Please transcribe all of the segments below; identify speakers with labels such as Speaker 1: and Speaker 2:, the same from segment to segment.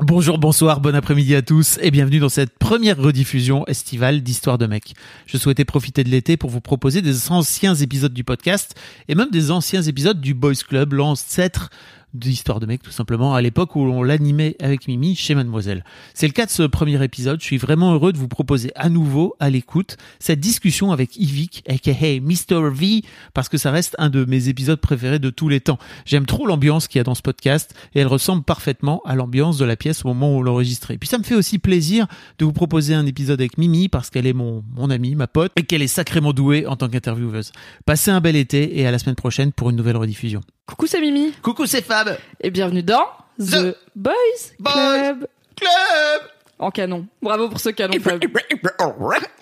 Speaker 1: Bonjour, bonsoir, bon après-midi à tous et bienvenue dans cette première rediffusion estivale d'Histoire de mec. Je souhaitais profiter de l'été pour vous proposer des anciens épisodes du podcast et même des anciens épisodes du Boys Club, l'ancêtre d'Histoire de mec tout simplement, à l'époque où on l'animait avec Mimi chez Mademoiselle. C'est le cas de ce premier épisode, je suis vraiment heureux de vous proposer à nouveau, à l'écoute, cette discussion avec Yvick, aka Mr. V, parce que ça reste un de mes épisodes préférés de tous les temps. J'aime trop l'ambiance qu'il y a dans ce podcast, et elle ressemble parfaitement à l'ambiance de la pièce au moment où on l'enregistrait. Puis ça me fait aussi plaisir de vous proposer un épisode avec Mimi, parce qu'elle est mon, mon amie, ma pote, et qu'elle est sacrément douée en tant qu'intervieweuse. Passez un bel été, et à la semaine prochaine pour une nouvelle rediffusion.
Speaker 2: Coucou, c'est Mimi.
Speaker 1: Coucou, c'est Fab
Speaker 2: Et bienvenue dans The,
Speaker 1: The
Speaker 2: Boys,
Speaker 1: Boys
Speaker 2: Club.
Speaker 1: Club
Speaker 2: En canon. Bravo pour ce canon, Fab.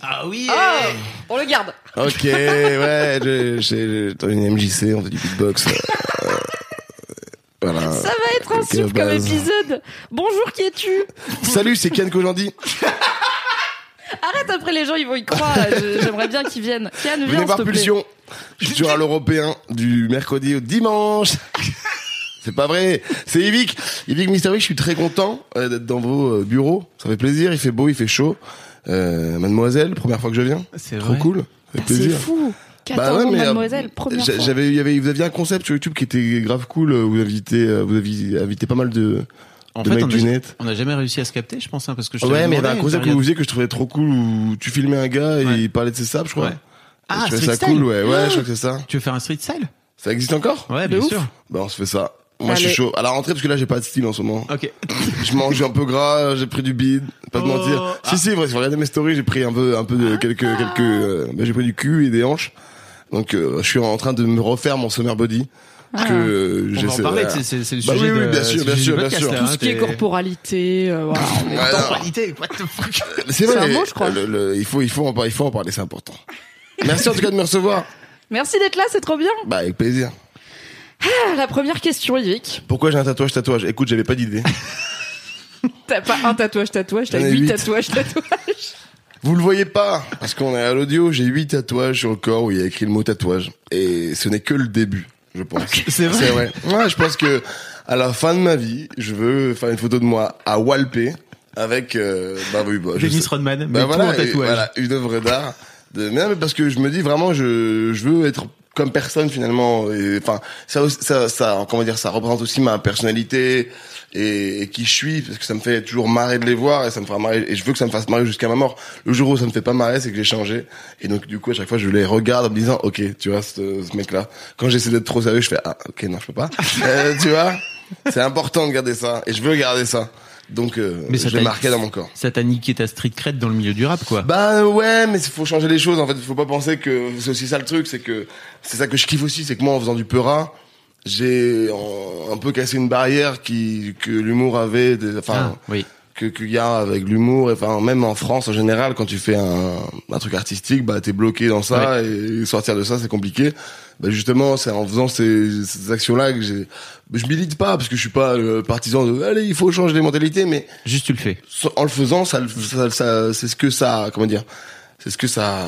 Speaker 1: Ah oui
Speaker 2: Ah, on le garde.
Speaker 3: Ok, ouais, j'ai- une MJC, on fait du beatbox. euh, voilà.
Speaker 2: Ça va être un souffle comme épisode. Bonjour, qui es-tu?
Speaker 3: Salut, c'est Ken Kojandi.
Speaker 2: Arrête, après les gens, ils vont y croire. J'aimerais bien qu'ils viennent. Kian, viens,
Speaker 3: Venez
Speaker 2: plaît.
Speaker 3: Pulsion. Je suis sur à l'européen du mercredi au dimanche. C'est pas vrai, c'est Yvick. Yvick Mystery, je suis très content euh, d'être dans vos euh, bureaux. Ça fait plaisir, il fait beau, il fait chaud. Euh, mademoiselle, première fois que je viens.
Speaker 1: C'est
Speaker 3: Trop
Speaker 1: vrai.
Speaker 3: cool.
Speaker 2: Ah, C'est fou. 14
Speaker 3: Bah ouais, mais, euh,
Speaker 2: mademoiselle, première fois.
Speaker 3: J'avais, il y avait, vous aviez un concept sur YouTube qui était grave cool. Vous invitez, vous invité pas mal de,
Speaker 1: En fait, on
Speaker 3: du
Speaker 1: a,
Speaker 3: net.
Speaker 1: on a jamais réussi à se capter, je pense, hein, parce que je
Speaker 3: Ouais, mais il y avait un concept que vous faisiez que je trouvais trop cool où tu filmais un gars et
Speaker 1: Ouais.
Speaker 3: il parlait de ses sables, je crois.
Speaker 1: Ouais. Ah,
Speaker 3: je ça
Speaker 1: style.
Speaker 3: cool, ouais, ouais, je crois que c'est ça.
Speaker 1: Tu veux faire un street style?
Speaker 3: Ça existe encore?
Speaker 1: Ouais,
Speaker 2: De
Speaker 1: bien
Speaker 2: ouf.
Speaker 1: sûr.
Speaker 3: Bah, on se fait ça. Moi, je
Speaker 2: Allez.
Speaker 3: suis chaud. À la rentrée, parce que là, j'ai pas de style en ce moment.
Speaker 1: Ok.
Speaker 3: Je mange un peu gras, j'ai pris du bide, pas de
Speaker 1: Oh.
Speaker 3: mentir.
Speaker 1: Ah.
Speaker 3: Si, si, vrai, si vous regardez mes stories, j'ai pris un peu, un peu de, quelques, quelques, euh, bah, j'ai pris du cul et des hanches. Donc, euh, je suis en train de me refaire mon summer body.
Speaker 2: Ah.
Speaker 3: Que euh,
Speaker 1: On va en
Speaker 3: j'essaie-
Speaker 1: parler,
Speaker 3: voilà.
Speaker 1: c'est- le
Speaker 3: Bah
Speaker 1: sujet
Speaker 3: oui, oui,
Speaker 1: de-
Speaker 3: bien
Speaker 1: c'est
Speaker 3: sûr, bien sûr, bien
Speaker 1: podcast,
Speaker 3: sûr.
Speaker 2: Tout
Speaker 1: hein,
Speaker 2: ce qui est corporalité. euh, voilà, on
Speaker 3: non.
Speaker 1: Temporalité, what the fuck
Speaker 3: C'est vrai.
Speaker 2: un mot, je crois.
Speaker 3: le- le- il faut, il faut en parler, il faut en parler, c'est important. Merci en tout cas de me recevoir.
Speaker 2: Merci d'être là, c'est trop bien.
Speaker 3: Bah, avec plaisir.
Speaker 2: Ah, La première question, Yvick.
Speaker 3: Pourquoi j'ai un tatouage tatouage? Écoute, j'avais pas d'idée.
Speaker 2: T'as pas un tatouage, tatouage, t'as huit. tatouages, tatouages.
Speaker 3: Vous le voyez pas, parce qu'on est à l'audio, j'ai huit tatouages sur le corps où il y a écrit le mot tatouage. Et ce n'est que le début, je pense.
Speaker 1: C'est vrai
Speaker 3: vrai. Ouais, je pense que à la fin de ma vie, je veux faire une photo de moi à Walpé avec, euh, bah oui, bah,
Speaker 1: Dennis Rodman,
Speaker 3: Bah voilà, et- voilà, une œuvre d'art. De, mais non, mais parce que je me dis vraiment, je, je veux être comme personne finalement. Enfin, ça, ça, ça, comment dire, ça représente aussi ma personnalité et, et qui je suis, parce que ça me fait toujours marrer de les voir et ça me fera marrer. Et je veux que ça me fasse marrer jusqu'à ma mort. Le jour où ça me fait pas marrer, c'est que j'ai changé. Et donc du coup, à chaque fois, je les regarde en me disant, ok, tu vois, ce, ce mec-là. Quand j'essaie d'être trop sérieux, je fais, ah, ok, non, je peux pas. Euh, tu vois, c'est important de garder ça. Et je veux garder ça. Donc, euh,
Speaker 1: Mais ça
Speaker 3: je l'ai marqué dans mon corps.
Speaker 1: Ça t'a niqué ta street cred dans le milieu du rap, quoi.
Speaker 3: Bah ouais, mais faut changer les choses. En fait, faut pas penser que c'est aussi ça le truc, c'est que c'est ça que je kiffe aussi, c'est que moi, en faisant du peura, j'ai en- un peu cassé une barrière qui que l'humour avait, des- enfin
Speaker 1: Ah, oui.
Speaker 3: que qu'il y a avec l'humour. et Enfin, même en France en général, quand tu fais un, un truc artistique, bah t'es bloqué dans ça et sortir de ça, c'est compliqué. Bah justement, c'est en faisant ces, ces actions-là que j'ai. Je milite pas parce que je suis pas le partisan de allez, il faut changer les mentalités, mais
Speaker 1: Juste tu le fais.
Speaker 3: en le faisant, ça, ça, ça- c'est ce que ça, comment dire, c'est ce que ça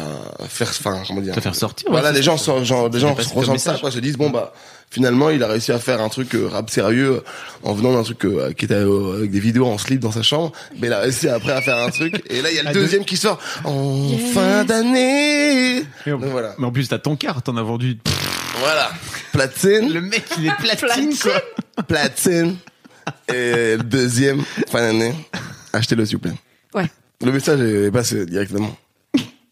Speaker 3: faire, enfin, comment dire,
Speaker 1: Te faire sortir,
Speaker 3: Voilà,
Speaker 1: ouais, c'est
Speaker 3: gens,
Speaker 1: ça.
Speaker 3: genre,
Speaker 1: Ça
Speaker 3: gens ressentent ça, quoi, se disent bon bah, finalement, il a réussi à faire un truc euh, rap sérieux en venant d'un truc euh, qui était euh, avec des vidéos en slip dans sa chambre, mais il a réussi après à faire un truc. Et là, il y a le
Speaker 1: À
Speaker 3: deuxième qui sort en fin d'année.
Speaker 1: Mais en,
Speaker 3: Donc voilà,
Speaker 1: mais en plus, t'as ton quart, t'en as vendu.
Speaker 3: voilà, platine,
Speaker 1: Le mec, il est platine, quoi.
Speaker 3: platine. Et le deuxième fin d'année, achetez-le s'il vous plaît.
Speaker 2: Ouais.
Speaker 3: Le message est passé directement.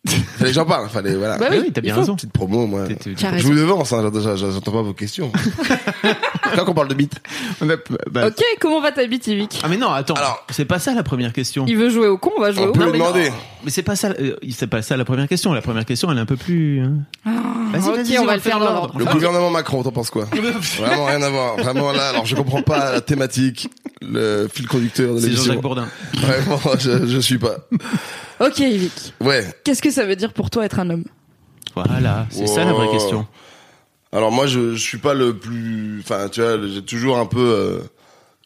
Speaker 3: Fallait que j'en parle. Fallait voilà.
Speaker 2: Bah
Speaker 1: Ah
Speaker 2: oui,
Speaker 1: oui, t'as bien raison.
Speaker 3: Petite promo, moi.
Speaker 1: T'es- t'es-
Speaker 2: T'as
Speaker 3: Je vous devance, hein, j'entends- pas vos questions. Quand on parle de bite.
Speaker 1: on a- bah-
Speaker 2: Ok, comment va ta bite, Yvick?
Speaker 1: Ah mais non, attends,
Speaker 3: Alors-
Speaker 1: c'est pas ça la première question.
Speaker 2: Il veut jouer au con, on va jouer
Speaker 3: On
Speaker 2: au
Speaker 3: peut
Speaker 2: con.
Speaker 3: le demander.
Speaker 1: Mais c'est pas ça, euh, c'est pas ça la première question. La première question, elle est un peu plus. hein. Vas-y,
Speaker 2: ok,
Speaker 1: vas-y,
Speaker 2: on va le faire l'ordre.
Speaker 3: Le gouvernement Macron, t'en penses quoi? Vraiment rien à voir. Vraiment là, alors je comprends pas la thématique, le fil conducteur de
Speaker 1: C'est
Speaker 3: l'émission.
Speaker 1: Jean-Jacques Bourdin.
Speaker 3: Vraiment, je, je suis pas.
Speaker 2: Ok, Yvick.
Speaker 3: Ouais.
Speaker 2: Qu'est-ce que ça veut dire pour toi être un homme?
Speaker 1: Voilà, c'est ça la vraie
Speaker 3: Wow.
Speaker 1: question.
Speaker 3: Alors moi, je, je suis pas le plus. Enfin, tu vois, j'ai toujours un peu euh,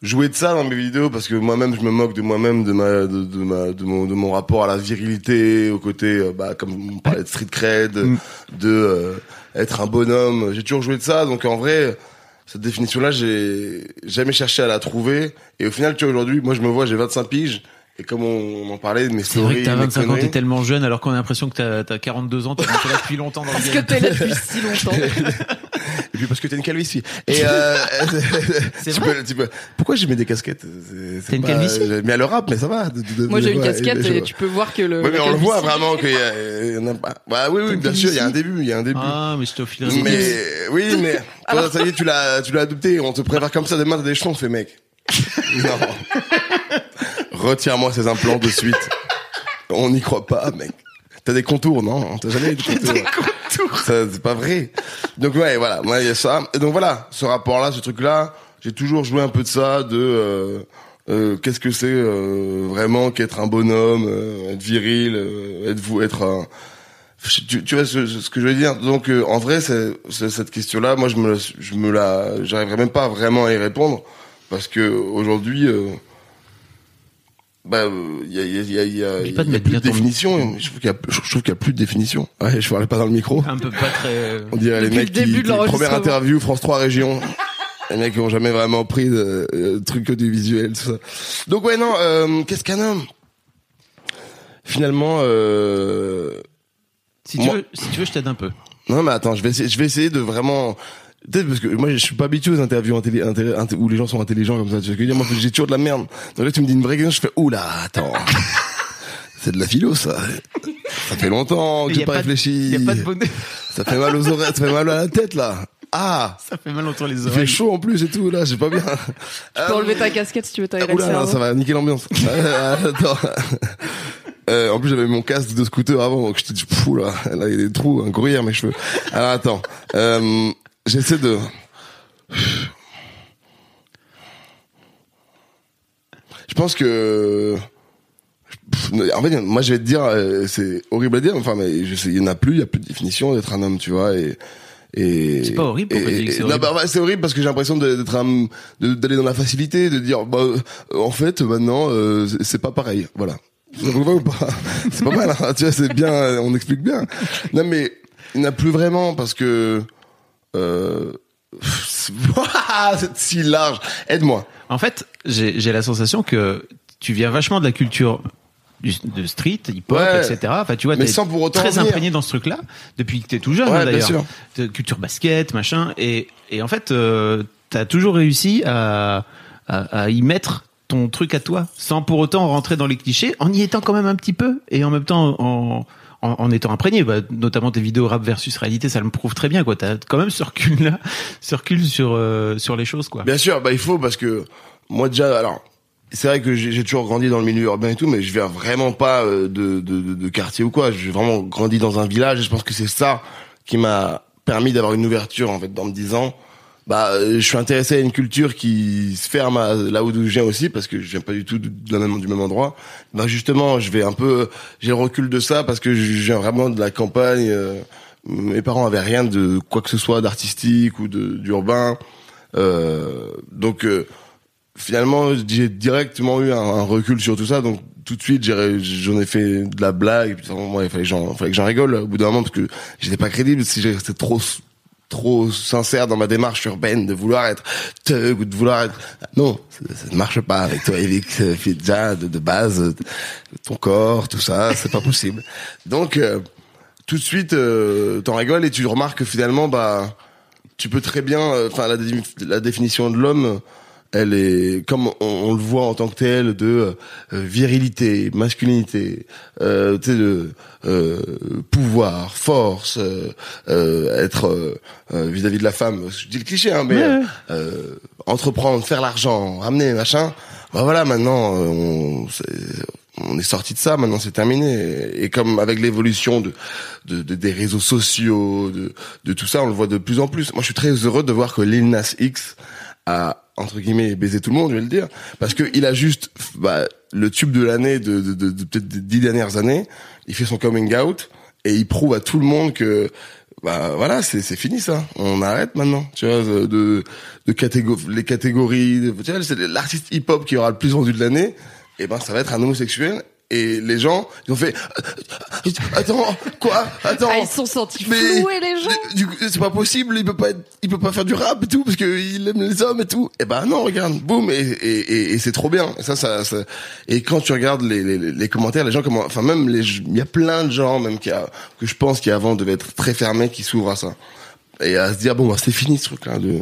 Speaker 3: joué de ça dans mes vidéos parce que moi-même, je me moque de moi-même, de ma, de, de ma, de mon, de mon rapport à la virilité, au côté, euh, bah, comme on parlait de street cred,
Speaker 1: Mm.
Speaker 3: de euh, être un bonhomme. J'ai toujours joué de ça, donc en vrai. Cette définition-là, j'ai jamais cherché à la trouver. Et au final, tu vois, aujourd'hui, moi, je me vois, j'ai 25 piges. Et comme on, on en parlait de mes
Speaker 1: C'est vrai que t'as
Speaker 3: mes
Speaker 1: 25 ans, t'es tellement jeune alors qu'on a l'impression que t'as t'as 42 ans, t'as été là depuis longtemps dans le
Speaker 2: Parce que
Speaker 1: game.
Speaker 2: t'es là depuis si longtemps.
Speaker 3: Et puis parce que t'as une calvitie. Et euh,
Speaker 1: C'est
Speaker 3: tu
Speaker 1: vrai
Speaker 3: peux- tu peux- Pourquoi j'ai mis des casquettes? C'est- c'est
Speaker 1: T'as une
Speaker 3: pas-
Speaker 1: calvitie?
Speaker 3: J'ai mis à le rap, mais ça va. de- de- de-
Speaker 2: Moi, j'ai une
Speaker 3: ouais,
Speaker 2: casquette
Speaker 3: je-
Speaker 2: et tu peux voir que le.
Speaker 3: Ouais, mais
Speaker 2: la
Speaker 3: on le voit
Speaker 2: calvitie-
Speaker 3: vraiment qu'il y, a- il y en a pas. Bah oui, oui, bien sûr, il y a un début, il y a un début.
Speaker 1: Ah, mais je te filerai
Speaker 3: mais
Speaker 1: des
Speaker 3: oui, mais toi, ça y est, tu l'as, tu l'as adopté. On te prépare comme ça demain, t'as des jetons, fais mec. Non. Retire-moi ces implants de suite. On n'y croit pas, mec. T'as des contours, non T'as jamais eu de contours. Ça, c'est pas vrai. Donc ouais, voilà, moi il y a ça. Et donc voilà, ce rapport-là, ce truc-là, j'ai toujours joué un peu de ça, de euh, euh, qu'est-ce que c'est euh, vraiment qu'être un bonhomme, euh, être viril, euh, être vous, être un. Tu, tu vois ce, ce que je veux dire? Donc euh, en vrai, c'est, cette question-là, moi je me, la- je me la, j'arriverai même pas vraiment à y répondre parce que aujourd'hui. Bah, il y a, y a, y a, y a, y
Speaker 1: pas de
Speaker 3: a plus de
Speaker 1: ton-
Speaker 3: définition. Je trouve qu'il y a, je trouve qu'il y a plus de définition. Ouais, je parlais pas dans le micro.
Speaker 1: Un peu pas très.
Speaker 3: On dirait les mecs
Speaker 2: le début
Speaker 3: qui,
Speaker 2: de
Speaker 3: qui- première interview France 3 région. les mecs qui ont jamais vraiment pris de euh, trucs audiovisuels, tout ça. Donc ouais non, euh, qu'est-ce qu'un homme? Finalement, euh...
Speaker 1: Si tu
Speaker 3: Moi-
Speaker 1: veux, si tu veux, je t'aide un peu.
Speaker 3: non mais attends, je vais essayer, je vais essayer de vraiment. Peut-être parce que moi je suis pas habitué aux interviews intelli- où les gens sont intelligents comme ça. Tu vois ce que je veux dire? Moi j'ai toujours de la merde. Donc là tu me dis une vraie question, je fais oula attends. C'est de la philo ça. Ça fait longtemps que j'ai
Speaker 1: a
Speaker 3: pas,
Speaker 1: pas de-
Speaker 3: réfléchi.
Speaker 1: Y a pas de bonnet.
Speaker 3: Ça fait mal aux oreilles, ça fait mal à la tête là. Ah
Speaker 1: Ça fait mal entre les
Speaker 3: Il fait
Speaker 1: oreilles.
Speaker 3: chaud en plus et tout là, j'ai pas bien.
Speaker 2: Tu peux enlever ta casquette si tu veux t'aérer le
Speaker 3: Oula, ça va niquer l'ambiance. Euh, Attends. Euh, en plus j'avais mon casque de scooter avant, donc j'étais dit fou là, là il y a des trous, un gruyère mes cheveux. Alors attends, euh, j'essaie de. Je pense que. En fait, moi je vais te dire, euh, c'est horrible à dire, enfin mais je sais, il y en a plus, il y a plus de définition d'être un homme, tu vois, et. Et,
Speaker 1: C'est pas horrible, pourquoi
Speaker 3: et-
Speaker 1: tu dis que c'est
Speaker 3: et- non,
Speaker 1: horrible
Speaker 3: bah, c'est horrible parce que j'ai l'impression d'être un, d'aller dans la facilité, de dire, bah, euh, en fait, maintenant, euh, c'est- pas pareil. Voilà. C'est pas? Mal, hein, tu vois, c'est bien, on explique bien. Non, mais il n'y en a plus vraiment parce que, euh, c'est si large. Aide-moi.
Speaker 1: En fait, j'ai la sensation que tu viens vachement de la culture du, de street, hip-hop,
Speaker 3: Ouais.
Speaker 1: etc. Enfin, tu vois,
Speaker 3: Mais sans pour autant
Speaker 1: très imprégné dans ce truc-là depuis que t'es tout jeune,
Speaker 3: Ouais,
Speaker 1: hein, d'ailleurs. Culture basket, machin. Et, et en fait, euh, t'as toujours réussi à, à, à y mettre ton truc à toi, sans pour autant rentrer dans les clichés, en y étant quand même un petit peu, et en même temps en, en, en étant imprégné. Bah, notamment tes vidéos rap versus réalité, ça le prouve très bien. quoi. T'as quand même ce recul-là, ce recul sur, euh, sur les choses. quoi.
Speaker 3: Bien sûr, bah il faut parce que moi déjà, alors c'est vrai que j'ai toujours grandi dans le milieu urbain et tout, mais je viens vraiment pas euh, de, de, de, de quartier ou quoi. J'ai vraiment grandi dans un village et je pense que c'est ça qui m'a permis d'avoir une ouverture en fait, en me disant, bah euh, je suis intéressé à une culture qui se ferme à là où je viens aussi parce que je viens pas du tout de, la même, du même endroit. Bah justement, je vais un peu, j'ai le recul de ça parce que je viens vraiment de la campagne. euh, mes parents avaient rien de quoi que ce soit d'artistique ou d'urbain. Euh, donc euh, finalement, j'ai directement eu un, recul sur tout ça. Donc tout de suite, j'en ai fait de la blague. Et puis, moi, il fallait que j'en rigole au bout d'un moment parce que j'étais pas crédible si j'étais trop trop sincère dans ma démarche urbaine de vouloir être thug ou de vouloir être non ça, ne marche pas avec toi Eric euh, déjà de, base euh, ton corps tout ça c'est pas possible. Donc euh, tout de suite euh, t'en rigoles et tu remarques que finalement bah tu peux très bien euh, enfin la définition de l'homme elle est comme on, on le voit en tant que tel de euh, virilité, masculinité, euh, tu sais, de euh, pouvoir, force, euh, euh, être euh, vis-à-vis de la femme. Je dis le cliché, hein, mais
Speaker 1: Ouais.
Speaker 3: euh, entreprendre, faire l'argent, ramener machin. Bah voilà, maintenant on, on est sorti de ça. Maintenant c'est terminé. Et comme avec l'évolution de, de, de- des réseaux sociaux, de, de tout ça, on le voit de plus en plus. Moi, je suis très heureux de voir que Lil Nas X a entre guillemets baisé tout le monde, je vais le dire, parce que il a juste bah, le tube de l'année de, de, de, de peut-être des dix dernières années. Il fait son coming out et il prouve à tout le monde que bah voilà c'est c'est fini ça on arrête maintenant tu vois de de, de catégo- les catégories tu vois c'est l'artiste hip hop qui aura le plus vendu de l'année et ben ça va être un homosexuel et les gens ils ont fait attends quoi attends
Speaker 2: Ah, ils sont sentis
Speaker 3: mais
Speaker 2: floués, les gens.
Speaker 3: du coup, c'est pas possible, il peut pas être, il peut pas faire du rap et tout parce que il aime les hommes et tout. Et ben non, regarde, boum et et, et, et c'est trop bien. Et ça, ça, ça- et quand tu regardes les, les, les commentaires, les gens comment, enfin même les, il y a plein de gens même qui a, que je pense qui avant devaient être très fermés, qui s'ouvrent à ça et à se dire bon bah c'est fini ce truc là de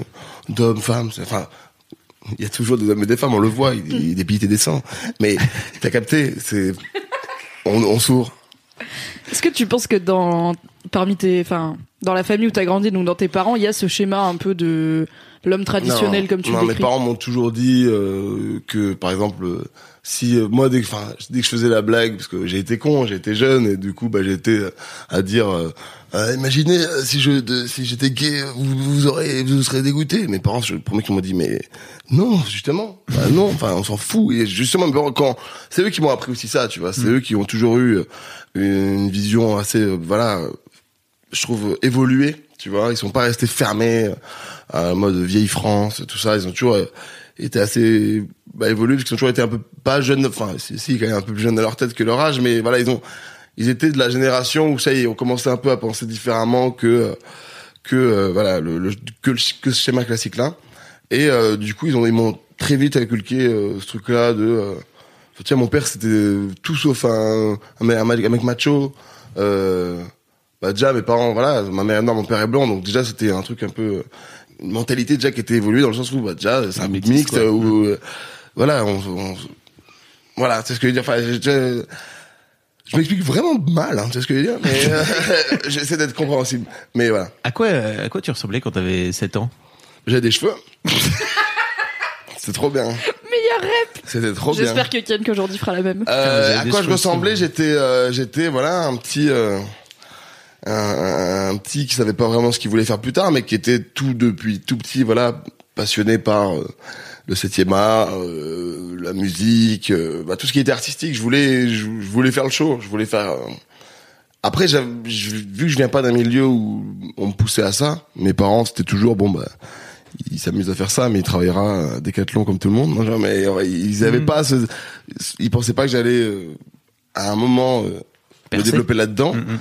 Speaker 3: d'hommes femmes, enfin. Il y a toujours des hommes et des femmes, on le voit, il, il débite et descend. Mais t'as capté, c'est, on, on s'ouvre.
Speaker 2: Est-ce que tu penses que dans parmi tes, enfin, dans la famille où t'as grandi, donc dans tes parents, il y a ce schéma un peu de l'homme traditionnel
Speaker 3: non,
Speaker 2: comme tu
Speaker 3: non,
Speaker 2: le
Speaker 3: mes
Speaker 2: décris?
Speaker 3: parents m'ont toujours dit euh, que, par exemple, si euh, moi dès que, enfin, dès que je faisais la blague, parce que j'ai été con, j'ai été jeune et du coup, bah, j'étais euh, à dire, euh, Ah, imaginez euh, si je, de- si j'étais gay, vous, vous aurez, vous serez dégoûté. Mes parents, je le premier qui m'ont dit, mais non, justement, bah, non, enfin, on s'en fout. Et justement, quand c'est eux qui m'ont appris aussi ça, tu vois, c'est eux qui ont toujours eu euh, une vision assez, euh, voilà, je trouve évolué tu vois ils sont pas restés fermés euh, à mode vieille France tout ça ils ont toujours euh, été assez bah, évolués parce qu'ils ont toujours été un peu pas jeunes enfin si, si quand même un peu plus jeunes à leur tête que leur âge mais voilà ils ont ils étaient de la génération où ça y est on commençait un peu à penser différemment que euh, que euh, voilà que, le- que ce schéma classique là et euh, du coup ils ont ils m'ont très vite inculqué euh, ce truc là de euh, tiens mon père c'était tout sauf un un, un mec macho. Euh, bah déjà mes parents voilà ma mère noire mon père est blanc donc déjà c'était un truc un peu une mentalité déjà qui était évoluée dans le sens où bah déjà c'est un mix
Speaker 1: quoi.
Speaker 3: euh, où euh, voilà on, on- voilà c'est ce que je veux dire. Enfin je, je, je m'explique vraiment mal hein, c'est ce que je veux dire mais euh, j'essaie d'être compréhensible mais voilà.
Speaker 1: À quoi, à quoi tu ressemblais quand t'avais 7 ans?
Speaker 3: J'ai des cheveux. C'est trop bien.
Speaker 2: Meilleur rep.
Speaker 3: c'était trop bien.
Speaker 2: J'espère que Ken qu'aujourd'hui fera la même.
Speaker 3: Euh, à quoi je ressemblais J'étais, euh, j'étais voilà un petit, euh, un, un- un petit qui savait pas vraiment ce qu'il voulait faire plus tard, mais qui était tout depuis tout petit, voilà, passionné par euh, le septième art, euh, la musique, euh, bah, tout ce qui était artistique. Je voulais, je, je voulais faire le show. Je voulais faire. euh, Après, vu que je viens pas d'un milieu où on me poussait à ça, mes parents c'était toujours bon bah il s'amuse à faire ça, mais il travaillera à Decathlon comme tout le monde. Non, genre, mais ils avaient
Speaker 1: Mhm.
Speaker 3: pas ce, ils pensaient pas que j'allais euh, à un moment euh, me développer là-dedans.
Speaker 1: Mhm.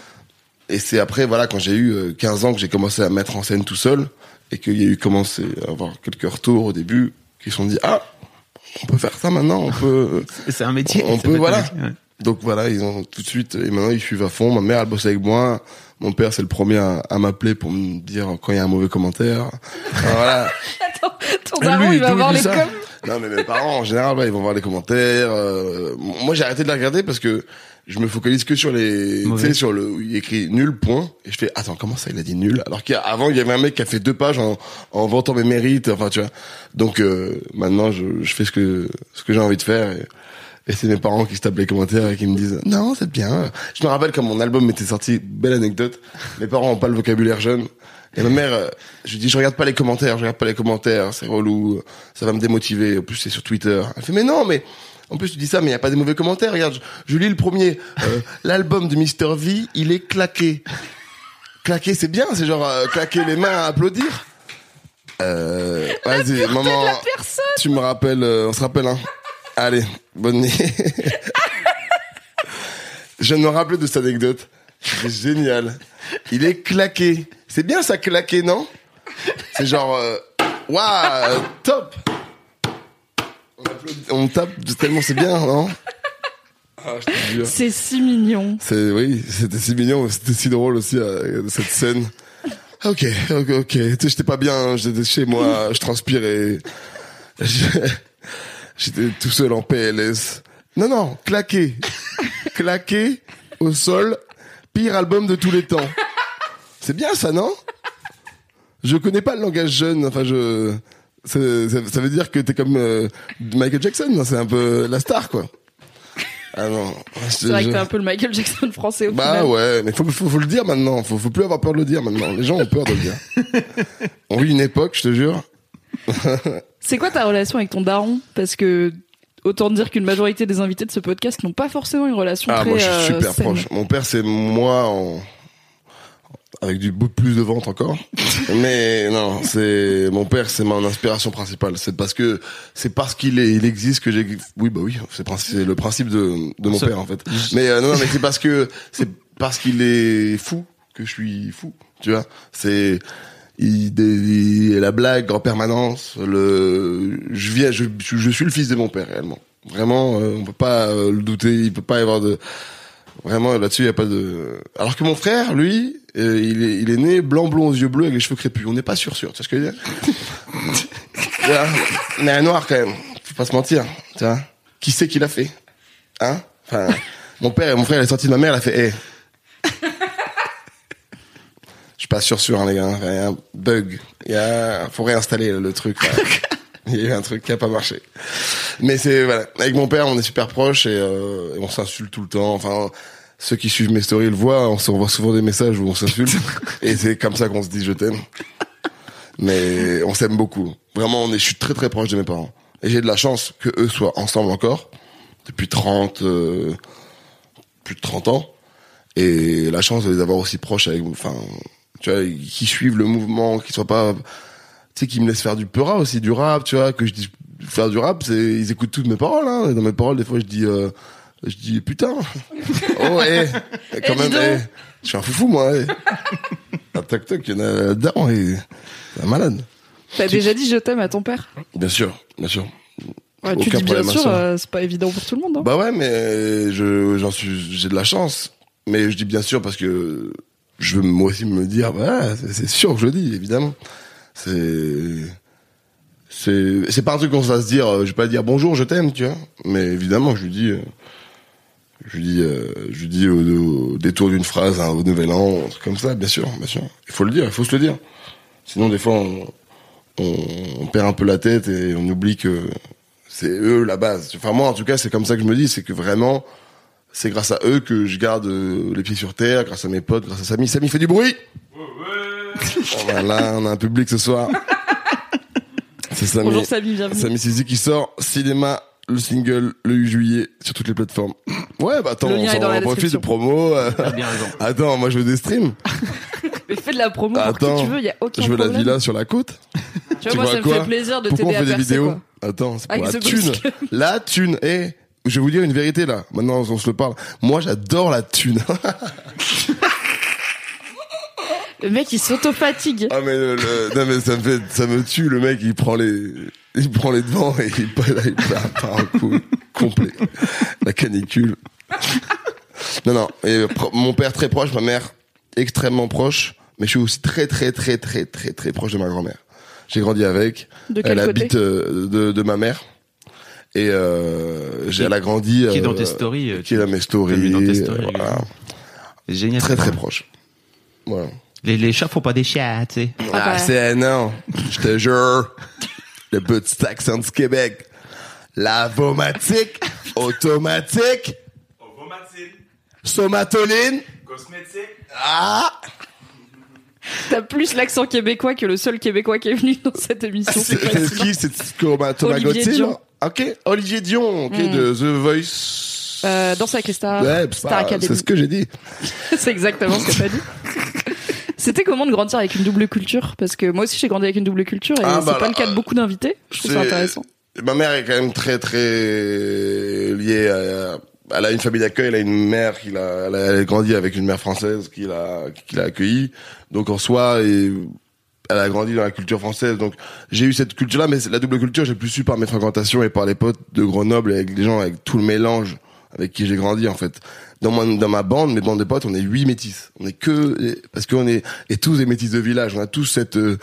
Speaker 3: Et c'est après, voilà, quand j'ai eu euh, 15 ans que j'ai commencé à mettre en scène tout seul et qu'il y a eu commencé à avoir quelques retours au début qui se sont dit ah on peut faire ça maintenant, on peut.
Speaker 1: C'est un métier.
Speaker 3: On peut, voilà.
Speaker 1: métier, ouais.
Speaker 3: Donc voilà, ils ont tout de suite et maintenant ils suivent à fond. Ma mère elle bosse avec moi. Mon père c'est le premier à, à m'appeler pour me dire quand il y a un mauvais commentaire. Voilà.
Speaker 2: Attends, ton
Speaker 3: Lui,
Speaker 2: daron, il va voir les coms.
Speaker 3: Non, mais mes parents, en général, ils vont voir les commentaires. euh, moi, j'ai arrêté de les regarder parce que je me focalise que sur les, tu sais, sur le, où il écrit nul point. Et je fais, attends, comment ça, il a dit nul? Alors qu'avant, il y avait un mec qui a fait deux pages en, en vantant mes mérites. Enfin, tu vois. Donc, euh, maintenant, je, je fais ce que, ce que j'ai envie de faire. Et, et c'est mes parents qui se tapent les commentaires et qui me disent, non, c'est bien. Je me rappelle quand mon album était sorti, belle anecdote. Mes parents ont pas le vocabulaire jeune. Et ma mère, euh, je lui dis, je regarde pas les commentaires, je regarde pas les commentaires, c'est relou, ça va me démotiver. En plus, c'est sur Twitter. Elle fait, mais non, mais en plus, tu dis ça, mais il y a pas des mauvais commentaires. Regarde, je, je lis le premier. Euh, L'album de Mr. V, il est claqué. Claqué, c'est bien, c'est genre euh, claquer les mains à applaudir. Euh, vas-y, maman, tu me rappelles, on se rappelle, hein. Allez, bonne nuit. je me rappeler de cette anecdote. C'est génial. Il est claqué. C'est bien ça, claqué, non? C'est genre, waouh, top. On, tape tellement c'est bien, non ah.
Speaker 2: C'est si mignon.
Speaker 3: C'est oui, c'était si mignon, c'était si drôle aussi euh, cette scène. Ok, ok, ok. Tu sais, j'étais pas bien, j'étais chez moi, je transpirais. J'étais tout seul en PLS. Non, non, claqué. claqué au sol. Pire album de tous les temps. C'est bien ça, non? Je connais pas le langage jeune. Enfin, je. Ça, ça veut dire que t'es comme euh, Michael Jackson. non C'est un peu la star, quoi. Ah non.
Speaker 2: C'est vrai que t'es un peu le Michael Jackson français au
Speaker 3: Bah
Speaker 2: final.
Speaker 3: ouais, mais faut, faut, faut le dire maintenant. Faut, faut plus avoir peur de le dire maintenant. Les gens ont peur de le dire. On vit une époque, je te jure.
Speaker 2: C'est quoi ta relation avec ton daron? Parce que autant dire qu'une majorité des invités de ce podcast n'ont pas forcément une relation
Speaker 3: Ah,
Speaker 2: très
Speaker 3: moi, je suis
Speaker 2: euh,
Speaker 3: super proche. Mon père, c'est moi en... avec du bout plus de ventre encore. Mais non, c'est mon père, c'est mon inspiration principale. C'est parce que c'est parce qu'il est, il existe que j'ai. Oui, bah oui, c'est princi- le principe de, de mon père en fait. Mais euh, non, non, mais c'est parce que c'est parce qu'il est fou que je suis fou. Tu vois, c'est il, il- la blague en permanence. Le, je viens, je suis le fils de mon père réellement. Vraiment, euh, on peut pas euh, le douter. Il peut pas y avoir de Vraiment, là-dessus, il y a pas de. Alors que mon frère, lui, euh, il, est, il est né blanc, blond, aux yeux bleus, avec les cheveux crépus. On n'est pas sûr, sûr. Tu vois ce que je veux dire Mais un noir quand même. Faut pas se mentir. Tu vois Qui sait qui l'a fait? Hein? Enfin, mon père et mon frère, il est sorti de ma mère, il a fait. Hey. Je suis pas sûr, sûr, hein, les gars. Il y a un bug. Il y a, faut réinstaller le truc. là. Il y a eu un truc qui a pas marché. Mais c'est voilà, avec mon père, on est super proches et, euh, et on s'insulte tout le temps. Enfin, ceux qui suivent mes stories le voient, on s'envoie souvent des messages où on s'insulte et c'est comme ça qu'on se dit je t'aime. Mais on s'aime beaucoup. Vraiment, on est, je suis très très proche de mes parents et j'ai de la chance que eux soient ensemble encore depuis 30 euh, plus de 30 ans et la chance de les avoir aussi proches avec enfin tu vois qui suivent le mouvement, qui soient pas tu sais, qui me laissent faire du peura aussi, du rap, tu vois, que je dis faire du rap, c'est ils écoutent toutes mes paroles. Hein. Et Dans mes paroles, des fois, je dis, euh, je dis putain. oh, eh, quand
Speaker 2: Eh,
Speaker 3: même,
Speaker 2: dis donc.
Speaker 3: eh, je suis un foufou moi. Eh. un toc toc, il y en a là-dedans, et c'est un malade.
Speaker 2: T'as déjà dit je t'aime à ton père
Speaker 3: Bien sûr, bien sûr.
Speaker 2: Ouais, Tu dis bien sûr, euh, c'est pas évident pour tout le monde. Hein.
Speaker 3: Bah ouais, mais je j'en suis, j'ai de la chance. Mais je dis bien sûr parce que je veux moi aussi me dire, bah, c'est c'est sûr que je le dis, évidemment. C'est c'est c'est pas un truc qu'on va se dire. euh, Je vais pas dire bonjour, je t'aime, tu vois. Mais évidemment, je lui dis, euh, je lui dis, euh, je lui dis au, au détour d'une phrase, hein, au nouvel an, un truc comme ça, bien sûr, bien sûr. Il faut le dire, il faut se le dire. Sinon, des fois, on, on, on perd un peu la tête et on oublie que c'est eux la base. Enfin moi en tout cas c'est comme ça que je me dis, c'est que vraiment c'est grâce à eux que je garde euh, les pieds sur terre, grâce à mes potes, grâce à Samy. Samy fait du bruit. voilà, on a un public ce soir. C'est Samy.
Speaker 2: Bonjour Samy, bienvenue.
Speaker 3: Samy Sisi qui sort cinéma le single le 8 juillet sur toutes les plateformes. Ouais bah attends,
Speaker 2: Le lien
Speaker 3: on
Speaker 2: est la
Speaker 3: profite de
Speaker 2: description.
Speaker 3: promo. euh.
Speaker 1: T'as bien raison.
Speaker 3: Attends, moi je veux des streams.
Speaker 2: Mais fais de la promo pour
Speaker 3: Attends,
Speaker 2: qui tu veux, y a aucun
Speaker 3: je veux la
Speaker 2: problème.
Speaker 3: villa sur la côte.
Speaker 2: Tu vois,
Speaker 3: Tu
Speaker 2: moi
Speaker 3: vois
Speaker 2: ça me
Speaker 3: quoi
Speaker 2: fait plaisir de
Speaker 3: Pourquoi on
Speaker 2: t'aider à
Speaker 3: fait des
Speaker 2: percer
Speaker 3: vidéos
Speaker 2: quoi.
Speaker 3: Attends, c'est pour
Speaker 2: Avec
Speaker 3: la thune. La thune. Eh, je vais vous dire une vérité là. Maintenant, on se le parle. Moi, j'adore la thune.
Speaker 2: Le mec il s'auto-fatigue.
Speaker 3: ah mais, le, le- non mais ça me fait, ça me tue. Le mec, il prend les, il prend les devants et il, part- il part, part un coup complet. La canicule. Non non. Et mon père très proche, ma mère extrêmement proche, mais je suis aussi très très très très très très proche de ma grand-mère. J'ai grandi avec.
Speaker 2: De quel
Speaker 3: Elle
Speaker 2: côté
Speaker 3: habite euh, de, de ma mère. Et euh, j'ai, elle a grandi.
Speaker 1: Qui est dans
Speaker 3: euh,
Speaker 1: tes stories. euh,
Speaker 3: Qui est dans mes stories.
Speaker 1: Dans tes stories,
Speaker 3: voilà.
Speaker 1: Génial.
Speaker 3: Très très proche. Voilà.
Speaker 1: Les, les chats font pas des chats, tu sais.
Speaker 2: Ah bah.
Speaker 3: c'est non. Je te jure. Le petit accent du Québec. Lavomatique, automatique, somatoline. Ah,
Speaker 2: T'as plus l'accent québécois que le seul québécois qui est venu dans cette émission.
Speaker 3: c'est qui C'est
Speaker 2: Olivier Dion.
Speaker 3: Ok, Olivier Dion, ok,
Speaker 2: Mm.
Speaker 3: de The Voice.
Speaker 2: Euh, Danse avec les stars,
Speaker 3: Ouais, c'est
Speaker 2: Star
Speaker 3: pas-
Speaker 2: Academy.
Speaker 3: c'est ce que j'ai dit.
Speaker 2: C'est exactement ce que t'as dit. C'était comment de grandir avec une double culture? Parce que moi aussi j'ai grandi avec une double culture et
Speaker 3: Ah,
Speaker 2: c'est
Speaker 3: bah,
Speaker 2: pas le cas
Speaker 3: là,
Speaker 2: de beaucoup d'invités. Je trouve ça intéressant.
Speaker 3: Ma mère est quand même très très liée à, elle a une famille d'accueil, elle a une mère qui l'a, elle a, grandi avec une mère française qui l'a, qui l'a accueillie. Donc en soi, et, elle a grandi dans la culture française. Donc j'ai eu cette culture-là, mais la double culture, j'ai plus su par mes fréquentations et par les potes de Grenoble, et avec les gens, avec tout le mélange avec qui j'ai grandi en fait. Dans ma, dans ma bande, mes bandes de potes, on est huit métis. On est que parce qu'on est et tous des métis de village. On a tous cette euh,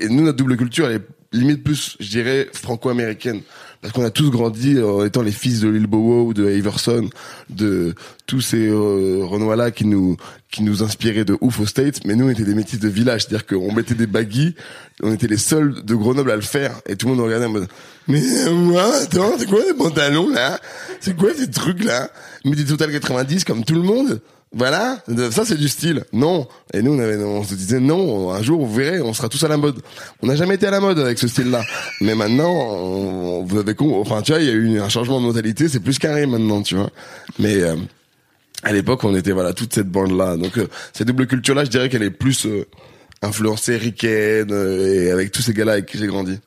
Speaker 3: et nous notre double culture, elle est limite plus, je dirais, franco-américaine. Parce qu'on a tous grandi en étant les fils de Lil Bow Wow, de Iverson, de tous ces euh, Renois-là qui nous qui nous inspiraient de ouf aux States. Mais nous, on était des métis de village. C'est-à-dire qu'on mettait des baggies, on était les seuls de Grenoble à le faire. Et tout le monde regardait en mode, mais moi, attends, c'est quoi les pantalons là? C'est quoi ces trucs là Mais des Total 90 comme tout le monde voilà, ça c'est du style. Non. Et nous, on, avait, on se disait non. Un jour, vous verrez, on sera tous à la mode. On n'a jamais été à la mode avec ce style-là. Mais maintenant, on, vous avez, con- enfin, tu vois, il y a eu un changement de mentalité. C'est plus carré maintenant, tu vois. Mais euh, à l'époque, on était voilà toute cette bande-là. Donc euh, cette double culture-là, je dirais qu'elle est plus euh, influencée ricaine euh, et avec tous ces gars-là avec qui j'ai grandi.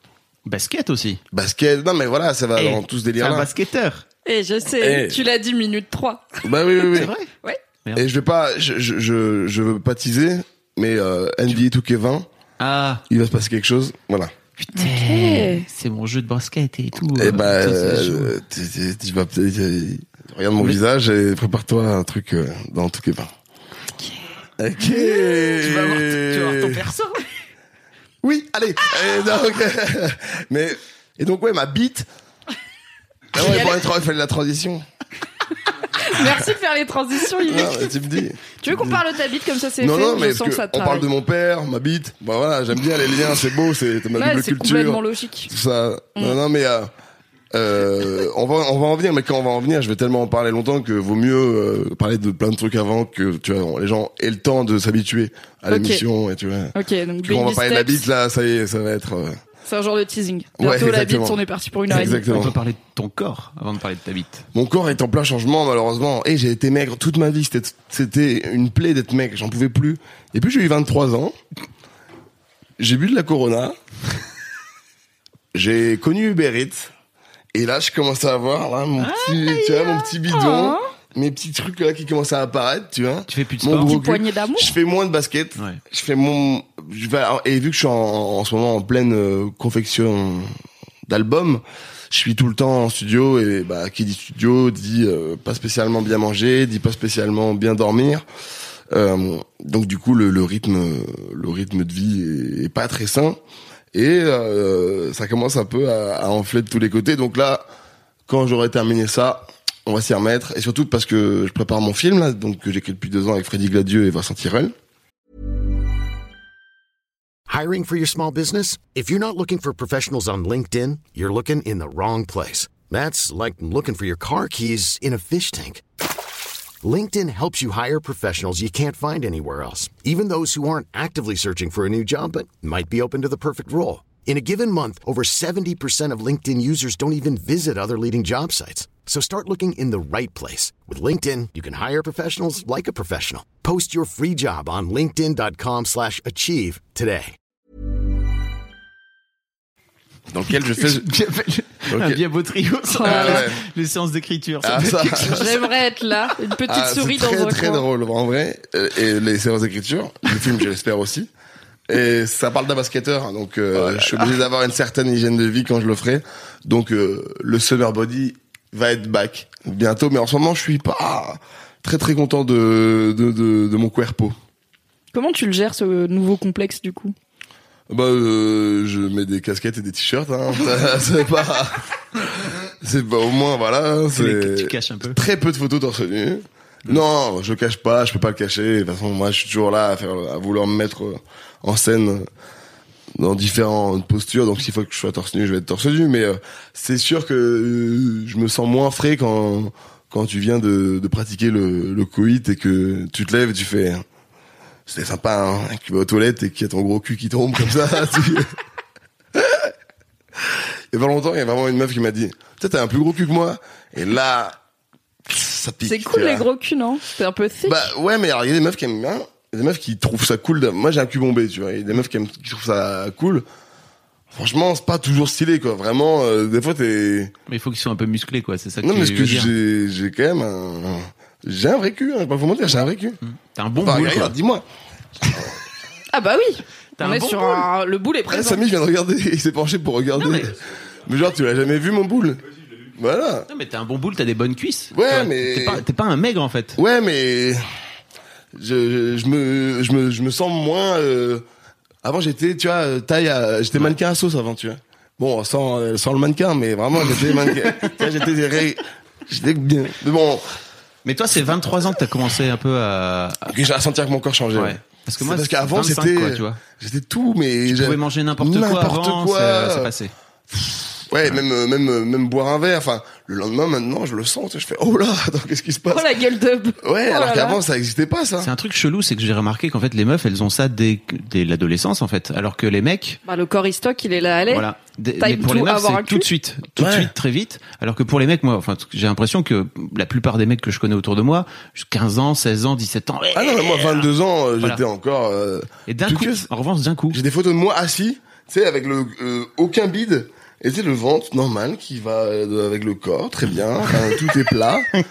Speaker 1: Basket aussi.
Speaker 3: Basket, non mais voilà, ça va
Speaker 1: Eh,
Speaker 3: dans tout ce
Speaker 1: C'est un
Speaker 3: délire-là.
Speaker 1: basketteur.
Speaker 2: Et je sais,
Speaker 3: Eh.
Speaker 2: tu l'as dit minute 3.
Speaker 3: Bah oui, oui, oui.
Speaker 1: C'est vrai?
Speaker 2: Ouais.
Speaker 1: Merde.
Speaker 3: Et je vais pas, je, je, je, je veux pas teaser, mais euh, NBA 2K20,
Speaker 1: Ah,
Speaker 3: il va se passer quelque chose. Voilà.
Speaker 1: putain.
Speaker 2: Ok.
Speaker 1: C'est mon jeu de basket et tout.
Speaker 3: et
Speaker 1: euh,
Speaker 3: bah,
Speaker 1: ça, c'est chaud.
Speaker 3: euh, tu- tu- tu vas peut-être- euh, regarde mon visage et prépare-toi à un truc euh, dans 2K20. Ok.
Speaker 1: Tu vas avoir, tu vas avoir ton perso.
Speaker 3: Oui, allez. Et donc, mais et donc ouais, ma bite. Ah ouais, pour être, il fallait la transition.
Speaker 2: Merci de faire les transitions, Yves.
Speaker 3: Non, mais tu me dis.
Speaker 2: Tu veux qu'on parle de ta bite comme ça c'est
Speaker 3: Non,
Speaker 2: fait
Speaker 3: non,
Speaker 2: Je
Speaker 3: mais
Speaker 2: sens
Speaker 3: parce
Speaker 2: que ça
Speaker 3: que
Speaker 2: te
Speaker 3: on parle de mon père, ma bite. Bah voilà, j'aime bien les liens, c'est beau, c'est ma
Speaker 2: Ouais,
Speaker 3: double
Speaker 2: c'est
Speaker 3: culture.
Speaker 2: complètement logique.
Speaker 3: tout ça. Non, non, mais euh, euh, on va on va en venir, mais quand on va en venir, je vais tellement en parler longtemps que vaut mieux euh, parler de plein de trucs avant que tu vois les gens aient le temps de s'habituer à
Speaker 2: Ok.
Speaker 3: l'émission et tu vois.
Speaker 2: Ok, donc
Speaker 3: Puis quand on va parler de la bite là, ça y est, ça va être.
Speaker 2: C'est un genre de teasing.
Speaker 3: Ouais,
Speaker 2: Bientôt la bite, on est parti pour une heure.
Speaker 3: Exactement.
Speaker 1: On peut parler de ton corps avant de parler de ta bite.
Speaker 3: Mon corps est en plein changement malheureusement. Et j'ai été maigre toute ma vie. C'était- C'était une plaie d'être maigre. J'en pouvais plus. Et puis j'ai eu 23 ans. J'ai bu de la Corona. j'ai connu Uber Eats. Et là, je commence à avoir là, mon petit, tu vois, mon petit bidon,
Speaker 2: Oh.
Speaker 3: Mes petits trucs là qui commencent à apparaître, tu vois.
Speaker 1: Tu fais plus de
Speaker 3: Mon
Speaker 1: sport
Speaker 3: cul.
Speaker 2: poignée d'amour.
Speaker 3: Je fais moins de basket.
Speaker 1: Ouais.
Speaker 3: Je fais mon, je vais, et vu que je suis en, en ce moment en pleine euh, confection d'albums, je suis tout le temps en studio et bah qui dit studio dit euh, pas spécialement bien manger, dit pas spécialement bien dormir. Euh, donc du coup le, le rythme, le rythme de vie est, est pas très sain et euh, ça commence un peu à, à enfler de tous les côtés. Donc là, quand j'aurai terminé ça, on va s'y remettre et surtout parce que je prépare mon film là, donc que j'écris depuis deux ans avec Freddy Gladieux et Vincent Tirel.
Speaker 4: Hiring for your small business? If you're not looking for professionals on LinkedIn, you're looking in the wrong place. That's like looking for your car keys in a fish tank. LinkedIn helps you hire professionals you can't find anywhere else, even those who aren't actively searching for a new job but might be open to the perfect role. In a given month, over 70% of LinkedIn users don't even visit other leading job sites. So start looking in the right place. With LinkedIn, you can hire professionals like a professional. Post your free job on linkedin.com slash achieve today.
Speaker 3: dans lequel je fais.
Speaker 1: Bien fait- Un bien beau trio. ça.
Speaker 3: Ah ouais.
Speaker 1: Les séances d'écriture.
Speaker 3: Ah, ça-.
Speaker 2: J'aimerais être là, une petite
Speaker 3: Ah,
Speaker 2: souris dans
Speaker 3: très
Speaker 2: un
Speaker 3: très
Speaker 2: coin.
Speaker 3: drôle en vrai et les séances d'écriture le film je l'espère aussi et ça parle d'un basketteur donc euh, je suis obligé d'avoir une certaine hygiène de vie quand je le ferai donc euh, le summer body va être back bientôt mais en ce moment je suis pas très très content de de, de, de mon cuerpo
Speaker 2: Comment tu le gères ce nouveau complexe du coup?
Speaker 3: Bah euh, je mets des casquettes et des t-shirts hein. C'est pas c'est pas au moins voilà
Speaker 1: Tu les-
Speaker 3: c'est
Speaker 1: Tu caches un peu.
Speaker 3: très peu de photos torse nu. Non, je le cache pas, je peux pas le cacher. De toute façon, moi, je suis toujours là à, faire, à vouloir me mettre en scène euh, dans différentes postures. Donc, s'il faut que je sois torse nu, je vais être torse nu. Mais euh, c'est sûr que euh, je me sens moins frais quand quand tu viens de, de pratiquer le, le coït et que tu te lèves et tu fais. C'était sympa, hein, que tu vas aux toilettes et qu'il y a ton gros cul qui tombe comme ça. tu- Il y a pas longtemps, il y a vraiment une meuf qui m'a dit, tu t'as un plus gros cul que moi. Et là, ça pique.
Speaker 2: C'est cool les gros culs, non? C'est un peu thick.
Speaker 3: Bah ouais, mais alors il y a des meufs qui aiment bien, y a des meufs qui trouvent ça cool. de- Moi j'ai un cul bombé, tu vois. Il y a des meufs qui, aiment, qui trouvent ça cool. Franchement, c'est pas toujours stylé, quoi. Vraiment, euh, des fois t'es.
Speaker 1: Mais il faut qu'ils soient un peu musclés, quoi. C'est ça que
Speaker 3: Non,
Speaker 1: tu
Speaker 3: mais ce
Speaker 1: veux
Speaker 3: que
Speaker 1: dire.
Speaker 3: j'ai, j'ai quand même un. J'ai un vrai cul, hein, je vais pas vous mentir, j'ai un vrai cul.
Speaker 1: T'as un bon
Speaker 3: Enfin,
Speaker 1: boule,
Speaker 3: regarde, dis-moi.
Speaker 2: Ah bah oui
Speaker 1: T'as
Speaker 2: On
Speaker 1: un
Speaker 2: est
Speaker 1: bon
Speaker 2: sur
Speaker 1: boule.
Speaker 2: un... Le boule est présent.
Speaker 3: Samy vient de regarder, il s'est penché pour regarder.
Speaker 1: Non,
Speaker 3: mais...
Speaker 1: mais-
Speaker 3: genre, tu l'as jamais vu mon boule? Voilà.
Speaker 1: Non, mais t'as un bon boule, t'as des bonnes cuisses.
Speaker 3: Ouais, mais-
Speaker 1: T'es pas, t'es pas un maigre, en fait.
Speaker 3: Ouais, mais je, me, je me, je me sens moins euh, Avant, j'étais, tu vois, euh, taille, à- j'étais mannequin à sauce avant, tu vois. Bon, sans, euh, sans le mannequin, mais vraiment, j'étais mannequin. j'étais j'étais bien. Mais bon,
Speaker 1: Mais toi, c'est 23 ans que t'as commencé un peu à.
Speaker 3: que j'ai à sentir que mon corps changeait.
Speaker 1: Ouais. Parce que moi,
Speaker 3: parce qu'avant,
Speaker 1: 25,
Speaker 3: c'était, j'étais tout, mais
Speaker 1: pouvais manger n'importe quoi
Speaker 3: n'importe quoi.
Speaker 1: c'est- c'est passé.
Speaker 3: Ouais, même, même, même boire un verre. Enfin, le lendemain, maintenant, je le sens. tu sais, Je fais, oh là, attends, qu'est-ce qui se passe?
Speaker 2: Oh la gueule d'ub.
Speaker 3: Ouais,
Speaker 2: Oh
Speaker 3: alors qu'avant, ça existait pas, ça.
Speaker 1: C'est un truc chelou, c'est que j'ai remarqué qu'en fait les meufs elles ont ça dès, dès l'adolescence en fait, alors que les mecs,
Speaker 2: Bah, le corps il est là, allez.
Speaker 1: voilà,
Speaker 2: Time
Speaker 1: mais pour les meufs c'est tout de suite, tout de suite très vite, alors que pour les mecs moi, enfin j'ai l'impression que la plupart des mecs que je connais autour de moi, 15 ans, 16 ans, 17 ans,
Speaker 3: Ah non, mais moi, 22 ans, euh,
Speaker 1: Voilà.
Speaker 3: j'étais encore. euh,
Speaker 1: et d'un coup,
Speaker 3: que-
Speaker 1: en revanche d'un coup,
Speaker 3: J'ai des photos de moi assis, tu sais, avec le euh, aucun bide, et sais le ventre normal qui va euh, avec le corps, très bien, enfin, tout est plat.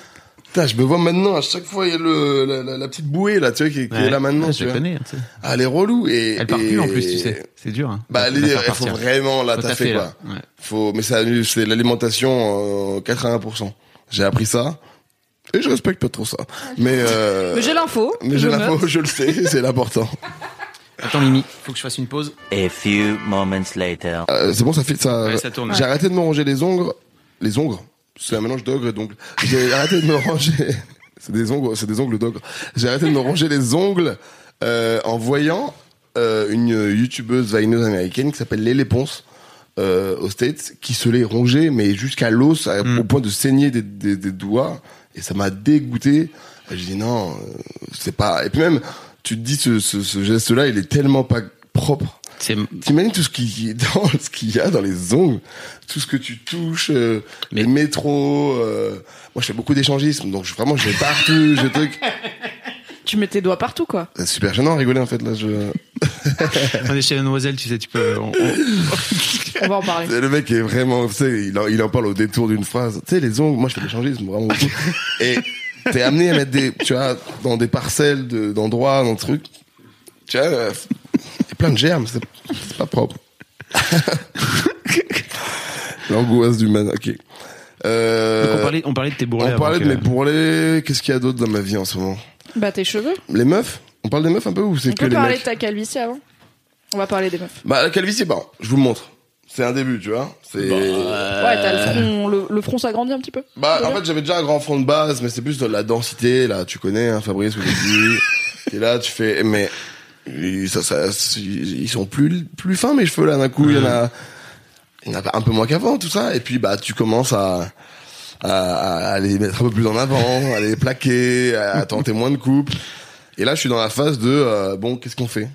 Speaker 3: Putain, je me vois maintenant à chaque fois il y a le la, la- la petite bouée là, tu vois, qui, qui
Speaker 1: Ouais,
Speaker 3: est là maintenant.
Speaker 1: ouais,
Speaker 3: tu
Speaker 1: je
Speaker 3: vois.
Speaker 1: connais, tu sais.
Speaker 3: Ah, elle est relou et
Speaker 1: elle part
Speaker 3: et-
Speaker 1: plus en plus, tu sais, c'est dur. Hein,
Speaker 3: Bah, elle il faut vraiment la taffer quoi.
Speaker 1: là. Ouais.
Speaker 3: Faut, mais ça, c'est l'alimentation euh, 80%. J'ai appris ça et je respecte pas trop ça. Mais euh,
Speaker 2: Mais j'ai l'info.
Speaker 3: mais j'ai l'info, je le sais, c'est l'important.
Speaker 1: Attends Mimi, faut que je fasse une pause.
Speaker 5: A few moments later.
Speaker 3: Euh, c'est bon, ça fait ça.
Speaker 1: Ouais, ça tourne.
Speaker 3: J'ai arrêté de me ranger les ongles. Les ongles. C'est un mélange d'ogre et d'ongles. J'ai arrêté de me ranger. C'est des ongles, c'est des ongles d'ogre. J'ai arrêté de me ranger les ongles euh, en voyant euh, une youtubeuse vineuse américaine qui s'appelle Lélé Ponce euh, aux States qui se les rongeait mais jusqu'à l'os
Speaker 1: Mm.
Speaker 3: au point de saigner des, des, des doigts et ça m'a dégoûté. J'ai dit non, euh, c'est pas. Et puis même, tu te dis ce, ce, ce geste-là, il est tellement pas propre. T'imagines tout ce qui dans ce qu'il y a dans les ongles, tout ce que tu touches, euh,
Speaker 1: Mais-
Speaker 3: les métros. euh, moi, je fais beaucoup d'échangisme, donc je, vraiment, je vais partout, je truc.
Speaker 2: Tu mets tes doigts partout, quoi.
Speaker 3: C'est super gênant à rigoler en fait là. Je...
Speaker 1: on est chez la Noiselle, tu sais, tu peux. on- on-
Speaker 2: On va en parler.
Speaker 3: Le mec est vraiment, tu sais, il en, il en parle au détour d'une phrase. Tu sais, les ongles, moi, je fais l'échangisme vraiment beaucoup. Et t'es amené à mettre des, tu vois, dans des parcelles de- d'endroits, dans des trucs. Tu vois, euh, il y a plein de germes, c'est c'est pas propre. L'angoisse du man. Ok. Euh,
Speaker 1: Donc on parlait, on parlait de tes bourrelets.
Speaker 3: On parlait de
Speaker 1: que-
Speaker 3: mes bourrelets. Qu'est-ce qu'il y a d'autre dans ma vie en ce moment?
Speaker 2: Bah, tes cheveux.
Speaker 3: Les meufs? On parle des meufs un peu ou c'est
Speaker 2: On
Speaker 3: que
Speaker 2: peut
Speaker 3: les
Speaker 2: parler de ta calvitie avant? On va parler des meufs.
Speaker 3: Bah la calvitie, bon, je vous le montre. C'est un début, tu vois. C'est.
Speaker 2: Ouais, t'as le front, le, le front s'agrandit un petit peu.
Speaker 3: Bah en fait j'avais déjà un grand front de base, mais c'est plus de la densité là. Tu connais, hein, Fabrice, que j'ai dit. Et là tu fais, mais ils- ça, ça, ils sont plus plus fins mes cheveux là d'un coup. Il y en a, il y en a un peu moins qu'avant tout ça. Et puis bah tu commences à à, à les mettre un peu plus en avant, à les plaquer, à tenter moins de coupes. Et là je suis dans la phase de euh, bon qu'est-ce qu'on fait?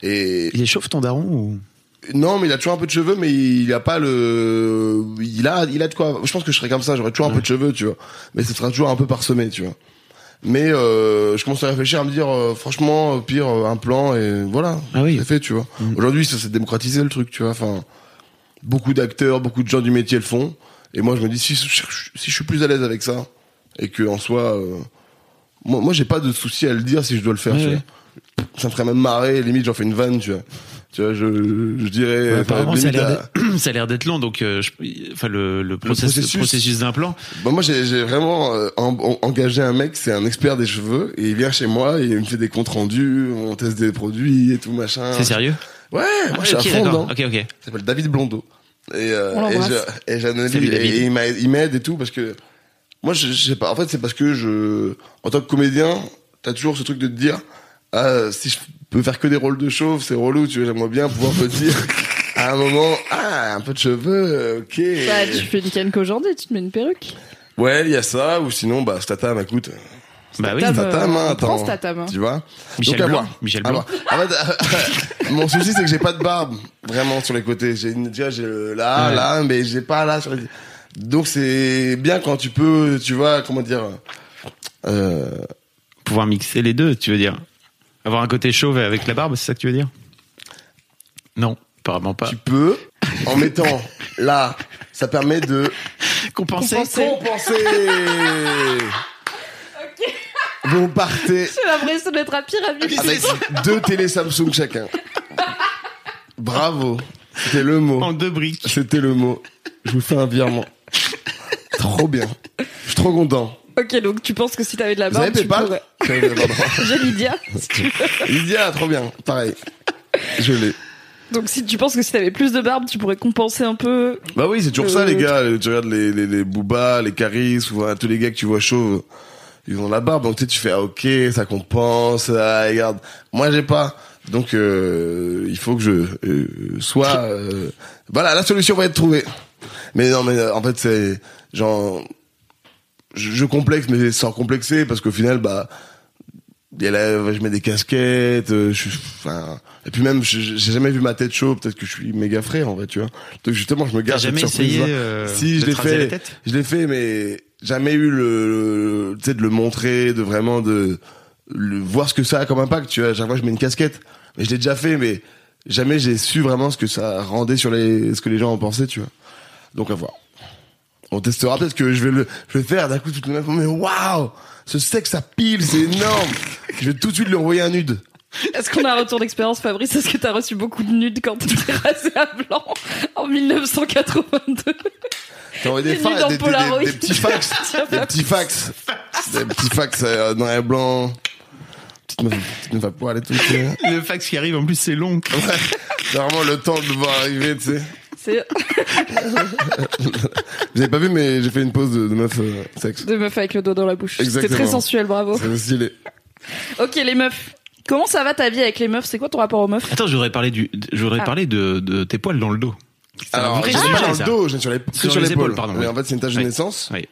Speaker 3: Et
Speaker 1: Il est chauve ton daron ou?
Speaker 3: Non, mais il a toujours un peu de cheveux, mais il a pas le. Il a, il a de quoi. Je pense que je serais comme ça. J'aurais toujours un peu de cheveux, tu vois. Mais ce sera toujours un peu parsemé, tu vois. Mais euh, je commence à réfléchir à me dire, euh, franchement, au pire, euh, un plan et voilà.
Speaker 1: Ah oui.
Speaker 3: C'est fait, tu vois. Aujourd'hui, ça s'est démocratisé le truc, tu vois. Enfin, beaucoup d'acteurs, beaucoup de gens du métier le font. Et moi, je me dis, si, je- si je suis plus à l'aise avec ça et que en soi, euh, moi, moi, j'ai pas de souci à le dire si je dois le faire.
Speaker 1: Ouais,
Speaker 3: tu
Speaker 1: ouais.
Speaker 3: vois. Ça me ferait même marrer. Limite, j'en fais une vanne, tu vois. Tu vois, je, je dirais.
Speaker 1: Ouais, apparemment, ça a l'air
Speaker 3: à-
Speaker 1: d'être- ça a l'air d'être long, donc euh, je- enfin le, le, process-
Speaker 3: processus.
Speaker 1: le processus d'implant.
Speaker 3: Bah, moi, j'ai vraiment euh, en- en- engagé un mec, c'est un expert des cheveux, et il vient chez moi, et il me fait des comptes rendus, on teste des produits et tout machin.
Speaker 1: C'est sérieux?
Speaker 3: Ouais, moi,
Speaker 1: Ah,
Speaker 3: je suis à fond.
Speaker 1: Ok, ok.
Speaker 3: Il s'appelle David Blondeau. Et, euh, et et
Speaker 1: Salut,
Speaker 3: et il m'aide- il m'aide et tout, parce que moi, je, je sais pas, en fait, c'est parce que je, en tant que comédien, t'as toujours ce truc de te dire, ah, si je peux faire que des rôles de chauve, c'est relou, tu vois, j'aimerais bien pouvoir me dire, à un moment, ah, un peu de cheveux, ok.
Speaker 2: Bah, tu fais une canne qu'aujourd'hui, tu te mets une perruque.
Speaker 3: Ouais, il y a ça, ou sinon, bah, Statam, écoute.
Speaker 1: Bah oui.
Speaker 2: Statam, euh,
Speaker 3: hein, attends.
Speaker 2: Statam, hein.
Speaker 3: Tu vois
Speaker 1: Michel
Speaker 3: Donc, à
Speaker 1: Blanc. Michel
Speaker 3: À
Speaker 1: Blanc.
Speaker 3: En fait, mon souci, c'est que j'ai pas de barbe, vraiment, sur les côtés. J'ai une, tu vois, j'ai le là,
Speaker 1: Ouais.
Speaker 3: là, mais j'ai pas là sur les... Donc, c'est bien quand tu peux, tu vois, comment dire, euh,
Speaker 1: Pouvoir mixer les deux, tu veux dire Avoir un côté chauve avec la barbe, c'est ça que tu veux dire? Non, apparemment pas.
Speaker 3: tu peux, en mettant là, ça permet de
Speaker 1: Compenser.
Speaker 3: compenser. Vous partez
Speaker 2: J'ai l'impression d'être à pyramide.
Speaker 3: avec deux télé Samsung chacun. Bravo. C'était le mot.
Speaker 1: En deux briques.
Speaker 3: C'était le mot. Je vous fais un virement. trop bien. Je suis trop content.
Speaker 2: Ok, donc tu penses que si t'avais de la
Speaker 3: Vous avez
Speaker 2: barbe, tu
Speaker 3: PayPal
Speaker 2: pourrais.
Speaker 3: Pardon.
Speaker 2: J'ai Lydia, si tu veux.
Speaker 3: Lydia, trop bien. Pareil. Je l'ai.
Speaker 2: Donc si tu penses que si t'avais plus de barbe, tu pourrais compenser un peu.
Speaker 3: Bah oui, c'est toujours
Speaker 2: Euh,
Speaker 3: ça, les gars. Tu regardes les, les, les Booba, les Caris, ou voilà, tous les gars que tu vois chauves, ils ont la barbe. Donc tu sais, tu fais, ah, ok, ça compense, ah, regarde. Moi, j'ai pas. Donc, euh, il faut que je euh, sois... euh, voilà, la solution va être trouvée. Mais non, mais euh, en fait, c'est... Genre... Je, je complexe, mais sans complexer, parce qu'au final, bah... a là, je mets des casquettes, euh, je suis, enfin, et puis même, j'ai jamais vu ma tête chaude, peut-être que je suis méga frère, en fait, tu vois. Donc justement, je me garde cette surprise
Speaker 1: essayé euh,
Speaker 3: si je l'ai
Speaker 1: la
Speaker 3: fait,
Speaker 1: tête?
Speaker 3: je l'ai fait, mais jamais eu le, le- tu sais, de le montrer, de vraiment de le, voir ce que ça a comme impact. Tu vois, à chaque fois je mets une casquette, mais je l'ai déjà fait, mais jamais j'ai su vraiment ce que ça rendait sur les, ce que les gens en pensaient, tu vois. Donc à voir. On testera peut-être que je vais le, je vais le faire d'un coup toute le même. Mais waouh, ce sexe ça pile, c'est énorme. je vais tout de suite lui envoyer un nude.
Speaker 2: Est-ce qu'on a un retour d'expérience, Fabrice? Est-ce que t'as reçu beaucoup de nudes quand t'étais rasé à blanc en 1982
Speaker 3: T'as envoyé des,
Speaker 2: Des
Speaker 3: fa-
Speaker 2: nudes en
Speaker 3: des, des-
Speaker 2: Polaroid.
Speaker 3: des petits fax, des petits fax, des petits fax euh, noir et blanc. Petite meuf, petite meuf à poil et tout.
Speaker 1: Le fax qui arrive, en plus, c'est long.
Speaker 3: C'est vraiment le temps de le voir arriver, tu sais.
Speaker 2: C'est
Speaker 3: Vous avez pas vu, mais j'ai fait une pause de, de meuf euh, sexe.
Speaker 2: de meuf avec le doigt dans la bouche. C'était
Speaker 3: Exactement.
Speaker 2: très sensuel, bravo.
Speaker 3: C'est stylé.
Speaker 2: Ok, les meufs. Comment ça va ta vie avec les meufs? C'est quoi ton rapport aux meufs?
Speaker 1: Attends, je voudrais parler du, je voudrais
Speaker 2: Ah.
Speaker 1: parler de, de tes poils dans le dos. C'est
Speaker 3: Alors, j'ai dans le dos, j'ai sur les,
Speaker 1: Sur
Speaker 3: sur
Speaker 1: les épaules, pardon,
Speaker 3: Mais
Speaker 1: oui.
Speaker 3: en fait, c'est une tache de
Speaker 1: Oui.
Speaker 3: naissance.
Speaker 1: Oui.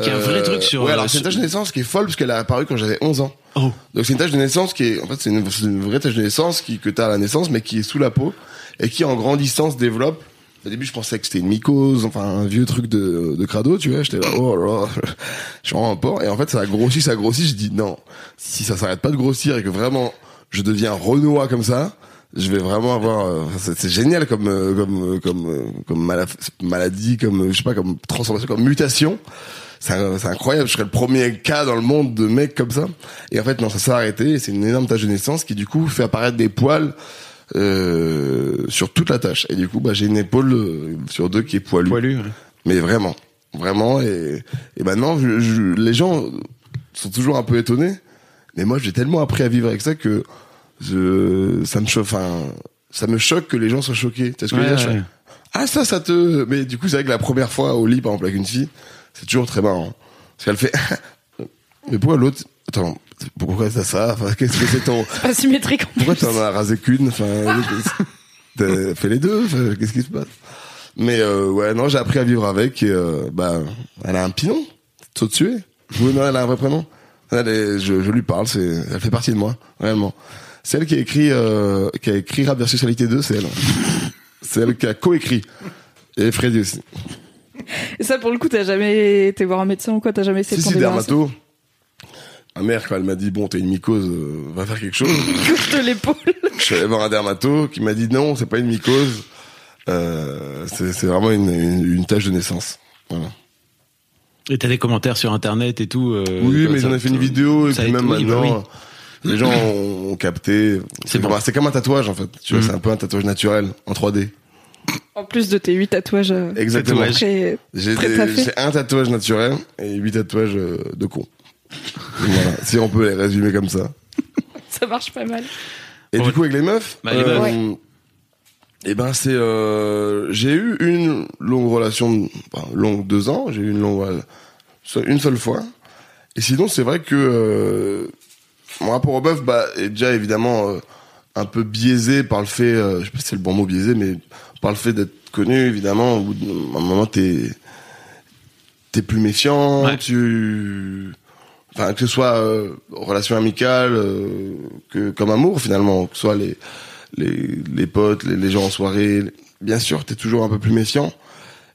Speaker 1: Qui est un vrai
Speaker 3: Euh,
Speaker 1: truc sur.
Speaker 3: Ouais, alors
Speaker 1: euh,
Speaker 3: c'est une tache de naissance qui est folle parce qu'elle est apparue quand j'avais 11 ans.
Speaker 1: Oh.
Speaker 3: Donc c'est une tache de naissance qui est, en fait, c'est une, c'est une vraie tache de naissance qui, que t'as à la naissance, mais qui est sous la peau et qui en grandissant se développe. Au début, je pensais que c'était une mycose, enfin un vieux truc de, de crado, tu vois. J'étais là, oh là, je suis un porc. Et en fait, ça a grossi, ça a grossi. Je dis non, si ça s'arrête pas de grossir et que vraiment je deviens renois comme ça, je vais vraiment avoir. euh, c'est génial comme euh, comme euh, comme comme mala- maladie, comme je sais pas, comme transformation, comme mutation. C'est incroyable. Je serais le premier cas dans le monde de mec comme ça. Et en fait, non, ça s'est arrêté. C'est une énorme tache de naissance qui du coup fait apparaître des poils euh, sur toute la tâche. Et du coup, bah, j'ai une épaule euh, sur deux qui est poilue.
Speaker 1: Poilu. ouais.
Speaker 3: Mais vraiment, vraiment. Et, et maintenant, je, je- les gens sont toujours un peu étonnés. Mais moi, j'ai tellement appris à vivre avec ça que je, ça me choque. Enfin, ça me choque que les gens soient choqués. Tu sais ce que je veux
Speaker 1: Ouais,
Speaker 3: dire? Je
Speaker 1: ouais.
Speaker 3: Ah ça, ça te. Mais du coup, c'est vrai que la première fois au lit, par exemple, avec une fille, c'est toujours très marrant. Parce qu'elle fait. mais pourquoi l'autre Attends, pourquoi t'as ça Enfin, qu'est-ce que c'est ton
Speaker 2: Pas symétrique en
Speaker 3: pourquoi t'en as rasé qu'une Enfin, t'as fait les deux. Enfin, Qu'est-ce qui se passe Mais euh, ouais, non, j'ai appris à vivre avec. Et euh, bah, elle a un petit nom, Tsotsué. Oui, non, elle a un vrai prénom. Elle est- je, je lui parle. C'est, elle fait partie de moi, réellement. C'est elle qui a écrit, euh, qui a écrit Rap versus Sexualité 2, c'est elle. C'est elle qui a coécrit. Et Freddy aussi.
Speaker 2: Et ça, pour le coup, t'as jamais été voir un médecin ou quoi T'as jamais essayé
Speaker 3: Si,
Speaker 2: de
Speaker 3: si, dermato. Ma mère, quand elle m'a dit, bon, t'as une mycose, euh, va faire quelque chose.
Speaker 2: Couche de l'épaule.
Speaker 3: Je suis allé voir un dermato qui m'a dit non, c'est pas une mycose. Euh, c'est vraiment une, une, une tâche de naissance. Voilà.
Speaker 1: Et t'as des commentaires sur internet et tout. euh,
Speaker 3: oui, mais j'en ai fait une vidéo et puis même
Speaker 1: oui, bah
Speaker 3: maintenant,
Speaker 1: oui.
Speaker 3: les gens ont, ont capté.
Speaker 1: C'est bon.
Speaker 3: bah, c'est comme un tatouage en fait. Tu vois,
Speaker 1: Mm.
Speaker 3: c'est un peu un tatouage naturel en 3D.
Speaker 2: En plus de tes huit tatouages. euh,
Speaker 3: Exactement. J'ai un tatouage naturel et huit tatouages de con. Voilà. Si on peut les résumer comme ça.
Speaker 2: Ça marche pas mal.
Speaker 3: Et
Speaker 1: Bon,
Speaker 3: du coup, avec les meufs,
Speaker 1: bah, les meufs.
Speaker 2: Ouais.
Speaker 3: eh ben c'est, euh, j'ai eu une longue relation, enfin, longue deux ans. J'ai eu une longue, une seule fois. Et sinon, c'est vrai que euh, mon rapport aux meufs, bah, est déjà évidemment euh, un peu biaisé par le fait, euh, je sais pas si c'est le bon mot biaisé, mais par le fait d'être connu, évidemment. Au bout d'un moment, t'es t'es plus méfiant,
Speaker 1: Ouais.
Speaker 3: tu enfin que ce soit euh, relation amicale euh, que comme amour finalement que ce soit les les, les potes les, les gens en soirée bien sûr t'es toujours un peu plus méfiant.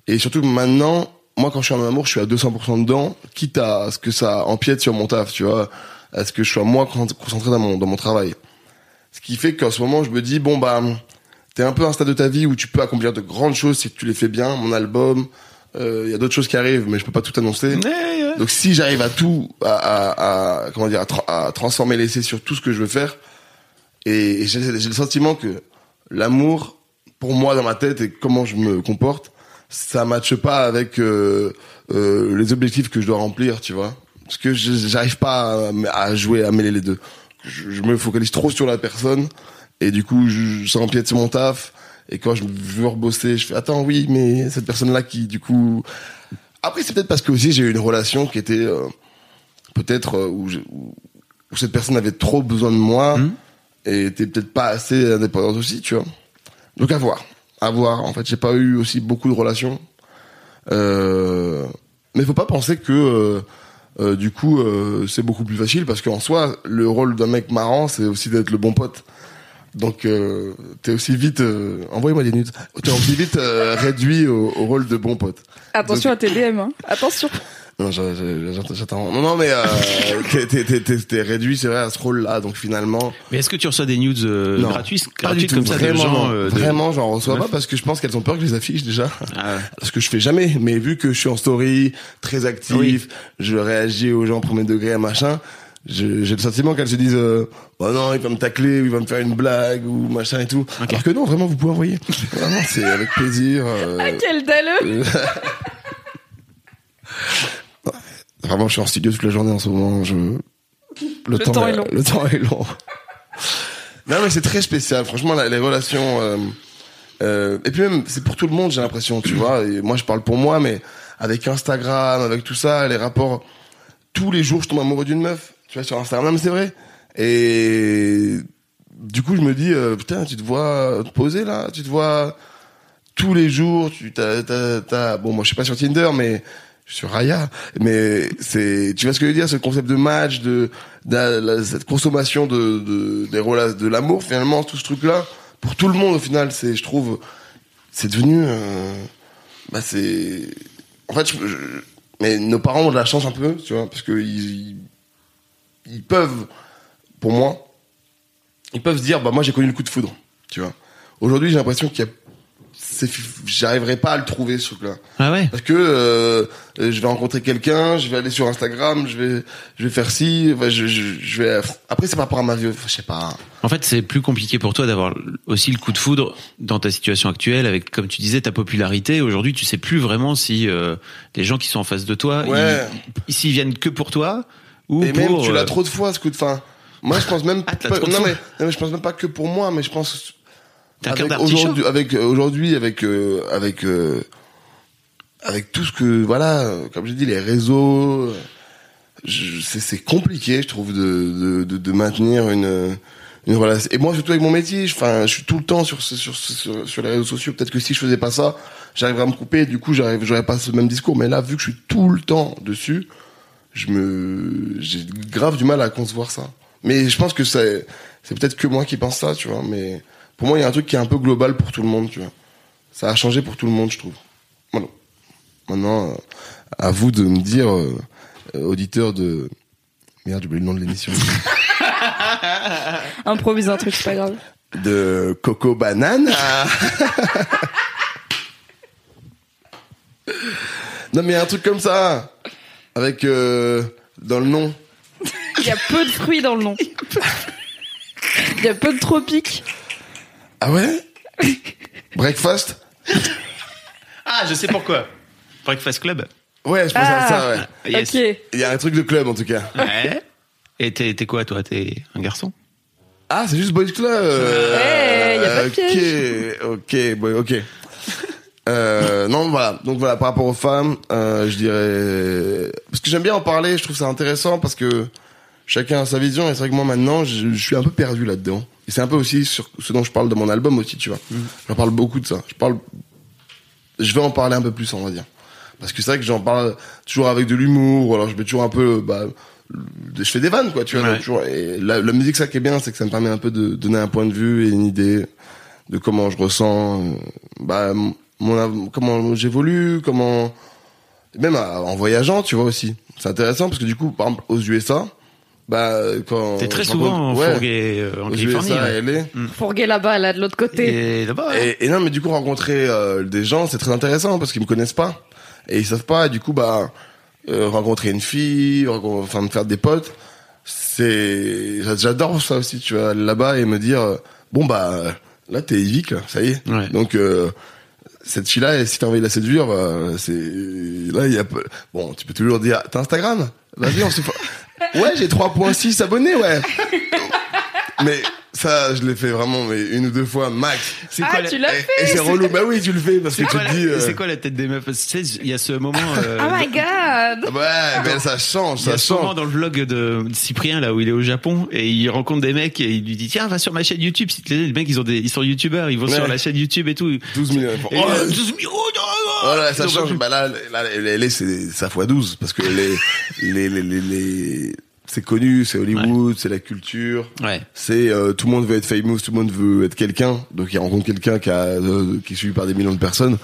Speaker 3: Et surtout maintenant moi quand je suis en amour je suis à 200% dedans quitte à ce que ça empiète sur mon taf tu vois à ce que je sois moins con- concentré dans mon dans mon travail. Ce qui fait qu'en ce moment je me dis bon bah t'es un peu à un stade de ta vie où tu peux accomplir de grandes choses si tu les fais bien. Mon album il y a d'autres choses qui arrivent mais je peux pas tout annoncer donc si j'arrive à tout, à, à, à- comment dire, à, tra- à transformer l'essai sur tout ce que je veux faire, et, et j'ai le sentiment que l'amour, pour moi dans ma tête et comment je me comporte, ça matche pas avec euh, euh, les objectifs que je dois remplir, tu vois. Parce que je- j'arrive pas à, à jouer, à mêler les deux. Je, je me focalise trop sur la personne Et du coup, je, je empiète sur mon taf. Et quand je veux rebosser, je fais attends oui, mais cette personne-là qui du coup. Après, c'est peut-être parce que aussi j'ai eu une relation qui était euh, peut-être euh, où, je- où- où cette personne avait trop besoin de moi
Speaker 1: Mhm.
Speaker 3: et était peut-être pas assez indépendante aussi, tu vois. Donc à voir, à voir. En fait, j'ai pas eu aussi beaucoup de relations. Euh, mais faut pas penser que euh, euh, du coup euh, c'est beaucoup plus facile parce qu'en soi le rôle d'un mec marrant c'est aussi d'être le bon pote. Donc euh, t'es aussi vite euh, envoyez-moi des nudes. T'es aussi vite euh, réduit au, au rôle de bon pote.
Speaker 2: Attention à tes DM, hein. Attention.
Speaker 3: Non, j'attends, j'attends. Non, non, mais euh, t'es- t'es- t'es t'es- t'es réduit, c'est vrai, à ce rôle-là. Donc finalement,
Speaker 1: Mais est-ce que tu reçois des news euh,
Speaker 3: non,
Speaker 1: gratuites, gratuites comme ça de
Speaker 3: vraiment,
Speaker 1: gens euh, de-
Speaker 3: vraiment, j'en reçois
Speaker 1: Ouais.
Speaker 3: pas parce que je pense qu'elles ont peur que je les affiche déjà.
Speaker 1: Ah ouais.
Speaker 3: Ce que je fais jamais. Mais vu que je suis en story, très actif,
Speaker 1: Oui.
Speaker 3: je réagis aux gens premier degré, machin. J'ai le sentiment qu'elles se disent, euh, oh non, il va me tacler, ou il va me faire une blague ou machin et tout. Alors que non, vraiment, vous pouvez envoyer. Vraiment, c'est avec plaisir. euh,
Speaker 2: Ah, quel dalleux
Speaker 3: Vraiment, je suis en studio toute la journée en ce moment. Je... Le,
Speaker 2: temps est long.
Speaker 3: Le temps est long. non, mais c'est très spécial. Franchement, la- les relations. euh, euh, et puis même, c'est pour tout le monde, j'ai l'impression, tu vois. Et moi, je parle pour moi, mais avec Instagram, avec tout ça, les rapports. Tous les jours, je tombe amoureux d'une meuf. Tu vois, sur Instagram, c'est vrai. Et du coup, je me dis, euh, putain, tu te vois poser là, tu te vois tous les jours, tu t'as, t'as, t'as- bon, moi, je suis pas sur Tinder, mais je suis sur Raya, mais c'est, tu vois ce que je veux dire, ce concept de match, de, cette consommation de, de, des rela- de l'amour, finalement, tout ce truc-là, pour tout le monde, au final, c'est, je trouve, c'est devenu, euh, bah, c'est, en fait, je- mais nos parents ont de la chance un peu, tu vois, parce que ils, ils, ils peuvent, pour moi, ils peuvent se dire, bah, moi, j'ai connu le coup de foudre, tu vois. Aujourd'hui, j'ai l'impression qu'il y a, j'arriverai pas à le trouver, ce truc-là.
Speaker 1: Ah ouais?
Speaker 3: Parce que euh, je vais rencontrer quelqu'un, je vais aller sur Instagram, je vais, je vais faire ci, enfin, je, je, je vais. Après, c'est par rapport à ma vie, je sais pas.
Speaker 1: En fait, c'est plus compliqué pour toi d'avoir aussi le coup de foudre dans ta situation actuelle, avec, comme tu disais, ta popularité. Aujourd'hui, tu sais plus vraiment si euh, les gens qui sont en face de toi,
Speaker 3: Ouais.
Speaker 1: ils, s'ils viennent que pour toi ou
Speaker 3: Et
Speaker 1: pour.
Speaker 3: même, tu l'as
Speaker 1: euh,
Speaker 3: trop de fois, ce coup de fin. Moi, je pense même
Speaker 1: Ah,
Speaker 3: pas, non, mais, non, mais je pense même pas que pour moi, mais je pense avec aujourd'hui, avec euh, aujourd'hui, avec euh, avec euh, avec tout ce que voilà, comme j'ai dit, les réseaux, euh, je- c'est c'est compliqué, je trouve, de de, de, de maintenir une une relation. Et moi, surtout avec mon métier, je- enfin, je suis tout le temps sur ce- sur ce- sur, sur les réseaux sociaux. Peut-être que si je faisais pas ça, j'arriverais à me couper. Et du coup, j'arrive, j'aurais pas ce même discours. Mais là, vu que je suis tout le temps dessus, je me, j'ai grave du mal à concevoir ça. Mais je pense que c'est, c'est peut-être que moi qui pense ça, tu vois. Mais pour moi, il y a un truc qui est un peu global pour tout le monde, tu vois. Ça a changé pour tout le monde, je trouve. Voilà. Maintenant, euh, à vous de me dire, euh, auditeur de, merde, j'ai oublié le nom de l'émission.
Speaker 2: Improvise un truc, c'est pas grave.
Speaker 3: de Coco Banane. non mais un truc comme ça avec euh, dans le nom.
Speaker 2: Il y a peu de fruits dans le nom. Il y a peu de tropiques.
Speaker 3: Ah ouais? Breakfast?
Speaker 1: Ah, je sais pourquoi. Breakfast Club.
Speaker 3: Ouais, je pense à ça. Ouais.
Speaker 1: Yes.
Speaker 2: Ok.
Speaker 3: Il y a un truc de club en tout cas.
Speaker 1: Ouais. Et t'es t'es quoi, toi? T'es un garçon?
Speaker 3: Ah, c'est juste Boys Club.
Speaker 2: Ouais, y a pas de
Speaker 3: Ok, ok, boy, ok. Euh, non, voilà. Donc voilà, par rapport aux femmes, euh, je dirais parce que j'aime bien en parler. Je trouve ça intéressant parce que chacun a sa vision. Et c'est vrai que moi maintenant, je, je suis un peu perdu là-dedans. Et c'est un peu aussi sur ce dont je parle dans mon album aussi, tu vois. J'en parle beaucoup de ça. Je parle, je vais en parler un peu plus, on va dire. Parce que c'est vrai que j'en parle toujours avec de l'humour. ou Alors je mets toujours un peu, bah, je fais des vannes, quoi, tu vois.
Speaker 1: Ouais.
Speaker 3: donc toujours- et la, la musique, ça qui est bien, c'est que ça me permet un peu de donner un point de vue et une idée de comment je ressens, euh, bah, mon, comment j'évolue, comment, même en voyageant, tu vois aussi. C'est intéressant parce que du coup, par exemple, aux USA, bah, quand.
Speaker 1: T'es très souvent en
Speaker 3: rencontre- ouais,
Speaker 1: fourguet euh, en Californie.
Speaker 3: USA,
Speaker 1: ouais.
Speaker 3: LA.
Speaker 2: Fourguet là-bas, là, de l'autre côté.
Speaker 1: Et là-bas. hein.
Speaker 3: Et, et non, mais du coup, rencontrer euh, des gens, c'est très intéressant parce qu'ils me connaissent pas et ils savent pas. Et du coup, bah, euh, rencontrer une fille, enfin, me faire des potes, c'est, j'a- j'adore ça aussi. Tu vois, aller là-bas et me dire, euh, bon bah, là, t'es Yvick, là, ça y est.
Speaker 1: Ouais.
Speaker 3: Donc, euh, cette fille-là, si t'as envie de la séduire, bah, c'est là, il y a bon, tu peux toujours dire, t'as Instagram? Vas-y, on se. Ouais, j'ai 3.6 abonnés, ouais. Mais Ça, je l'ai fait vraiment, mais une ou deux fois max.
Speaker 1: C'est
Speaker 2: Ah,
Speaker 1: quoi, la-
Speaker 2: tu l'as fait
Speaker 3: et c'est relou. Bah oui, tu le fais parce que tu
Speaker 1: quoi
Speaker 3: te
Speaker 1: la-
Speaker 3: dis. euh,
Speaker 1: c'est quoi la tête des meufs Parce que Tu sais, il y a ce moment. euh,
Speaker 2: Oh my god
Speaker 3: Ouais, mais ça change,
Speaker 1: Il y a
Speaker 3: ça
Speaker 1: ce moment
Speaker 3: change.
Speaker 1: dans le vlog de Cyprien là où il est au Japon et il rencontre des mecs et il lui dit tiens va sur ma chaîne YouTube si les mecs ils ont des ils sont youtubeurs ils vont
Speaker 3: Ouais.
Speaker 1: sur la chaîne YouTube et tout
Speaker 3: 12 millions.
Speaker 1: et
Speaker 3: Oh,
Speaker 1: il a 12 millions oh, non, non.
Speaker 3: Voilà, ça change. Bah là, là, les, c'est ça fois 12 parce que les, les, les, les, les- c'est connu, c'est Hollywood, c'est la culture.
Speaker 1: ouais
Speaker 3: C'est euh, tout le monde veut être famous, tout le monde veut être quelqu'un. Donc il rencontre quelqu'un qui a euh, qui est suivi par des millions de personnes.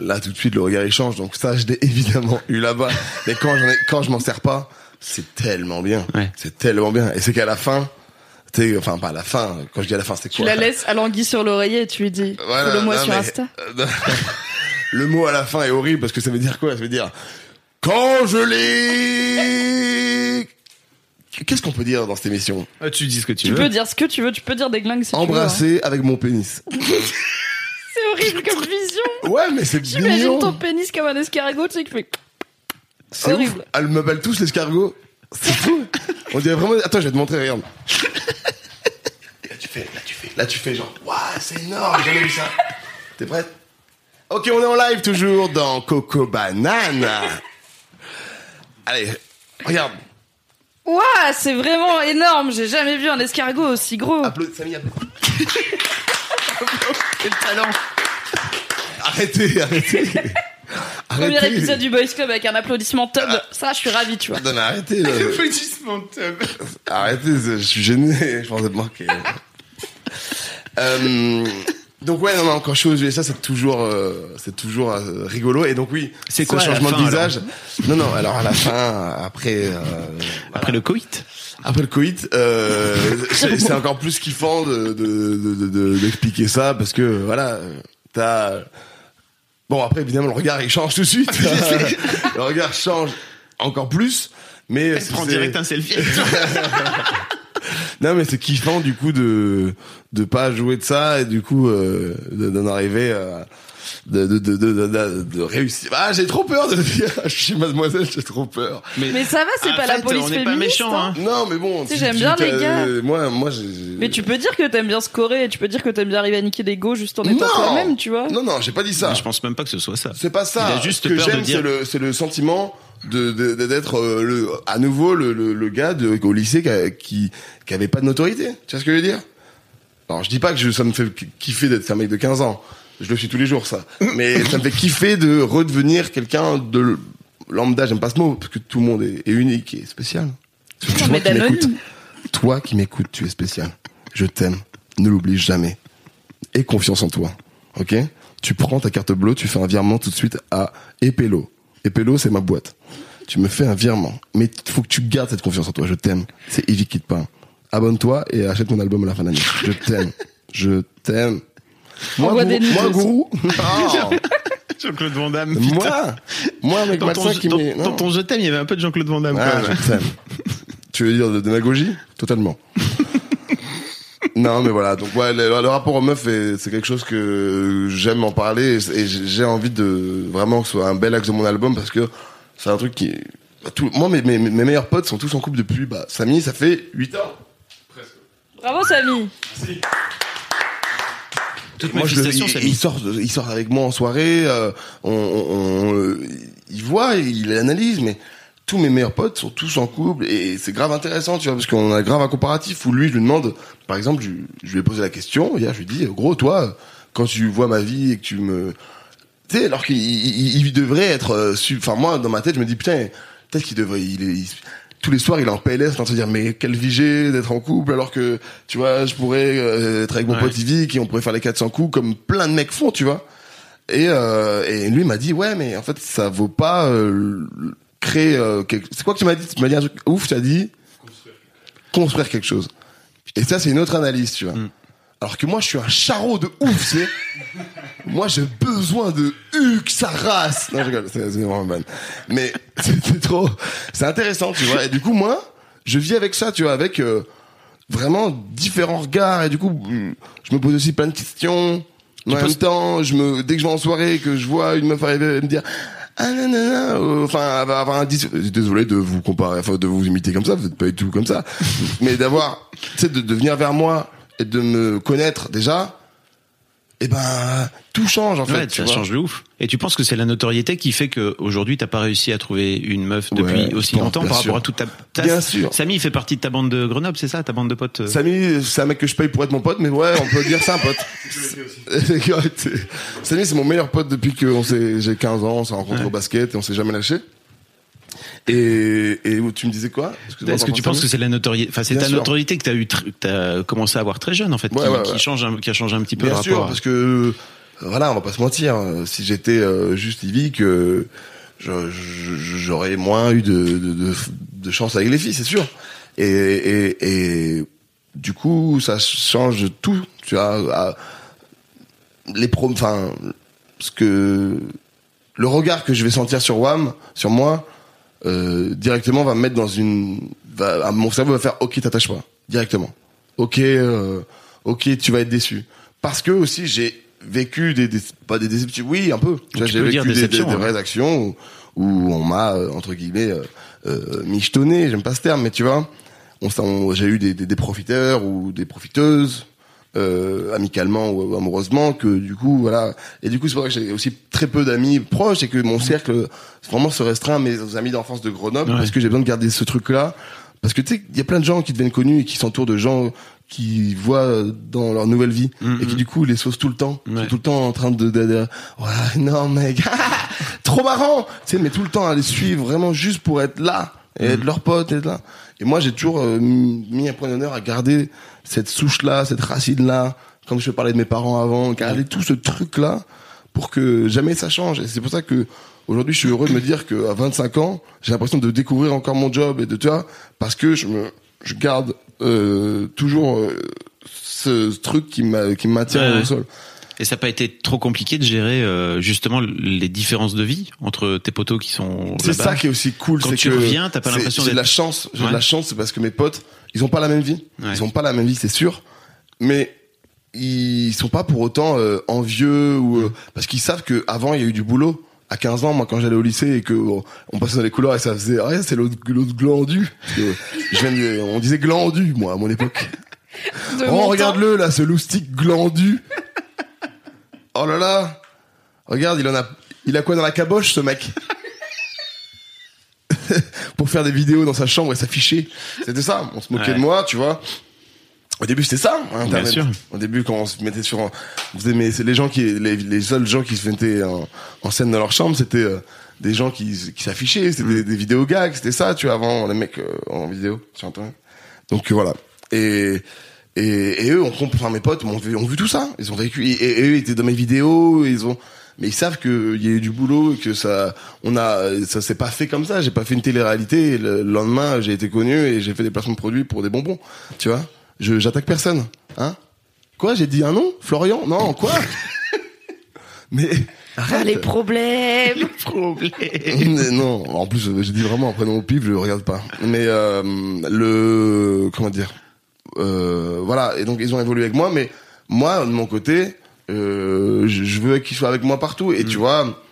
Speaker 3: Là tout de suite le regard il change. Donc ça je l'ai évidemment eu là-bas. Mais quand j'en ai, quand je m'en sers pas, c'est tellement bien.
Speaker 1: Ouais.
Speaker 3: C'est tellement bien. Et c'est qu'à la fin, tu sais, enfin pas à la fin. Quand je dis à la fin, c'est
Speaker 2: Tu
Speaker 3: quoi
Speaker 2: la laisses à l'anguille sur l'oreiller et tu lui dis
Speaker 3: Voilà,
Speaker 2: follow-moi
Speaker 3: non,
Speaker 2: sur
Speaker 3: mais-
Speaker 2: Insta.
Speaker 3: euh, le mot à la fin est horrible parce que ça veut dire quoi? Ça veut dire quand je l'ai. Qu'est-ce qu'on peut dire dans cette émission?
Speaker 1: Ah, tu dis ce que tu,
Speaker 2: Tu
Speaker 1: veux
Speaker 2: peux dire ce que tu veux, tu peux dire des glingues si tu veux. hein.
Speaker 3: Embrasser avec mon pénis.
Speaker 2: C'est horrible comme vision.
Speaker 3: Ouais, mais c'est
Speaker 2: J'imagine
Speaker 3: mignon.
Speaker 2: ton pénis comme un escargot, tu sais, qui fait.
Speaker 3: C'est ouf.
Speaker 2: horrible.
Speaker 3: Elle m'appelle tous l'escargot. C'est fou. On dirait vraiment. Attends, je vais te montrer. Regarde. Là tu fais, là tu fais, là tu fais genre, waouh, c'est énorme. J'ai jamais vu ça. T'es prête? Ok, on est en live toujours dans Coco Banane. Allez, regarde.
Speaker 2: Ouah, c'est vraiment énorme. J'ai jamais vu un escargot aussi gros.
Speaker 3: Applaudis, Samy, applaudis.
Speaker 1: quel talent
Speaker 3: Arrêtez, arrêtez.
Speaker 2: Premier
Speaker 3: Arrêtez.
Speaker 2: épisode du Boys Club avec un applaudissement tub. Ça, je suis ravi, tu vois.
Speaker 3: Non, mais arrêtez. là.
Speaker 1: applaudissement tub
Speaker 3: Arrêtez, je suis gêné. Je pense être marqué. euh, donc ouais, non, non, quand je suis aux USA, c'est toujours, euh, c'est toujours euh, rigolo. Et donc oui,
Speaker 1: C'est
Speaker 3: ce
Speaker 1: quoi la
Speaker 3: changement
Speaker 1: fin,
Speaker 3: de visage Non, non. Alors à la fin, après, euh,
Speaker 1: après le coït
Speaker 3: après le coït, euh, c'est encore plus kiffant de de- de- de- de- d'expliquer ça parce que voilà, euh, t'as bon après évidemment le regard il change tout de suite. le regard change encore plus. Mais
Speaker 1: elle prend direct un selfie
Speaker 3: Non mais c'est kiffant du coup de de pas jouer de ça et du coup euh, de- d'en arriver à de de de de, de, de réussir. Ah j'ai trop peur de le dire. Je suis mademoiselle, j'ai trop peur.
Speaker 2: Mais ça va, c'est pas la
Speaker 1: fait,
Speaker 2: police
Speaker 1: on
Speaker 2: féministe.
Speaker 1: pas méchant
Speaker 2: hein.
Speaker 1: hein
Speaker 3: Non mais bon.
Speaker 2: Tu sais, j'aime bien les gars.
Speaker 3: Moi moi j'ai.
Speaker 2: Mais tu peux dire que t'aimes bien scorer et tu peux dire que t'aimes bien arriver à niquer l'ego juste en étant toi-même, tu vois.
Speaker 3: Non non j'ai pas dit ça.
Speaker 1: je pense même pas que ce soit ça
Speaker 3: C'est pas ça.
Speaker 1: Il a juste
Speaker 3: Ce que
Speaker 1: peur de
Speaker 3: j'aime,
Speaker 1: dire-
Speaker 3: c'est le, c'est le sentiment de, d'être euh, le, à nouveau le, le, le gars de, au lycée qui, a- qui, qui avait pas de notoriété. Tu vois ce que je veux dire? Alors, je dis pas que je, ça me fait kiffer d'être un mec de 15 ans. Je le suis tous les jours, ça. Mais ça me fait kiffer de redevenir quelqu'un de lambda. J'aime pas ce mot, parce que tout le monde est, est unique et spécial. Toi
Speaker 2: mais
Speaker 3: qui toi qui m'écoutes, tu es spécial. Je t'aime. Ne l'oublie jamais. Aie confiance en toi. Ok? Tu prends ta carte bleue, tu fais un virement tout de suite à Epelo. Epelo, c'est ma boîte. Tu me fais un virement. Mais il faut que tu gardes cette confiance en toi. Je t'aime. C'est Evie Quitte pas. Abonne-toi et achète mon album à la fin de l'année. Je t'aime. Je t'aime. Moi, gourou,
Speaker 2: des
Speaker 3: moi, gourou. Non.
Speaker 1: Jean-Claude Van Damme
Speaker 3: moi, moi, mec,
Speaker 1: dans ton,
Speaker 3: qui
Speaker 1: dans-
Speaker 3: met.
Speaker 1: dans ton je t'aime il y avait un peu de Jean-Claude Van Damme
Speaker 3: Ah,
Speaker 1: quand même.
Speaker 3: je t'aime. tu veux dire de démagogie? Totalement. Non, mais voilà. Donc ouais, le, le rapport aux meufs, est- c'est quelque chose que j'aime en parler et, et j'ai envie de vraiment que ce soit un bel axe de mon album parce que c'est un truc qui. bah, tout- moi, mes, mes, mes meilleurs potes sont tous en couple depuis. Bah, Samy, ça fait 8 ans.
Speaker 2: Bravo, Samy.
Speaker 1: Toutes
Speaker 3: Moi, je il, sort, il sort avec moi en soirée. euh, on, on- on- il voit, il analyse, mais tous mes meilleurs potes sont tous en couple et c'est grave intéressant, tu vois, parce qu'on a grave un comparatif où lui, je lui demande, par exemple, je, je lui ai posé la question hier, je lui dis, gros, toi, quand tu vois ma vie et que tu me, tu sais, alors qu'il il, il devrait être, euh, enfin moi, dans ma tête, je me dis putain, peut-être qu'il devrait, il, est- il- tous les soirs, il est en PLS, en train de se dire mais quelle j'ai d'être en couple alors que tu vois, je pourrais euh, être avec mon
Speaker 1: Ouais.
Speaker 3: pote Ivy, qui on pourrait faire les 400 coups comme plein de mecs font, tu vois. Et, euh, et lui m'a dit ouais mais en fait ça vaut pas euh, créer euh, quelque... c'est quoi que tu m'as dit? Tu m'as dit un truc ouf tu as dit? Construire quelque chose et ça c'est une autre analyse tu vois. Alors que moi je suis un charreau de ouf tu sais. Moi j'ai besoin de Hugues sa race non je rigole c'est c'est vraiment ban mais c'était trop c'est intéressant tu vois. Et du coup moi je vis avec ça tu vois avec euh, vraiment différents regards. Et du coup mm, je me pose aussi plein de questions. En même temps je me dès que je vais en soirée et que je vois une meuf arriver et me dire ah nanana, euh, enfin avoir avoir un dis- désolé de vous comparer enfin de vous imiter comme ça vous êtes pas du tout comme ça. Mais d'avoir tu sais de venir vers moi et de me connaître déjà, eh ben tout change en fait.
Speaker 6: Ouais,
Speaker 3: tu
Speaker 6: ça
Speaker 3: vois.
Speaker 6: change de ouf. Et tu penses que c'est la notoriété qui fait que aujourd'hui t'as pas réussi à trouver une meuf depuis
Speaker 3: Ouais,
Speaker 6: aussi
Speaker 3: pense,
Speaker 6: longtemps par
Speaker 3: sûr.
Speaker 6: rapport à toute ta, ta-
Speaker 3: Bien sûr.
Speaker 6: Samy il fait partie de ta bande de Grenoble, c'est ça, ta bande de potes. euh
Speaker 3: Samy, c'est un mec que je paye pour être mon pote, mais ouais, on peut dire c'est un pote. Samy, c'est mon meilleur pote depuis que on s'est- j'ai 15 ans, on s'est rencontrés au basket et on s'est jamais lâché. Et, et où tu me disais quoi?
Speaker 6: Est-ce que tu penses que c'est la notoriété, enfin c'est ta
Speaker 3: sûr.
Speaker 6: notoriété que t'as eu, tr- que commencé à avoir très jeune en fait,
Speaker 3: Ouais,
Speaker 6: qui,
Speaker 3: ouais,
Speaker 6: qui
Speaker 3: ouais.
Speaker 6: change, qui a changé un petit peu
Speaker 3: Bien
Speaker 6: le
Speaker 3: sûr,
Speaker 6: rapport.
Speaker 3: parce que euh, voilà, on va pas se mentir. euh, Si j'étais euh, juste Ivy, que je- je- j'aurais moins eu de, de, de, de chance avec les filles, c'est sûr. Et, et, et du coup, ça change tout. Tu vois, les prom, enfin, ce que le regard que je vais sentir sur Wam, sur moi, euh, directement va me mettre dans une, va, mon cerveau va faire OK, t'attaches pas, directement. OK, euh, OK, tu vas être déçu. Parce que aussi j'ai vécu des, des pas des déceptions, oui un peu. J'ai vécu des, des,
Speaker 6: ouais.
Speaker 3: vraies actions où, où on m'a euh, entre guillemets euh, euh, michetonné, j'aime pas ce terme, mais tu vois, on, on- j'ai eu des, des, des profiteurs ou des profiteuses. Euh, amicalement ou amoureusement que du coup voilà. Et du coup c'est pour ça que j'ai aussi très peu d'amis proches et que mon cercle vraiment se restreint à mes amis d'enfance de Grenoble
Speaker 6: Ouais.
Speaker 3: parce que j'ai besoin de garder ce truc là parce que tu sais il y a plein de gens qui deviennent connus et qui s'entourent de gens qui voient dans leur nouvelle vie et qui du coup les saucent tout le temps.
Speaker 6: Ouais.
Speaker 3: sont tout le temps en train de, de, de ouais non mec trop marrant! Tu sais mais tout le temps à les suivre vraiment juste pour être là et être leur pote être là. Et moi j'ai toujours euh, mis un point d'honneur à garder cette souche là cette racine là comme je parlais de mes parents avant garder tout ce truc là pour que jamais ça change et c'est pour ça que aujourd'hui je suis heureux de me dire que à 25 ans j'ai l'impression de découvrir encore mon job et de tu vois parce que je me je garde euh, toujours euh, ce, ce truc qui m'a qui me maintient
Speaker 6: Ouais,
Speaker 3: au sol
Speaker 6: Et ça n'a pas été trop compliqué de gérer euh, justement les différences de vie entre tes potos qui sont
Speaker 3: C'est ça qui est aussi cool,
Speaker 6: Quand
Speaker 3: c'est
Speaker 6: tu
Speaker 3: que
Speaker 6: reviens, t'as pas l'impression
Speaker 3: j'ai de
Speaker 6: d'être-
Speaker 3: la chance. J'ai
Speaker 6: Ouais.
Speaker 3: de la chance, c'est parce que mes potes, ils ont pas la même vie.
Speaker 6: Ouais.
Speaker 3: Ils ont pas la même vie, c'est sûr. Mais ils sont pas pour autant euh, envieux ou euh, parce qu'ils savent que avant il y a eu du boulot. À 15 ans, moi, quand j'allais au lycée et que on passait dans les couloirs et ça faisait, ah, c'est l'autre, l'autre glandu. Parce que je viens de- on disait glandu, moi, à mon époque.
Speaker 2: De
Speaker 3: Oh, regarde-le, là, ce loustic glandu. Oh là là. Regarde, il en a, il a quoi dans la caboche, ce mec? Pour faire des vidéos dans sa chambre et s'afficher. C'était ça. On se moquait
Speaker 6: Ouais.
Speaker 3: de moi, tu vois. Au début, c'était ça, hein, Internet.
Speaker 6: sûr.
Speaker 3: Au début, quand on se mettait sur, un- on faisait, mais c'est les gens qui, les, les seuls gens qui se mettaient en, en scène dans leur chambre, c'était euh, des gens qui, qui s'affichaient, c'était des, des vidéos gags, c'était ça, tu vois, avant les mecs euh, en vidéo sur Internet. Donc euh, voilà. Et, et, et eux, on comprend, enfin, mes potes ont vu, ont vu tout ça. Ils ont vécu, et, et eux étaient dans mes vidéos, ils ont, mais ils savent qu'il y a eu du boulot et que ça, on a, ça s'est pas fait comme ça. J'ai pas fait une télé-réalité. Et le lendemain, j'ai été connu et j'ai fait des placements de produits pour des bonbons. Tu vois, je, j'attaque personne, hein? Quoi, j'ai dit un nom, Florian? Non, quoi? Mais
Speaker 2: Ah,
Speaker 3: arrête.
Speaker 2: les problèmes.
Speaker 3: Mais non, en plus, j'ai dit vraiment un prénom au pif, je le regarde pas. Mais euh, le comment dire, euh, voilà. Et donc ils ont évolué avec moi, mais moi de mon côté, euh, je, veux qu'ils soient avec moi partout. Et tu vois,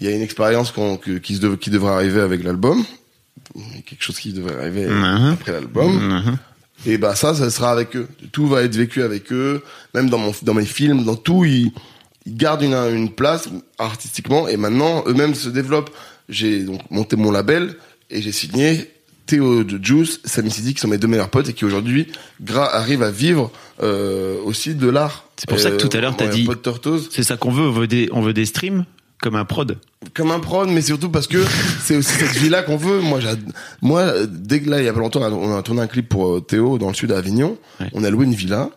Speaker 3: il y a une expérience qu'on, que- qui, se dev- qui devrait arriver avec l'album, quelque chose qui devrait arriver
Speaker 6: Mhm.
Speaker 3: après l'album. Et bah ça, ça sera avec eux. Tout va être vécu avec eux. Même dans mon, dans mes films, dans tout, ils, ils gardent une, une place artistiquement. Et maintenant, eux-mêmes se développent. J'ai donc monté mon label et j'ai signé Théo de Juice, Samy Sidi, qui sont mes deux meilleurs potes et qui aujourd'hui arrivent à vivre euh, aussi de l'art.
Speaker 6: C'est pour ça que tout à l'heure, t'as
Speaker 3: ouais,
Speaker 6: dit- C'est ça qu'on veut, on veut des, on veut des streams comme un prod.
Speaker 3: comme un prod, mais surtout parce que c'est aussi cette vie-là qu'on veut. Moi, moi, euh, dès que là, il y a pas longtemps, on a tourné un clip pour euh, Théo dans le sud à Avignon.
Speaker 6: Ouais.
Speaker 3: On a loué une villa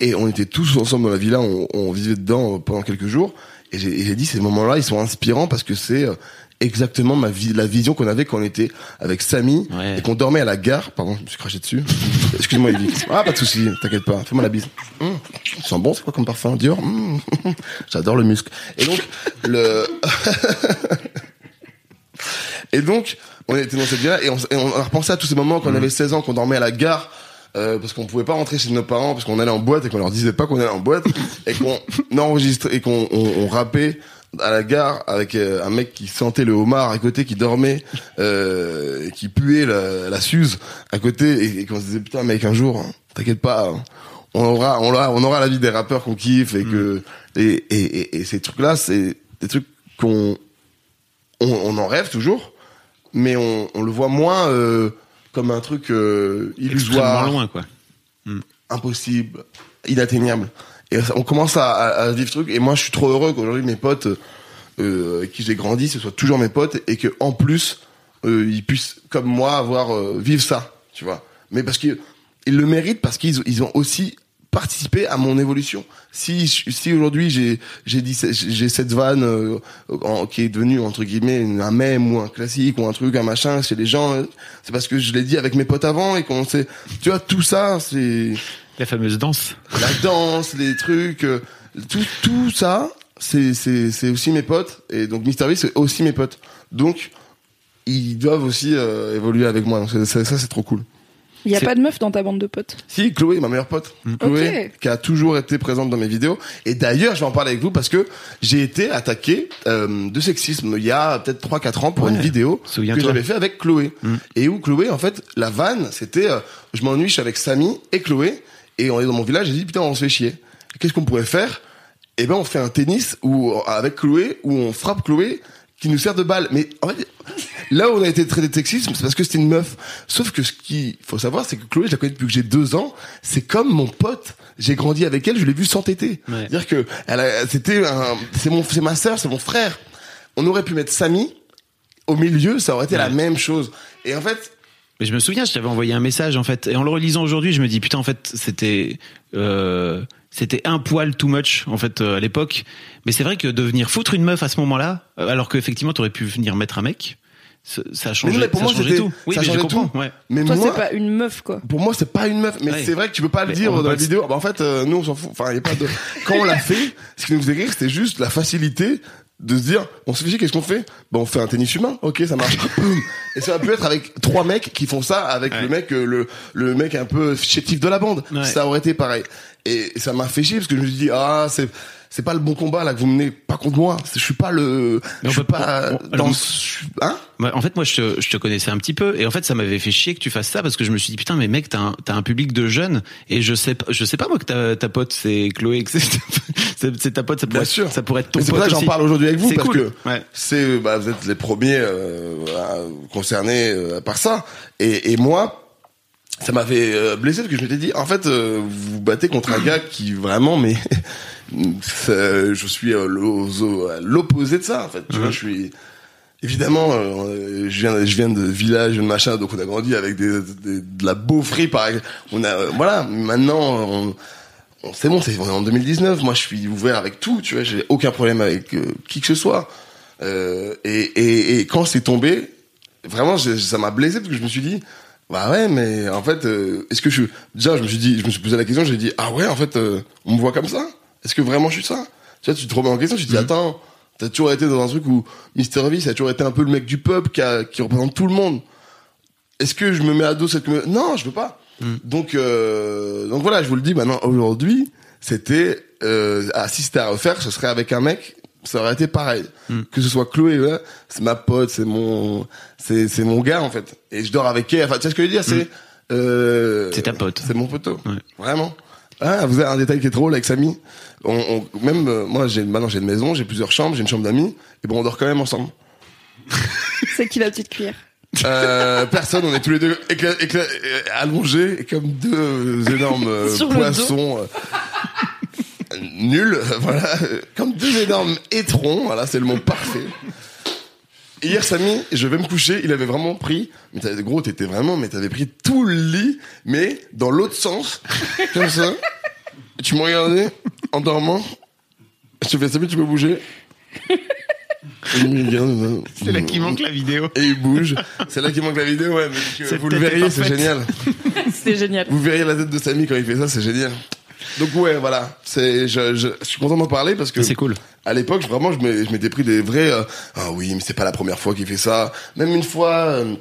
Speaker 3: et on était tous ensemble dans la villa. On, on vivait dedans euh, pendant quelques jours. Et j'ai dit ces moments-là, ils sont inspirants parce que c'est euh, exactement ma vie, la vision qu'on avait quand on était avec Samy
Speaker 6: Ouais.
Speaker 3: et qu'on dormait à la gare. Pardon, je me suis craché dessus. Excuse-moi, Evie. Ah, pas de souci, t'inquiète pas. Fais-moi la bise. Hum, ça sent bon, c'est quoi comme parfum Dior Hum, J'adore le muscle. Et donc, le... et donc, on était dans cette villa et on, et on a repensé à tous ces moments quand on avait 16 ans, qu'on dormait à la gare. euh, parce qu'on pouvait pas rentrer chez nos parents parce qu'on allait en boîte et qu'on leur disait pas qu'on allait en boîte et qu'on enregistrait et qu'on on, on rappait à la gare avec euh, un mec qui sentait le homard à côté qui dormait euh, qui puait la, la suze à côté et, et qu'on se disait putain mec un jour hein, t'inquiète pas hein, on aura, on aura, on aura la vie des rappeurs qu'on kiffe et que et, et, et, et ces trucs-là, c'est des trucs qu'on on, on en rêve toujours, mais on, on le voit moins euh, comme un truc illusoire,
Speaker 6: loin, quoi.
Speaker 3: impossible, inatteignable. On commence à, à, à vivre truc. Et moi, je suis trop heureux qu'aujourd'hui mes potes euh, qui j'ai grandi, ce soient toujours mes potes et que en plus euh, ils puissent, comme moi, avoir euh, vivre ça, tu vois. Mais parce que ils le méritent parce qu'ils ils ont aussi participé à mon évolution. Si si aujourd'hui j'ai j'ai dit j'ai cette vanne qui est devenue entre guillemets un mème ou un classique ou un truc un machin chez les gens, c'est parce que je l'ai dit avec mes potes avant et qu'on sait tu vois tout ça c'est
Speaker 6: La fameuse danse.
Speaker 3: la danse, les trucs, euh, tout, tout ça, c'est, c'est, c'est aussi mes potes. Et donc, Mister V, c'est aussi mes potes. Donc, ils doivent aussi euh, évoluer avec moi. Donc, c'est- c'est- ça, c'est trop cool.
Speaker 2: Il y a
Speaker 6: C'est-
Speaker 2: pas de meuf dans ta bande de potes?
Speaker 3: Si, Chloé, ma meilleure pote. Chloé,
Speaker 2: Ok.
Speaker 3: qui a toujours été présente dans mes vidéos. Et d'ailleurs, je vais en parler avec vous parce que j'ai été attaqué euh, de sexisme il y a peut-être 3-4 ans pour
Speaker 6: Ouais.
Speaker 3: une vidéo que
Speaker 6: Souviens-toi.
Speaker 3: j'avais fait avec Chloé. Et où Chloé, en fait, la vanne, c'était euh, je m'ennuie, je suis avec Samy et Chloé. Et on est dans mon village, j'ai dit, putain, on se fait chier. Qu'est-ce qu'on pourrait faire? Eh ben, on fait un tennis où, avec Chloé, où on frappe Chloé qui nous sert de balle. Mais en fait, là où on a été traité de sexisme, c'est parce que c'était une meuf. Sauf que ce qu'il faut savoir, c'est que Chloé, je la connais depuis que j'ai deux ans. C'est comme mon pote. J'ai grandi avec elle, je l'ai vue s'entêter.
Speaker 6: Ouais.
Speaker 3: C'est-à-dire que elle c'était un, c'est mon, c'est ma sœur, c'est mon frère. On aurait pu mettre Samy au milieu, ça aurait été la même chose. Et en fait,
Speaker 6: Mais je me souviens, je t'avais envoyé un message en fait, et en le relisant aujourd'hui, je me dis putain en fait c'était euh, c'était un poil too much en fait euh, à l'époque. Mais c'est vrai que de venir foutre une meuf à ce moment-là, euh, alors qu'effectivement t'aurais pu venir mettre un mec, ça ça a changé,
Speaker 3: mais pour
Speaker 6: ça a
Speaker 3: moi,
Speaker 6: changé
Speaker 3: c'était-
Speaker 6: tout. Oui,
Speaker 3: ça
Speaker 6: mais je
Speaker 3: changeait
Speaker 6: comprends.
Speaker 3: tout.
Speaker 6: Ouais.
Speaker 3: mais
Speaker 2: Toi,
Speaker 3: moi,
Speaker 2: c'est pas une meuf, quoi.
Speaker 3: pour moi c'est pas une meuf mais
Speaker 6: Ouais.
Speaker 3: c'est vrai que tu peux pas le
Speaker 6: Mais
Speaker 3: dire dans la vidéo bah, en fait euh, nous on s'en fout enfin y a pas de quand on l'a fait ce qui nous faisait rire c'était juste la facilité de se dire on se fait chier qu'est-ce qu'on fait? Bah on fait un tennis humain. Ok ça marche. Et ça peut être avec trois mecs qui font ça avec
Speaker 6: Ouais.
Speaker 3: le mec euh, le le mec un peu chétif de la bande.
Speaker 6: Ouais.
Speaker 3: ça aurait été pareil. Et ça m'a fait chier parce que je me suis dit ah c'est c'est pas le bon combat là que vous menez pas contre moi je suis pas le
Speaker 6: Mais
Speaker 3: je suis
Speaker 6: pas-
Speaker 3: pas
Speaker 6: on-
Speaker 3: dans
Speaker 6: alors-
Speaker 3: suis- hein?
Speaker 6: En fait, moi, je te, je te connaissais un petit peu, et en fait, ça m'avait fait chier que tu fasses ça parce que je me suis dit putain, mais mec, t'as un, t'as un public de jeunes, et je sais, pas- je sais pas moi que ta, ta pote c'est Chloé, que c'est, ta pote, ça pourrait,
Speaker 3: Bien sûr.
Speaker 6: ça pourrait être ton
Speaker 3: c'est pour ça que j'en parle aujourd'hui avec vous parce
Speaker 6: cool.
Speaker 3: que
Speaker 6: Ouais.
Speaker 3: c'est bah, vous êtes les premiers euh, concernés euh, par ça et, et moi ça m'avait euh, blessé parce que je m'étais dit en fait euh, vous vous battez contre un gars qui vraiment mais je suis euh, l'opposé de ça en fait tu vois je suis évidemment euh, je viens je viens de village de machin donc on a grandi avec des, des- de la beaufrie par exemple. on a euh, voilà maintenant on, on- c'est bon, c'est on est en 2019. Moi, je suis ouvert avec tout. Tu vois, j'ai aucun problème avec euh, qui que ce soit. Et, et, et quand c'est tombé, vraiment, ça m'a blessé parce que je me suis dit, bah ouais, mais en fait, est-ce que je déjà, je me suis dit, je me suis posé la question, j'ai dit, ah ouais, en fait, on me voit comme ça? Est-ce que vraiment je suis ça? Tu vois, tu te remets en question. Tu te dis, attends, t'as toujours été dans un truc où Mister V, ça a toujours été un peu le mec du peuple qui, a, qui représente tout le monde est-ce que je me mets à dos cette Non, je veux pas. Donc, euh, donc voilà, je vous le dis maintenant. Aujourd'hui, c'était euh, ah, si c'était à refaire, ce serait avec un mec. Ça aurait été pareil. Que ce soit Chloé, ouais, c'est ma pote, c'est mon, c'est c'est mon gars en fait. Et je dors avec elle. Enfin, tu sais ce que je veux dire C'est euh,
Speaker 6: C'est ta pote.
Speaker 3: C'est mon poteau.
Speaker 6: Ouais.
Speaker 3: Vraiment. Ah, vous avez un détail qui est drôle avec Samy. On, on- même euh, moi, j'ai maintenant j'ai une maison, j'ai plusieurs chambres, j'ai une chambre d'amis. Et bon, on dort quand même ensemble.
Speaker 2: C'est qui la petite cuillère
Speaker 3: Euh, personne, on est tous les deux écla- écla- euh, allongés comme deux énormes euh,
Speaker 2: Sur le
Speaker 3: poissons euh, nuls, voilà, comme deux énormes étrons, voilà, c'est le mot parfait. Hier, Samy, je vais me coucher, il avait vraiment pris, mais gros, t'étais vraiment, mais t'avais pris tout le lit, mais dans l'autre sens, comme ça. Tu m'as regardé en dormant. Je te fais, Samy, tu peux bouger. Me
Speaker 6: C'est là qu'il manque la vidéo.
Speaker 3: et il bouge. C'est là qu'il manque la vidéo, ouais. Mais que
Speaker 6: Cette
Speaker 3: vous le verriez, c'est génial.
Speaker 2: C'était génial.
Speaker 3: Vous verriez la tête de Samy quand il fait ça, c'est génial. Donc ouais, voilà. C'est, je, je, je suis content d'en parler parce que
Speaker 6: C'est cool.
Speaker 3: à l'époque, vraiment, je m'étais pris des vrais. euh, ah oui, mais c'est pas la première fois qu'il fait ça. Même une fois, euh,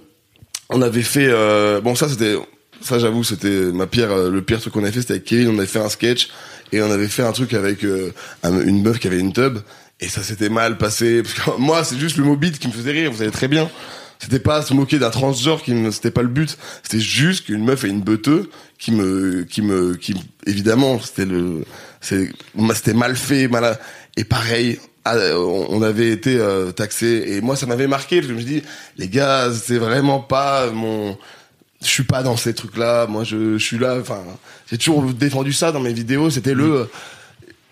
Speaker 3: on avait fait. euh, bon, ça c'était. Ça, j'avoue, c'était ma pire. euh, le pire truc qu'on avait fait, c'était avec Kevin. On avait fait un sketch et on avait fait un truc avec euh, un- une meuf qui avait une tub et ça s'était mal passé. Parce que moi, c'est juste le mot qui me faisait rire. Vous savez très bien. C'était pas se moquer d'un transgenre qui me, c'était pas le but. C'était juste qu'une meuf et une beuteux qui me, qui me, qui, évidemment, c'était le, c'est, c'était mal fait, mal, et pareil, on on avait été euh, taxé et moi ça m'avait marqué parce que je me dis les gars c'est vraiment pas mon je suis pas dans ces trucs là moi je, suis là enfin j'ai toujours défendu ça dans mes vidéos. C'était le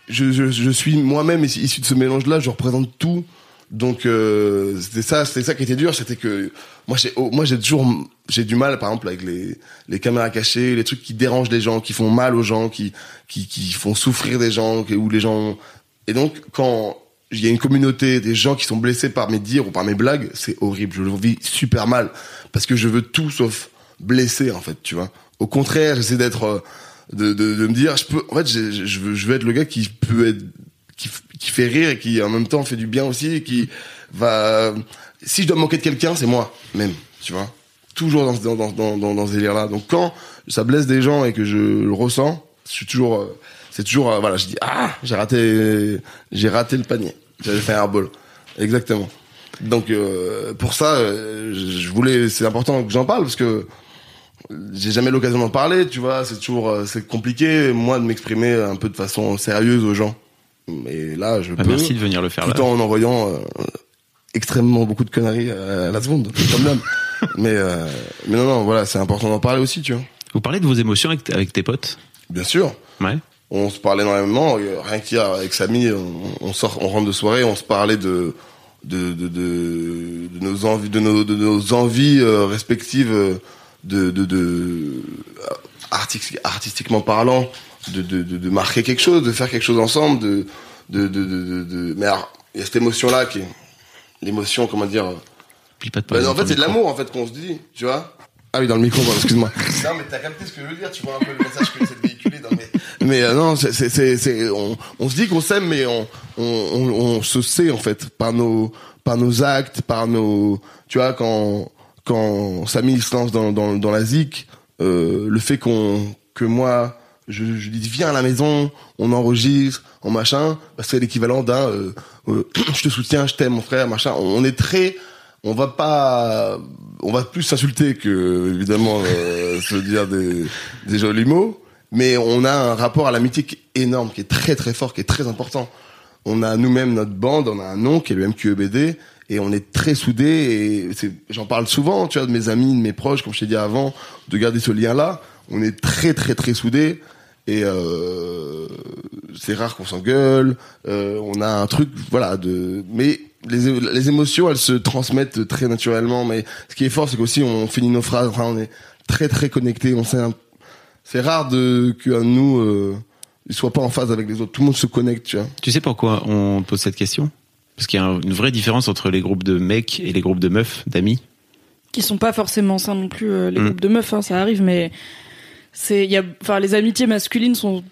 Speaker 3: je, je, suis moi-même issu de ce mélange là je représente tout. Donc euh, c'était ça c'était ça qui était dur. C'était que moi j'ai oh, moi j'ai toujours j'ai du mal par exemple avec les les caméras cachées les trucs qui dérangent les gens qui font mal aux gens qui qui qui font souffrir des gens où les gens et donc quand il y a une communauté des gens qui sont blessés par mes dires ou par mes blagues c'est horrible. Je le vis super mal. Parce que je veux tout sauf blesser en fait tu vois. Au contraire j'essaie d'être euh, de, de, de me dire je peux en fait j'ai- je veux je veux être le gars qui peut être qui, qui fait rire et qui en même temps fait du bien aussi qui va si je dois me moquer de quelqu'un c'est moi même tu vois. Toujours dans dans dans dans, dans, ce délire là donc quand ça blesse des gens et que je le ressens je suis toujours euh, c'est toujours euh, voilà je dis ah j'ai raté j'ai raté le panier. J'avais fait un ball exactement. Donc euh, pour ça je je voulais c'est important que j'en parle parce que j'ai jamais l'occasion d'en parler, tu vois, c'est toujours euh, c'est compliqué moi de m'exprimer un peu de façon sérieuse aux gens. Mais là, je
Speaker 6: Bah,
Speaker 3: peux
Speaker 6: merci de venir le faire là.
Speaker 3: tout en envoyant euh, extrêmement beaucoup de conneries à la seconde, comme d'hab. mais euh, mais non non, voilà, c'est important d'en parler aussi, tu vois.
Speaker 6: Vous parlez de vos émotions avec, avec tes potes?
Speaker 3: Bien sûr.
Speaker 6: Ouais.
Speaker 3: On se parlait énormément, euh, rien qu'hier avec Samy, on, on sort, on rentre de soirée, on se parlait de de de, de, de nos envies, de nos de nos envies euh, respectives euh, de de, de artistique- artistiquement parlant, de, de de de marquer quelque chose, de faire quelque chose ensemble, de de de de, de, de- mais alors, il y a cette émotion là qui est l'émotion, comment dire.
Speaker 6: pas de
Speaker 3: bah, en fait, c'est de l'amour en fait qu'on se dit, tu vois. Ah oui, dans le micro, excuse-moi. non, mais t'as capté ce que je veux dire, tu vois un peu le message que j'essaie de véhiculer. Dans mes... Mais euh, non, c'est, c'est, c'est, c'est- on, on se dit qu'on s'aime, mais on, on, on, on se sait en fait par nos, par nos actes, par nos, tu vois, quand, quand Samy se lance dans, la zik, euh, le fait qu'on, que moi, je, dis viens à la maison, on enregistre, en machin, bah, c'est l'équivalent d'un, euh, euh, je te soutiens, je t'aime mon frère, machin. On est très, on va pas, on va plus s'insulter que évidemment se dire des, des jolis mots, mais on a un rapport à l'amitié qui est énorme, qui est très très fort, qui est très important. On a nous-mêmes notre bande, on a un nom qui est le MQEBD, et on est très soudés. Et j'en parle souvent, tu vois, de mes amis, de mes proches, comme je t'ai dit avant, de garder ce lien-là. On est très très très soudés. Et euh, c'est rare qu'on s'engueule. Euh, on a un truc, voilà, de. Mais les, les émotions, elles se transmettent très naturellement. Mais ce qui est fort, c'est qu'aussi on finit nos phrases. Enfin, on est très très connectés. On sait. un- C'est rare de que un de nous euh, il soit pas en phase avec les autres. Tout le monde se connecte, tu vois.
Speaker 6: Tu sais pourquoi on pose cette question? Parce qu'il y a un- une vraie différence entre les groupes de mecs et les groupes de meufs, d'amis.
Speaker 2: qui sont pas forcément sains non plus euh, les
Speaker 6: Mm.
Speaker 2: groupes de meufs hein, ça arrive mais c'est il y a enfin les amitiés masculines sont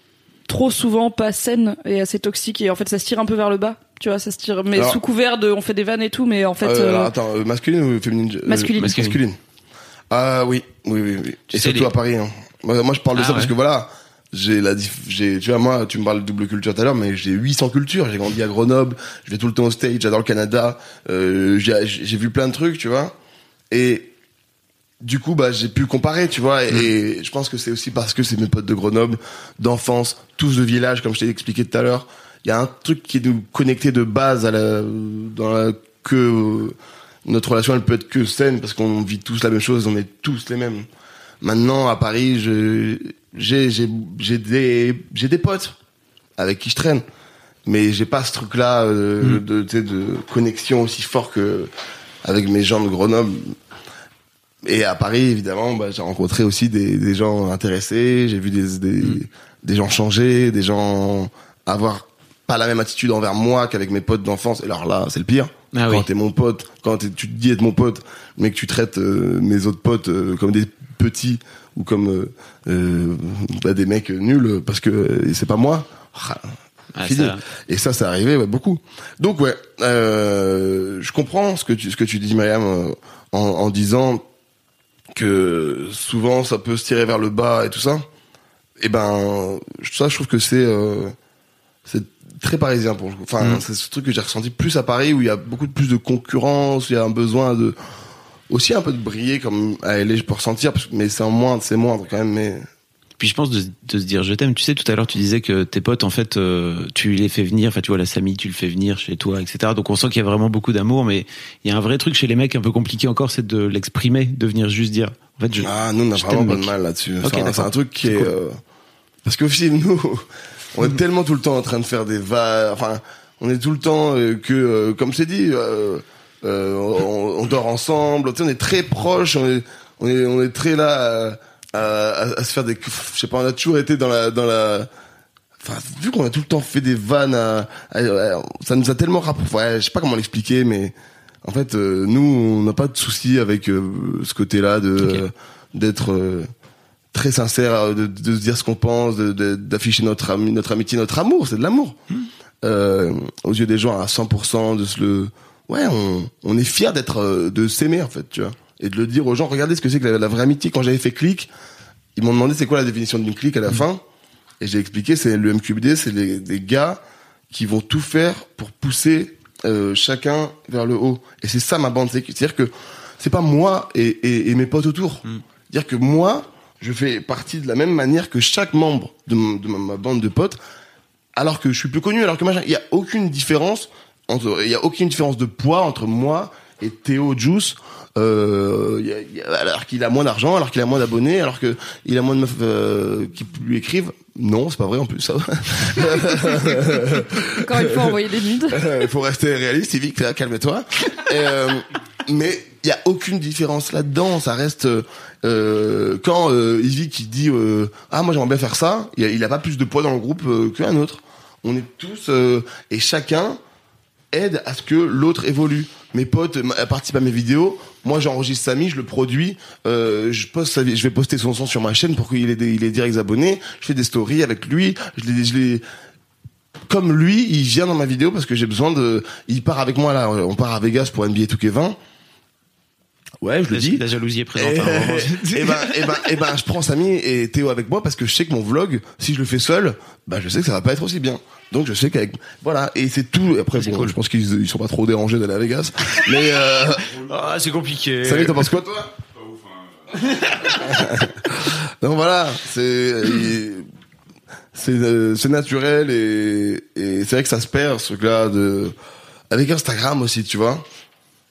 Speaker 2: trop souvent pas saines et assez toxiques et en fait ça se tire un peu vers le bas tu vois ça se tire mais
Speaker 3: Alors-
Speaker 2: sous couvert de on fait des vannes et tout mais en fait
Speaker 3: Euh,
Speaker 2: euh,
Speaker 3: alors, attends, euh, masculine ou féminine euh,
Speaker 2: Masculine.
Speaker 3: masculine. Ah oui, oui, oui, oui. Et surtout
Speaker 6: les-
Speaker 3: à Paris. Hein. Moi, moi, je parle de
Speaker 6: Ah,
Speaker 3: ça parce que voilà, j'ai la, j'ai, tu vois, moi, tu me parles de double culture tout à l'heure, mais j'ai 800 cultures. J'ai grandi à Grenoble, je vais tout le temps au stage, j'adore le Canada, euh, j'ai, j'ai vu plein de trucs, tu vois. Et du coup, bah, j'ai pu comparer, tu vois. Et,
Speaker 6: Mm.
Speaker 3: et je pense que c'est aussi parce que c'est mes potes de Grenoble, d'enfance, tous de village, comme je t'ai expliqué tout à l'heure. Il y a un truc qui est nous connecté de base à la, dans la, que notre relation, elle peut être que saine parce qu'on vit tous la même chose, on est tous les mêmes. Maintenant, à Paris, je, j'ai, j'ai, j'ai des, j'ai des potes avec qui je traîne. Mais j'ai pas ce truc-là euh, de, tu sais, de connexion aussi fort que avec mes gens de Grenoble. Et à Paris, évidemment, bah, j'ai rencontré aussi des, des gens intéressés. J'ai vu des, des, des gens changer, des gens avoir pas la même attitude envers moi qu'avec mes potes d'enfance. Et alors là, c'est le pire.
Speaker 6: Ah
Speaker 3: quand
Speaker 6: oui.
Speaker 3: t'es mon pote, quand tu te dis être mon pote, mais que tu traites euh, mes autres potes euh, comme des petits ou comme euh, bah, des mecs nuls parce que c'est pas moi. Ah,
Speaker 6: Ah,
Speaker 3: fini.
Speaker 6: ça-
Speaker 3: Et ça, c'est arrivé ouais, beaucoup. Donc ouais, je comprends ce que tu ce que tu dis, Myriam, en, en disant que souvent ça peut se tirer vers le bas et tout ça. Et ben ça, je trouve que c'est c'est très parisien pour. Enfin,
Speaker 6: Mm.
Speaker 3: c'est ce truc que j'ai ressenti plus à Paris où il y a beaucoup plus de concurrence, où il y a un besoin de aussi un peu de briller comme à LA, je peux ressentir, que- mais c'est en moindre, c'est moindre quand même, mais
Speaker 6: Puis je pense de, de se dire je t'aime. Tu sais, tout à l'heure tu disais que tes potes, en fait, euh, tu les fais venir. Enfin, tu vois, la Samy, tu le fais venir chez toi, etc. Donc on sent qu'il y a vraiment beaucoup d'amour, mais il y a un vrai truc chez les mecs un peu compliqué encore, c'est de l'exprimer, de venir juste dire. En fait, je,
Speaker 3: Ah, nous, on a vraiment pas de mal là-dessus.
Speaker 6: Ok,
Speaker 3: C'est un- c'est un truc qui
Speaker 6: C'est
Speaker 3: est...
Speaker 6: cool.
Speaker 3: euh, Parce qu'au film, nous, on est tellement tout le temps en train de faire des va... Enfin, on est tout le temps euh, que, euh, comme c'est dit, euh, euh, on, on dort ensemble. Tu sais, on est très proches. On est, on est, on est très là à, à- à se faire des... Je sais pas, on a toujours été dans la... Dans la Enfin, vu qu'on a tout le temps fait des vannes, à- ça nous a tellement rapproché. Ouais, je sais pas comment l'expliquer, mais en fait, euh, nous, on n'a pas de souci avec euh, ce côté-là de euh, d'être euh, très sincère, euh, de, de se dire ce qu'on pense, de- de- d'afficher notre ami, notre amitié, notre amour. C'est de l'amour. Euh, aux yeux des gens à 100%, de se le, ouais, on, on est fier d'être, euh, de s'aimer en fait, tu vois, et de le dire aux gens. Regardez ce que c'est que la, la vraie amitié. Quand j'avais fait clic, ils m'ont demandé c'est quoi la définition d'une clique à la fin, et j'ai expliqué c'est le MQBD, c'est des, gars qui vont tout faire pour pousser euh, chacun vers le haut. Et c'est ça ma bande, c'est- c'est-à-dire que c'est pas moi et, et, et mes potes autour. C'est-à-dire que moi, je fais partie de la même manière que chaque membre de, ma, ma bande de potes, alors que je suis plus connu, alors que machin, il y a aucune différence entre, il y a aucune différence de poids entre moi et Théo Juice. Euh, il y a- il y a- alors qu'il a moins d'argent, alors qu'il a moins d'abonnés, alors que il a moins de meufs euh, qui lui écrivent. Non, c'est pas vrai en plus. Ça.
Speaker 2: Encore une fois, envoyer des nudes.
Speaker 3: Il faut rester réaliste, Yvick, calme-toi. Et, euh, mais il y a aucune différence là-dedans. Ça reste euh, quand euh, Yvick qui dit euh, ah moi j'aimerais bien faire ça, il a, il a pas plus de poids dans le groupe euh, qu'un autre. On est tous euh, et chacun aide à ce que l'autre évolue. Mes potes euh, participent à mes vidéos. Moi, j'enregistre Samy, je le produis. Euh, je poste, sa je vais poster son son sur ma chaîne pour qu'il ait, des, il ait direct abonnés. Je fais des stories avec lui. Je l'ai, je l'ai, comme lui, il vient dans ma vidéo parce que j'ai besoin de. Il part avec moi là. On part à Vegas pour NBA 2K20. Ouais, je le dis.
Speaker 6: la jalousie est présente.
Speaker 3: Et, et ben, et ben, et ben, je prends Samy et Théo avec moi parce que je sais que mon vlog, si je le fais seul, bah, je sais que ça va pas être aussi bien. Donc, je sais qu'avec, voilà. Et c'est tout. Après, bon, je pense qu'ils ils sont pas trop dérangés d'aller à Vegas. Mais, euh,
Speaker 6: Ah, c'est compliqué.
Speaker 3: Samy, t'en penses quoi, toi? Donc voilà, c'est, c'est, euh, c'est naturel et, et c'est vrai que ça se perd, ce truc-là de, avec Instagram aussi, tu vois.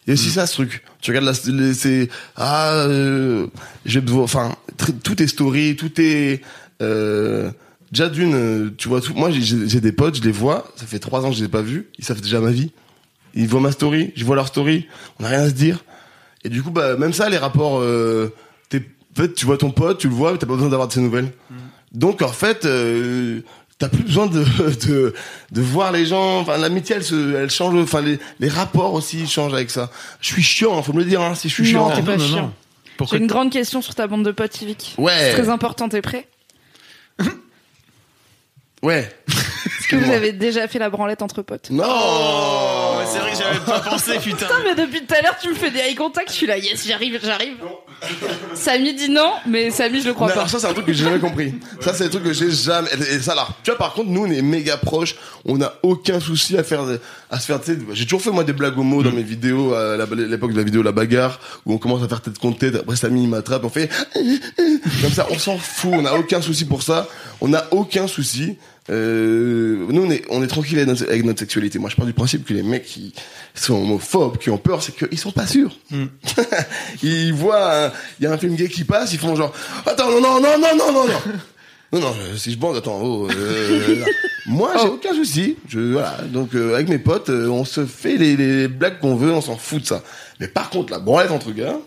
Speaker 3: Il y a aussi ça, ce truc. Tu regardes la, c'est, ah, euh, j'ai besoin, enfin, tout est story, tout est, euh, déjà d'une, euh, tu vois, tout, moi, j'ai- des potes, je les vois, ça fait trois ans que je les ai pas vus, ils savent déjà ma vie. Ils voient ma story, je vois leur story, on n'a rien à se dire. Et du coup, bah, même ça, les rapports, euh, t'es, en fait, tu vois ton pote, tu le vois, mais t'as pas besoin d'avoir de ses nouvelles. Donc, en fait, euh, t'as plus besoin de, de, de voir les gens, enfin, l'amitié, elle se, elle change, enfin, les, les rapports aussi changent avec ça. Je suis chiant, hein, faut me le dire, hein, si je suis
Speaker 2: Non,
Speaker 3: chiant.
Speaker 2: t'es pas
Speaker 6: non,
Speaker 2: chiant.
Speaker 6: Pourquoi
Speaker 2: J'ai une grande question sur ta bande de potes, Yvick.
Speaker 3: Ouais.
Speaker 2: C'est très important, t'es prêt?
Speaker 3: Ouais.
Speaker 2: Que vous avez déjà fait la branlette entre potes
Speaker 3: Non!
Speaker 6: Oh, c'est vrai que j'avais pas pensé, putain.
Speaker 2: Putain, mais depuis tout à l'heure, tu me fais des eye contact, je suis là, yes, j'arrive, j'arrive. Samy dit non, mais Samy, je le crois
Speaker 3: Non,
Speaker 2: pas.
Speaker 3: alors ça c'est un truc que j'ai jamais compris. Ça c'est un truc que j'ai jamais. Et ça là, tu vois par contre nous on est méga proches, on n'a aucun souci à faire à se faire. tu sais, J'ai toujours fait moi des blagues homo
Speaker 6: Mm.
Speaker 3: dans mes vidéos à l'époque de la vidéo la bagarre où on commence à faire tête contre tête. Après Samy il m'attrape, on fait comme ça, on s'en fout, on n'a aucun souci pour ça, on n'a aucun souci. Euh, nous on est on est tranquille avec notre, avec notre sexualité. Moi je pars du principe que les mecs qui sont homophobes, qui ont peur, c'est qu'ils sont pas sûrs.
Speaker 6: Mm.
Speaker 3: ils voient, il y a un film gay qui passe, ils font genre, attends, non, non, non, non, non, non, non. Non, non, euh, si je bande, attends, oh, euh, moi, j'ai aucun souci. Je, voilà. Donc, euh, avec mes potes, euh, on se fait les, les blagues qu'on veut, on s'en fout de ça. Mais par contre, la branlette entre gars,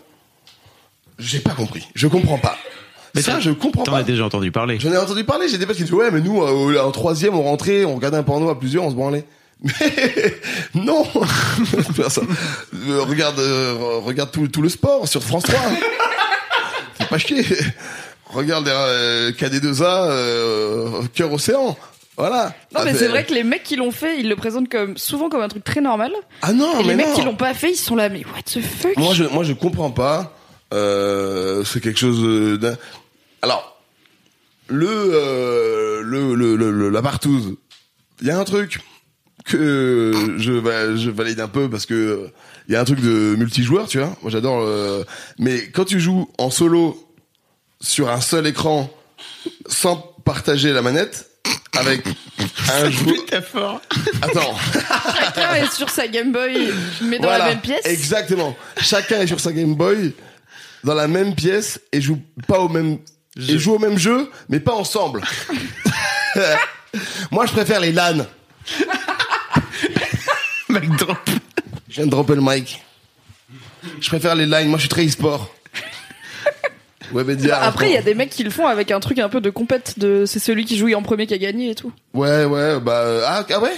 Speaker 3: j'ai pas compris. Je comprends pas.
Speaker 6: Mais
Speaker 3: ça,
Speaker 6: t'en-
Speaker 3: je comprends
Speaker 6: T'en
Speaker 3: pas.
Speaker 6: as déjà entendu parler.
Speaker 3: J'en ai entendu parler, j'ai des potes qui disent, ouais, mais nous, euh, en troisième, on rentrait, on regardait un porno à plusieurs, on se branlait. Mais non. Euh, regarde euh, regarde tout, tout le sport sur France 3 Fais pas chier Regarde euh, KD2A euh, Cœur Océan Voilà
Speaker 2: Non, mais c'est vrai que les mecs qui l'ont fait, ils le présentent comme, souvent comme un truc très normal.
Speaker 3: Ah non,
Speaker 2: et
Speaker 3: mais
Speaker 2: les mecs
Speaker 3: non.
Speaker 2: qui l'ont pas fait, ils sont là, mais what the fuck?
Speaker 3: Moi je, moi je comprends pas. Euh, c'est quelque chose euh, d'un. Alors le, euh, le, le, le, le- la partouze. Il y a un truc. que je, je valide un peu parce que il y a un truc de multijoueur, tu vois. Moi, j'adore. euh, mais quand tu joues en solo sur un seul écran, sans partager la manette, avec un joueur.
Speaker 6: Métaphore.
Speaker 3: Attends.
Speaker 2: Chacun est sur sa Game Boy, mais dans
Speaker 3: Voilà,
Speaker 2: la même pièce.
Speaker 3: Exactement. Chacun est sur sa Game Boy dans la même pièce et joue pas au même et joue au même jeu, mais pas ensemble. Moi, je préfère les LAN.
Speaker 6: Mic drop.
Speaker 3: Je viens de dropper le mic. Je préfère les LAN. Moi, je suis très e-sport. Webedia.
Speaker 2: Après, il y a des mecs qui le font avec un truc un peu de compète de c'est celui qui joue en premier qui a gagné et tout.
Speaker 3: Ouais, ouais, bah euh, ah, ah ouais?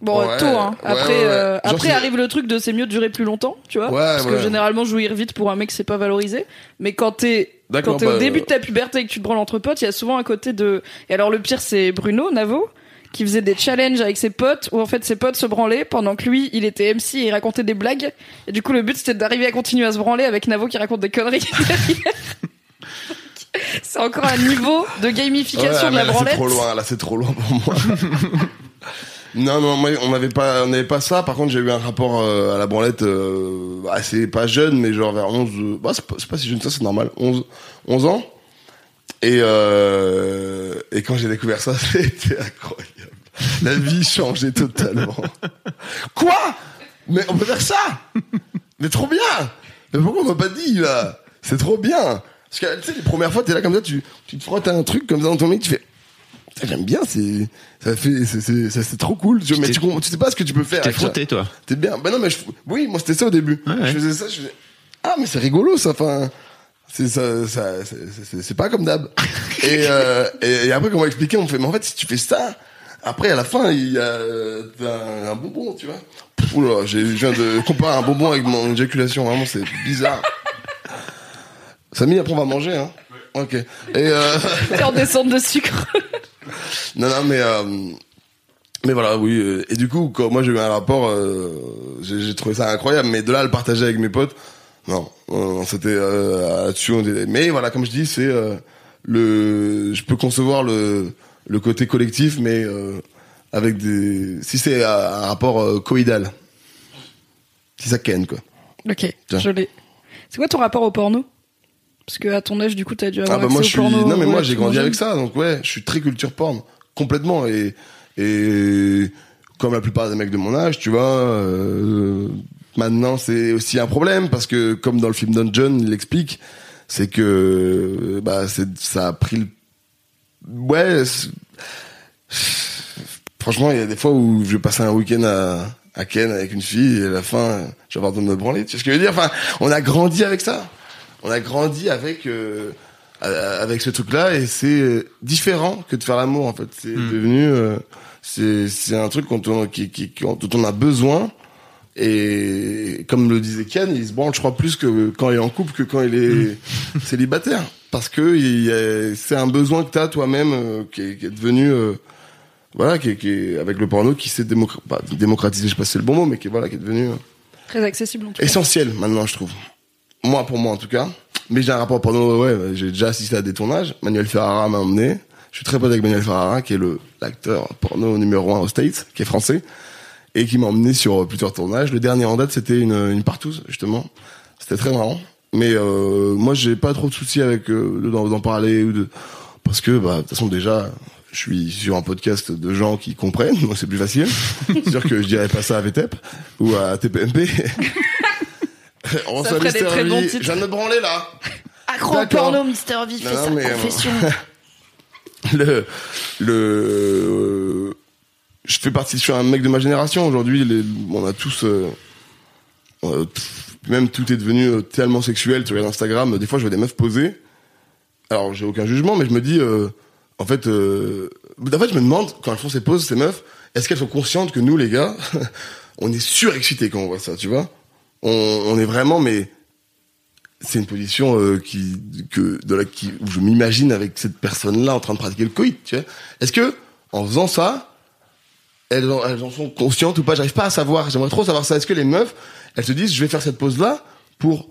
Speaker 2: Bon,
Speaker 3: Ouais,
Speaker 2: tôt, hein. Après,
Speaker 3: ouais, ouais.
Speaker 2: euh, après arrive le truc de c'est mieux de durer plus longtemps, tu vois.
Speaker 3: Ouais,
Speaker 2: parce que généralement, jouir vite pour un mec, c'est pas valorisé. Mais quand t'es, quand t'es
Speaker 3: bah,
Speaker 2: au début
Speaker 3: euh,
Speaker 2: de ta puberté et que tu te branles entre potes, il y a souvent un côté de, et alors le pire, c'est Bruno, Navo, qui faisait des challenges avec ses potes où en fait ses potes se branlaient pendant que lui, il était MC et il racontait des blagues. Et du coup, le but, c'était d'arriver à continuer à se branler avec Navo qui raconte des conneries derrière. C'est encore un niveau de gamification
Speaker 3: Ouais,
Speaker 2: de la
Speaker 3: là,
Speaker 2: branlette.
Speaker 3: C'est trop loin, là, c'est trop loin pour moi. non, non, moi, on n'avait pas, on n'avait pas ça. Par contre, j'ai eu un rapport euh, à la branlette euh, assez pas jeune, mais genre vers 11, euh, bah, c'est pas, si jeune, ça, c'est normal, 11, 11 ans. Et, euh, et quand j'ai découvert ça, c'était incroyable. La vie changeait totalement. Quoi? Mais on peut faire ça? Mais trop bien Mais pourquoi on m'a pas dit, là? C'est trop bien Parce que, tu sais, les premières fois, t'es là comme ça, tu, tu te frottes un truc comme ça dans ton mec, tu fais... Putain, J'aime bien, c'est, ça fait, c'est, c'est, ça, c'est trop cool. Tu, vois, mais tu, tu sais pas ce que tu peux faire.
Speaker 6: T'es frotté, toi.
Speaker 3: T'es bien. Ben non, mais je, oui, moi c'était ça au début.
Speaker 6: Ouais, ouais.
Speaker 3: Je faisais ça, je faisais, ah, mais c'est rigolo ça, enfin, c'est ça, ça, c'est- c'est c'est pas comme d'hab. et, euh, et, et après, quand on m'a expliqué, on me fait, mais en fait, si tu fais ça, après, à la fin, il y a euh, t'as un, un bonbon, tu vois. Oula, j'ai, je viens de comparer un bonbon avec mon éjaculation, vraiment, c'est bizarre. Samy, après, on va manger, hein. Ok. Et, euh,
Speaker 2: en descente de sucre.
Speaker 3: non, non, mais euh, mais voilà, oui. euh, Et du coup, quand moi j'ai eu un rapport, euh, j'ai trouvé ça incroyable. Mais de là à le partager avec mes potes, non, c'était là-dessus. Mais voilà, comme je dis, c'est le. Je peux concevoir le le côté collectif, mais avec des. Si c'est un rapport coïdal, si ça ken quoi.
Speaker 2: Ok, je l'ai. C'est quoi ton rapport au porno? Parce que à ton âge, du coup, t'as dû avoir
Speaker 3: Ah bah
Speaker 2: accès
Speaker 3: moi
Speaker 2: au
Speaker 3: je suis
Speaker 2: porno.
Speaker 3: non mais moi j'ai grandi avec ça donc ouais je suis très culture porn complètement et et comme la plupart des mecs de mon âge tu vois euh, maintenant c'est aussi un problème parce que comme dans le film Dungeon il l'explique c'est que bah ça a pris le ouais franchement il y a des fois où je vais passer un week-end à à Ken avec une fille et à la fin je vais avoir besoin de me branler tu sais ce que je veux dire? Enfin on a grandi avec ça on a grandi avec euh, avec ce truc-là et c'est euh, différent que de faire l'amour en fait. C'est devenu euh, c'est c'est un truc dont on, qui, qui, qui- dont on a besoin. Et comme le disait Kian, il se branle je crois plus que quand il est en couple que quand il est célibataire. Parce que il y a- c'est un besoin que tu as toi-même euh, qui, est, qui est devenu euh, voilà qui est, qui avec le porno qui s'est démocra- pas démocratisé, je sais pas si c'est le bon mot mais qui est voilà qui est devenu euh,
Speaker 2: Très accessible en tout cas.
Speaker 3: essentiel maintenant je trouve moi pour moi en tout cas. Mais j'ai un rapport porno ouais j'ai déjà assisté à des tournages. Manuel Ferrara m'a emmené. Je suis très pote avec Manuel Ferrara qui est le l'acteur porno numéro un aux States qui est français et qui m'a emmené sur plusieurs tournages. Le dernier en date c'était une une partouze justement. C'était très marrant. Mais euh, moi j'ai pas trop de soucis avec euh, de- d'en d'en parler ou de parce que bah de toute façon déjà je suis sur un podcast de gens qui comprennent, donc c'est plus facile. c'est sûr que je dirais pas ça à VTEP ou à TPMP. On
Speaker 2: Ça ferait des très bons titres.
Speaker 3: Je viens de me branler là.
Speaker 2: Accro au porno, Mister V, fait
Speaker 3: Non,
Speaker 2: sa
Speaker 3: mais, euh,
Speaker 2: confession.
Speaker 3: le le je fais partie je suis un mec de ma génération aujourd'hui on a tous euh, euh, pff, même tout est devenu euh, tellement sexuel tu regardes Instagram des fois je vois des meufs poser alors j'ai aucun jugement mais je me dis euh, en fait euh, en fait je me demande quand elles font ces poses ces meufs est-ce qu'elles sont conscientes que nous les gars on est surexcités quand on voit ça tu vois? On, on est vraiment mais c'est une position euh, qui que de la qui où je m'imagine avec cette personne là en train de pratiquer le coït tu vois. Est-ce que en faisant ça elles en, elles en sont conscientes ou pas? J'arrive pas à savoir. J'aimerais trop savoir ça. Est-ce que les meufs elles se disent je vais faire cette pose là pour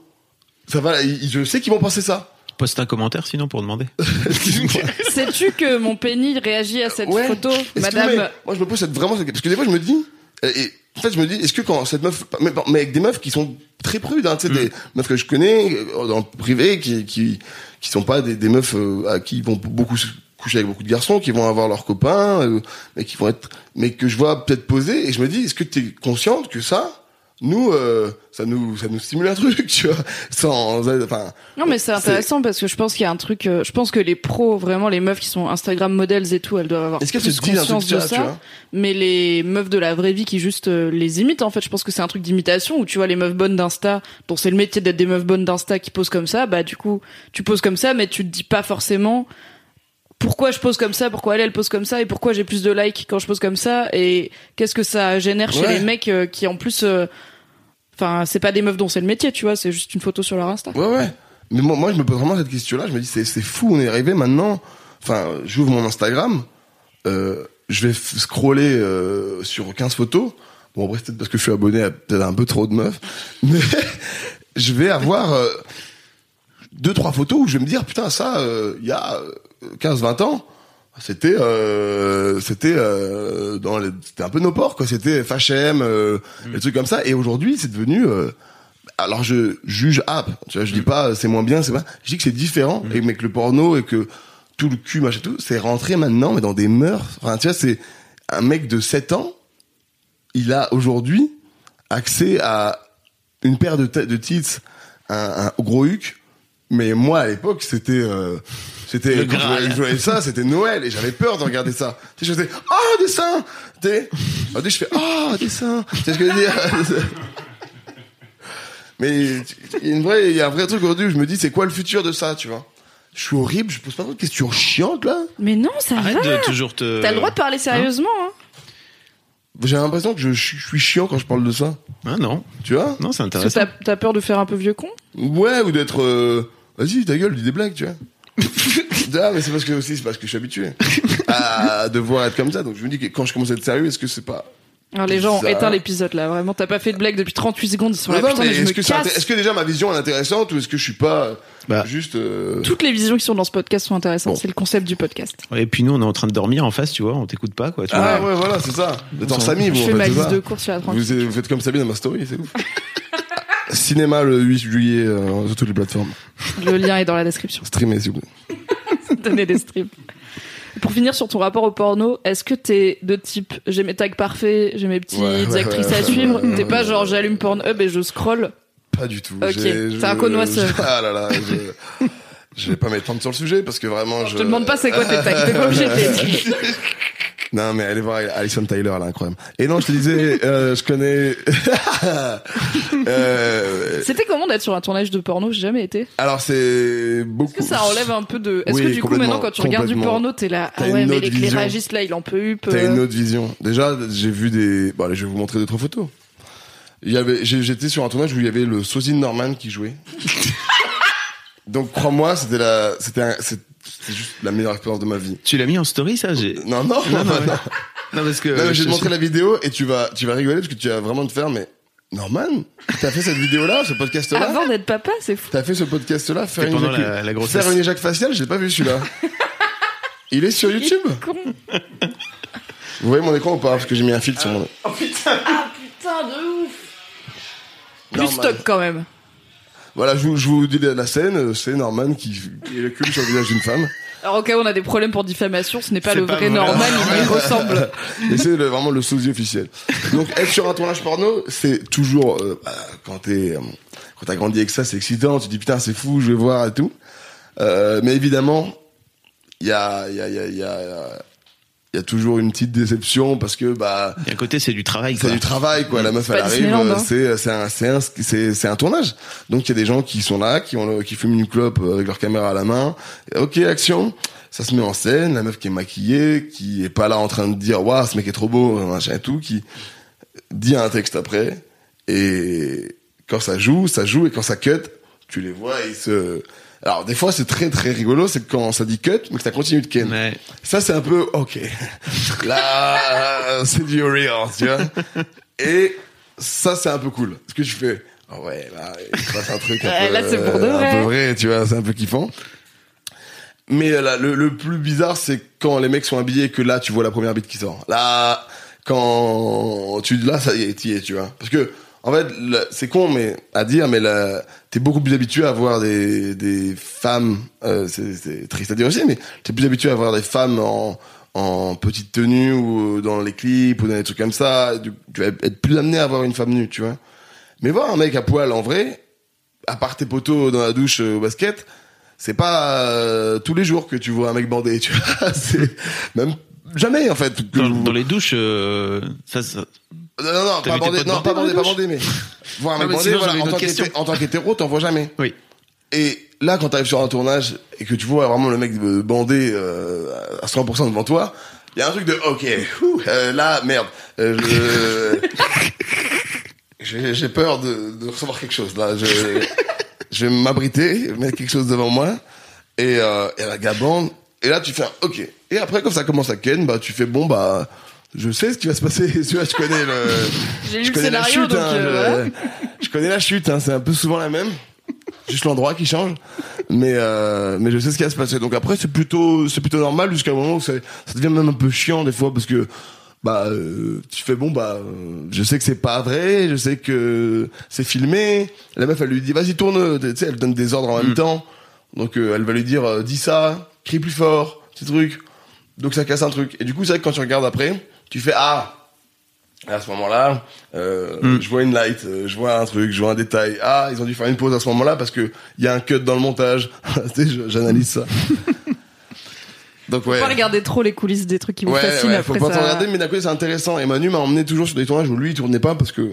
Speaker 3: ça va je sais qu'ils vont penser ça.
Speaker 6: Poste un commentaire sinon pour demander.
Speaker 2: Sais-tu que mon pénis réagit à cette
Speaker 3: Ouais.
Speaker 2: photo,
Speaker 3: que-
Speaker 2: madame
Speaker 3: mais moi, je me pose cette, vraiment cette parce que des fois, je me dis, et, en fait, je me dis, est-ce que quand cette meuf, mais, mais avec des meufs qui sont très prudes, hein, tu sais,
Speaker 2: Mm.
Speaker 3: des meufs que je connais euh, dans le privé, qui qui qui sont pas des, des meufs euh, à qui ils vont beaucoup coucher avec beaucoup de garçons, qui vont avoir leurs copains, euh, mais qui vont être, mais que je vois peut-être poser, et je me dis, est-ce que tu es consciente que ça, nous, euh, ça nous, ça nous stimule un truc, tu vois, sans, enfin,
Speaker 2: Non mais c'est intéressant parce que je pense qu'il y a un truc. euh, je pense que les pros, vraiment les meufs qui sont Instagram models et tout, elles doivent avoir
Speaker 3: est-ce
Speaker 2: plus conscience de
Speaker 3: tu
Speaker 2: ça.
Speaker 3: vois
Speaker 2: Mais les meufs de la vraie vie qui juste euh, les imitent, en fait, je pense que c'est un truc d'imitation où tu vois les meufs bonnes d'Insta, dont c'est le métier d'être des meufs bonnes d'Insta qui posent comme ça, bah du coup tu poses comme ça, mais tu te dis pas forcément pourquoi je pose comme ça, pourquoi elle elle pose comme ça et pourquoi j'ai plus de likes quand je pose comme ça et qu'est-ce que ça génère chez
Speaker 3: Ouais.
Speaker 2: les mecs euh, qui en plus, euh, enfin c'est pas des meufs dont c'est le métier, tu vois, c'est juste une photo sur leur Insta.
Speaker 3: Ouais, ouais. Mais moi, moi, je me pose vraiment cette question-là. Je me dis, c'est, fou, on est arrivé maintenant. Enfin, j'ouvre mon Instagram, euh, je vais scroller euh, sur 15 photos. Bon, après, c'est peut-être parce que je suis abonné à peut-être un peu trop de meufs. Mais je vais avoir euh, deux, trois photos où je vais me dire, putain, ça, euh, il y a 15-20 ans, c'était euh, c'était euh, dans les- c'était un peu nos ports quoi. C'était FHM euh, des trucs comme ça. Et aujourd'hui c'est devenu euh, alors je juge ah tu vois je dis pas c'est moins bien c'est pas je dis que c'est différent et mais que le porno et que tout le cul machin tout c'est rentré maintenant mais dans des mœurs. Enfin tu vois c'est un mec de 7 ans il a aujourd'hui accès à une paire de, têtes- de tits un, un gros huc mais moi à l'époque c'était euh, c'était je je voyais ça c'était Noël et j'avais peur de regarder ça tu sais je faisais oh des seins tu sais je fais oh des seins tu sais ce que je veux dire? Mais il y a une vraie il y a un vrai truc aujourd'hui où je me dis c'est quoi le futur de ça tu vois? Je suis horrible je pose pas trop de questions chiantes là
Speaker 2: Mais non, ça
Speaker 6: Arrête
Speaker 2: va.
Speaker 6: de toujours te.
Speaker 2: T'as le droit de parler sérieusement. Hein.
Speaker 3: j'ai l'impression que je, je suis chiant quand je parle de ça
Speaker 6: Ah non,
Speaker 3: tu vois?
Speaker 6: Non, c'est
Speaker 2: Parce que
Speaker 6: intéressant.
Speaker 2: t'as t'as peur de faire un peu vieux con?
Speaker 3: Ouais, ou d'être. euh, Vas-y, ta gueule, dis des blagues, tu vois. ah, mais c'est parce que aussi, c'est parce que je suis habitué à devoir être comme ça. Donc je me dis que quand je commence à être sérieux, est-ce que c'est pas.
Speaker 2: Alors les gens ont
Speaker 3: Ça-
Speaker 2: éteint l'épisode là, vraiment. T'as pas fait de blague depuis 38 secondes, ils sont là.
Speaker 3: Non, non,
Speaker 2: putain,
Speaker 3: mais
Speaker 2: mais je
Speaker 3: est-ce
Speaker 2: me
Speaker 3: que, c'est inté-
Speaker 2: casse.
Speaker 3: est-ce que déjà ma vision est intéressante ou est-ce que je suis pas euh,
Speaker 6: Bah.
Speaker 3: juste. euh,
Speaker 2: Toutes les visions qui sont dans ce podcast sont intéressantes.
Speaker 3: Bon.
Speaker 2: C'est le concept du podcast.
Speaker 6: Et puis nous, on est en train de dormir en face, tu vois, on t'écoute pas, quoi. Tu
Speaker 3: Ah
Speaker 6: vois.
Speaker 3: ouais, voilà, c'est ça. En Samy,
Speaker 2: Je
Speaker 3: vous, en
Speaker 2: fais ma liste de courses sur la.
Speaker 3: Vous, vous faites comme Sabine dans ma story, c'est ouf. Cinéma le 8 juillet euh, sur toutes les plateformes.
Speaker 2: Le lien est dans la description.
Speaker 3: Streamez, s'il vous plaît.
Speaker 2: Donner des strips. Pour finir sur ton rapport au porno, est-ce que t'es de type j'ai mes tags parfaits, j'ai mes petites
Speaker 3: Ouais, ouais,
Speaker 2: actrices
Speaker 3: ouais,
Speaker 2: à suivre T'es pas genre j'allume Pornhub et je scroll
Speaker 3: Pas du tout.
Speaker 2: Ok, t'es un connoisseur.
Speaker 3: Ah là là, je, je vais pas m'étendre sur le sujet parce que vraiment je.
Speaker 2: Je te demande pas c'est quoi tes tags, t'es pas obligé de les dire.
Speaker 3: Non mais allez voir Alison Tyler, elle est incroyable. Et non, je te disais, euh, je connais. Euh,
Speaker 2: C'était comment d'être sur un tournage de porno? J'ai jamais été.
Speaker 3: alors c'est beaucoup.
Speaker 2: Est-ce que ça enlève un peu de. Est-ce
Speaker 3: Oui,
Speaker 2: que du coup maintenant quand tu regardes du porno, t'es là Ah ouais mais l'éclairagiste là il en peut up.
Speaker 3: T'as
Speaker 2: euh.
Speaker 3: une autre vision. Déjà, j'ai vu des. Bon, allez, je vais vous montrer deux trois photos. Il y avait, j'étais sur un tournage où il y avait le sosie Norman qui jouait. Donc crois-moi, c'était la, c'était, un- c'est- c'était juste la meilleure expérience de ma vie.
Speaker 6: Tu l'as mis en story, ça j'ai...
Speaker 3: Non, non,
Speaker 6: Non, non,
Speaker 3: non.
Speaker 6: ouais. Non, parce que.
Speaker 3: Non, mais je vais te montrer la vidéo et tu vas, tu vas rigoler parce que tu vas vraiment te faire, mais Norman, t'as fait cette vidéo-là, ce podcast-là
Speaker 2: Avant d'être papa, c'est fou.
Speaker 3: T'as fait ce podcast-là, faire une,
Speaker 6: pendant
Speaker 3: éjacu-
Speaker 6: la- la
Speaker 3: faire une éjac faciale, je l'ai pas vu celui-là. Il est sur YouTube
Speaker 2: Con.
Speaker 3: Vous voyez mon écran ou pas Parce que j'ai mis un filtre sur mon...
Speaker 2: Ah putain de ouf. Plus stock quand même.
Speaker 3: Voilà, je vous, je vous dis la la scène, euh, c'est Norman qui, qui recule sur le visage d'une femme.
Speaker 2: Alors au cas où on a des problèmes pour diffamation, ce n'est pas le
Speaker 6: pas
Speaker 2: vrai
Speaker 6: vrai.
Speaker 2: Norman, il lui ressemble.
Speaker 3: Et c'est vraiment le sosie officiel. Donc être sur un tournage porno, c'est toujours euh, bah, quand t'es euh, quand t'as grandi avec ça, c'est excitant. Tu te dis putain c'est fou, je vais voir et tout. Euh, mais évidemment, il y a il y a il y a il y a il y a toujours une petite déception parce que bah
Speaker 6: Il y a un côté, c'est du travail,
Speaker 3: c'est du travail quoi. La meuf
Speaker 2: C'est
Speaker 3: elle arrive, euh,
Speaker 2: hein.
Speaker 3: c'est c'est un c'est un c'est c'est un tournage. Donc il y a des gens qui sont là, qui ont le- qui fument une clope avec leur caméra à la main. Ok action. Ça se met en scène, la meuf qui est maquillée, qui est pas là en train de dire waouh ce mec est trop beau, machin et tout, qui dit un texte après. Et quand ça joue, ça joue et quand ça cut, tu les vois et ils se alors des fois c'est très très rigolo, c'est quand ça dit cut, mais que ça continue de ken.
Speaker 6: Ouais.
Speaker 3: Ça, c'est un peu, ok. Là, c'est du real, tu vois. Et ça, c'est un peu cool. Parce que je fais, Ah ouais, là, il se passe un truc un peu,
Speaker 2: là, c'est pour de
Speaker 3: euh,
Speaker 2: vrai.
Speaker 3: un peu vrai, tu vois, c'est un peu kiffant. Mais euh, là, le, le plus bizarre, c'est quand les mecs sont habillés et que là, tu vois la première bite qui sort. Là, quand tu, là, ça y est, tu vois. Parce que, en fait, c'est con, mais à dire, mais t'es beaucoup plus habitué à voir des, des femmes, euh, c'est, triste à dire aussi, mais t'es plus habitué à voir des femmes en, en petite tenue ou dans les clips ou dans des trucs comme ça. Tu vas être plus amené à voir une femme nue, tu vois. Mais voir un mec à poil en vrai, à part tes poteaux dans la douche euh, au basket, c'est pas euh, tous les jours que tu vois un mec bandé, tu vois. c'est même jamais en fait.
Speaker 6: Dans, dans les douches, euh, ça, ça-
Speaker 3: Non, non, non, pas bandé, non, pas bandé, pas bandé, mais voir un mec bandé, en tant qu'hétéro, t'en vois jamais.
Speaker 6: oui.
Speaker 3: Et là, quand t'arrives sur un tournage et que tu vois vraiment le mec euh, bandé euh, à 100% devant toi, il y a un truc de ok, ouh, euh, là merde, euh, je- j'ai j'ai peur de, de recevoir quelque chose là. Je, je vais m'abriter, mettre quelque chose devant moi et, euh, et la gabande. Et là, tu fais un ok. Et après, quand ça commence à ken, bah tu fais bon bah je sais ce qui va se passer. Tu vois, je connais le.
Speaker 2: J'ai
Speaker 3: je
Speaker 2: le
Speaker 3: connais la chute.
Speaker 2: donc,
Speaker 3: hein,
Speaker 2: euh,
Speaker 3: je, connais la chute. Hein, c'est un peu souvent la même. Juste l'endroit qui change, mais euh, mais je sais ce qui va se passer. Donc après c'est plutôt c'est plutôt normal jusqu'à un moment où ça devient même un peu chiant des fois parce que bah euh, tu fais bon bah euh, je sais que c'est pas vrai, je sais que c'est filmé. La meuf elle lui dit vas-y tourne, tu sais elle donne des ordres en même temps. Donc euh, elle va lui dire dis ça, crie plus fort, petit truc. Donc ça casse un truc. Et du coup c'est vrai que quand tu regardes après, tu fais ah à ce moment-là, euh, je vois une light, euh, je vois un truc, je vois un détail. Ah, ils ont dû faire une pause à ce moment-là parce que il y a un cut dans le montage. tu sais, je- j'analyse ça. Donc ouais.
Speaker 2: Faut pas regarder trop les coulisses des trucs qui vous
Speaker 3: Ouais,
Speaker 2: fascinent
Speaker 3: ouais, faut
Speaker 2: après
Speaker 3: pas
Speaker 2: ça.
Speaker 3: regarder, mais d'un côté c'est intéressant. Et Manu m'a emmené toujours sur des tournages où lui il tournait pas parce que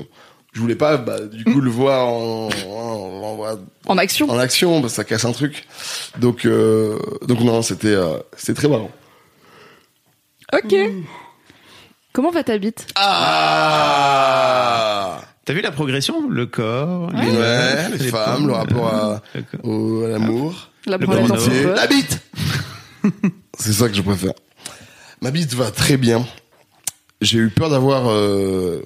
Speaker 3: je voulais pas, bah, du coup, le voir en, en, en-
Speaker 2: En action.
Speaker 3: en action, parce que ça casse un truc. Donc, euh, donc non, c'était, euh, c'était très marrant.
Speaker 2: Ok. Comment va ta bite?
Speaker 3: Ah!
Speaker 6: T'as vu la progression? Le corps, les,
Speaker 3: Ouais, les femmes, le rapport à, au, à l'amour.
Speaker 2: La
Speaker 3: la bite C'est ça que je préfère. Ma bite va très bien. J'ai eu peur d'avoir euh,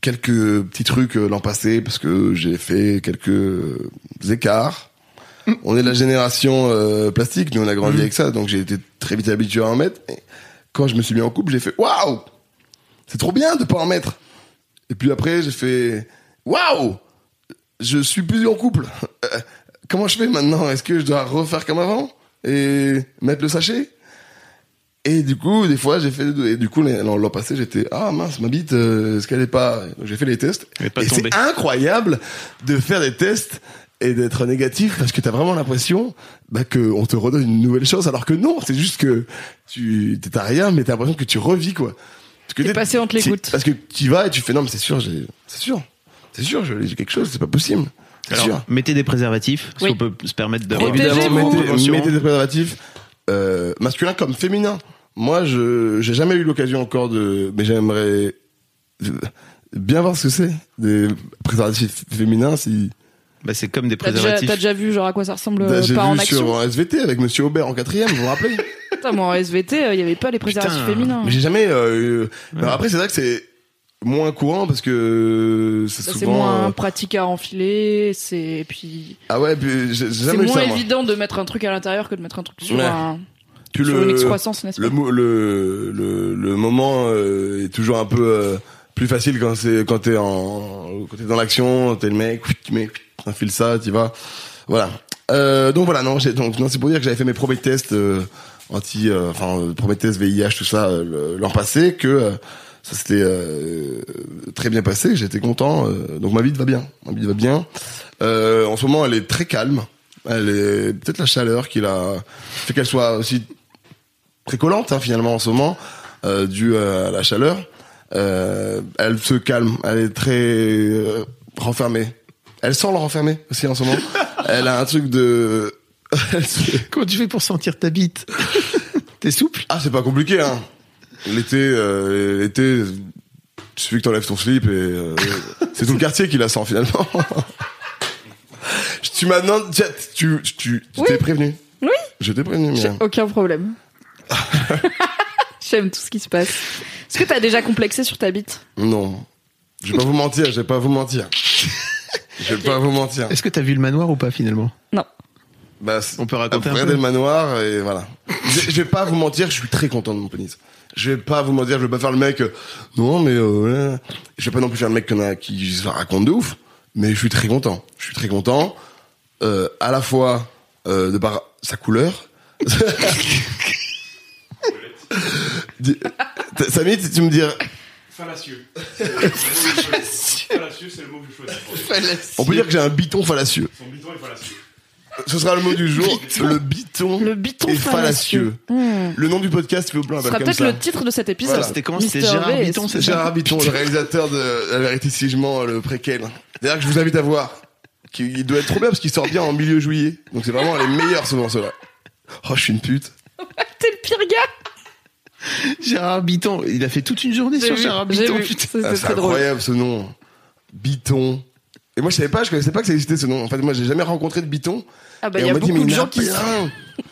Speaker 3: quelques petits trucs euh, l'an passé parce que j'ai fait quelques écarts. On est de la génération euh, plastique, nous on a grandi avec ça, donc j'ai été très vite habitué à en mettre. Et quand je me suis mis en couple, j'ai fait waouh, c'est trop bien de pas en mettre. Et puis après, j'ai fait waouh, je suis plus en couple. Euh, Comment je fais maintenant? Est-ce que je dois refaire comme avant? Et mettre le sachet? Et du coup, des fois, j'ai fait. Et du coup, l'an passé, j'étais ah mince, ma bite, euh, est-ce qu'elle est pas? J'ai fait les tests. Et c'est incroyable de faire des tests et d'être négatif parce que t'as vraiment l'impression bah, que on te redonne une nouvelle chose alors que non, c'est juste que tu t'as rien, mais t'as l'impression que tu revis quoi. Parce que
Speaker 2: T'es passé entre les gouttes.
Speaker 3: Parce que tu y vas et tu fais non, mais c'est sûr, j'ai, c'est sûr, c'est sûr, je- j'ai quelque chose, c'est pas possible. C'est
Speaker 6: Alors,
Speaker 3: sûr.
Speaker 6: mettez des préservatifs,
Speaker 2: Oui.
Speaker 6: si on peut se permettre une petite
Speaker 3: mettez, mettez des préservatifs euh, masculins comme féminins. Moi, je j'ai jamais eu l'occasion encore de, mais j'aimerais bien voir ce que c'est des préservatifs féminins. Si
Speaker 6: Bah, c'est comme des
Speaker 2: T'as déjà,
Speaker 6: préservatifs.
Speaker 2: t'as déjà vu genre à quoi ça ressemble
Speaker 3: Bah,
Speaker 2: euh,
Speaker 3: j'ai
Speaker 2: pas
Speaker 3: vu
Speaker 2: en action?
Speaker 3: Sur un SVT avec Monsieur Aubert en quatrième, vous vous rappelez?
Speaker 2: Putain, moi en SVT, il y avait pas les préservatifs
Speaker 6: Putain.
Speaker 2: féminins.
Speaker 3: Mais j'ai jamais. Euh, après, c'est vrai que c'est moins courant parce que c'est
Speaker 2: Bah,
Speaker 3: souvent.
Speaker 2: c'est moins
Speaker 3: euh,
Speaker 2: pratique à enfiler, c'est et puis
Speaker 3: Ah ouais, puis j'ai
Speaker 2: c'est
Speaker 3: jamais eu
Speaker 2: moins
Speaker 3: ça. moi.
Speaker 2: évident de mettre un truc à l'intérieur que de mettre un truc sur,
Speaker 3: Ouais.
Speaker 2: un,
Speaker 3: Puis
Speaker 2: sur une excroissance, n'est-ce pas
Speaker 3: le, le, le, le moment euh, est toujours un peu euh, plus facile quand c'est quand t'es en quand t'es dans l'action, t'es le mec, tu mets, t'enfiles ça, tu vas, voilà. Euh, donc voilà, non, j'ai- donc non, c'est pour dire que j'avais fait mes premiers tests euh, anti, euh, enfin euh, tests VIH tout ça euh, l'an passé, que euh, ça s'était euh, très bien passé, j'étais content. euh, donc ma vie va bien, ma vie va bien. Euh, en ce moment, elle est très calme. Elle est peut-être la chaleur qui la fait qu'elle soit aussi très collante hein, finalement en ce moment, euh, due à la chaleur. Euh, elle se calme, elle est très renfermée. Elle sent le renfermé aussi en ce moment. elle a un truc de...
Speaker 6: Comment tu fais pour sentir ta bite? T'es souple?
Speaker 3: Ah c'est pas compliqué hein. L'été, euh, l'été, il suffit que t'enlèves ton slip et euh, c'est tout le quartier qui la sent finalement. tu m'as demandé, tiens, tu, tu, tu
Speaker 2: Oui.
Speaker 3: t'es prévenu?
Speaker 2: Oui.
Speaker 3: Je t'ai prévenu.
Speaker 2: J'ai aucun problème. J'aime tout ce qui se passe. Est-ce que t'as déjà complexé sur ta bite?
Speaker 3: Non. Je vais pas vous mentir, je vais pas vous mentir. Je vais pas vous mentir.
Speaker 6: Est-ce que t'as vu le manoir ou pas finalement?
Speaker 2: Non.
Speaker 3: Bah,
Speaker 6: On peut raconter un
Speaker 3: regardez
Speaker 6: peu
Speaker 3: le manoir et voilà. je, je vais pas vous mentir, je suis très content de mon pénis. Je vais pas vous mentir, je vais pas faire le mec. euh, non, mais euh, je vais pas non plus faire le mec qu'on a, qui se raconte de ouf. Mais je suis très content. Je suis très content. Euh, à la fois euh, de par sa couleur. Samy, tu tu me dis,
Speaker 7: Fallacieux. fallacieux, c'est le mot que je choisis.
Speaker 3: on peut dire que j'ai un biton fallacieux.
Speaker 7: Son biton est fallacieux.
Speaker 3: Ce sera le mot du jour. Le biton.
Speaker 2: Le biton
Speaker 3: est
Speaker 2: fallacieux.
Speaker 3: fallacieux. Le nom du podcast, il faut plein
Speaker 2: Ce sera peut-être le titre de cet épisode.
Speaker 3: Voilà.
Speaker 6: C'était comment C'était Gérard
Speaker 2: V,
Speaker 6: Biton, c'est ça
Speaker 3: Gérard Biton, le réalisateur de La vérité si je mens, le préquel. D'ailleurs, que je vous invite à voir. Il doit être trop bien parce qu'il sort bien en milieu juillet. Donc c'est vraiment les meilleurs souvent ceux-là. Oh, je suis une pute.
Speaker 2: T'es le pire gars.
Speaker 6: Gérard Biton, il a fait toute une journée sur
Speaker 2: vu,
Speaker 6: Gérard Biton.
Speaker 3: Ah,
Speaker 2: C'est drôle.
Speaker 3: incroyable ce nom. Biton. Et moi je savais pas, je connaissais pas que ça existait ce nom. En fait, moi j'ai jamais rencontré de Biton.
Speaker 2: Ah bah
Speaker 3: et
Speaker 2: il y a
Speaker 3: dit,
Speaker 2: beaucoup
Speaker 3: mais
Speaker 2: de gens
Speaker 3: a
Speaker 2: qui.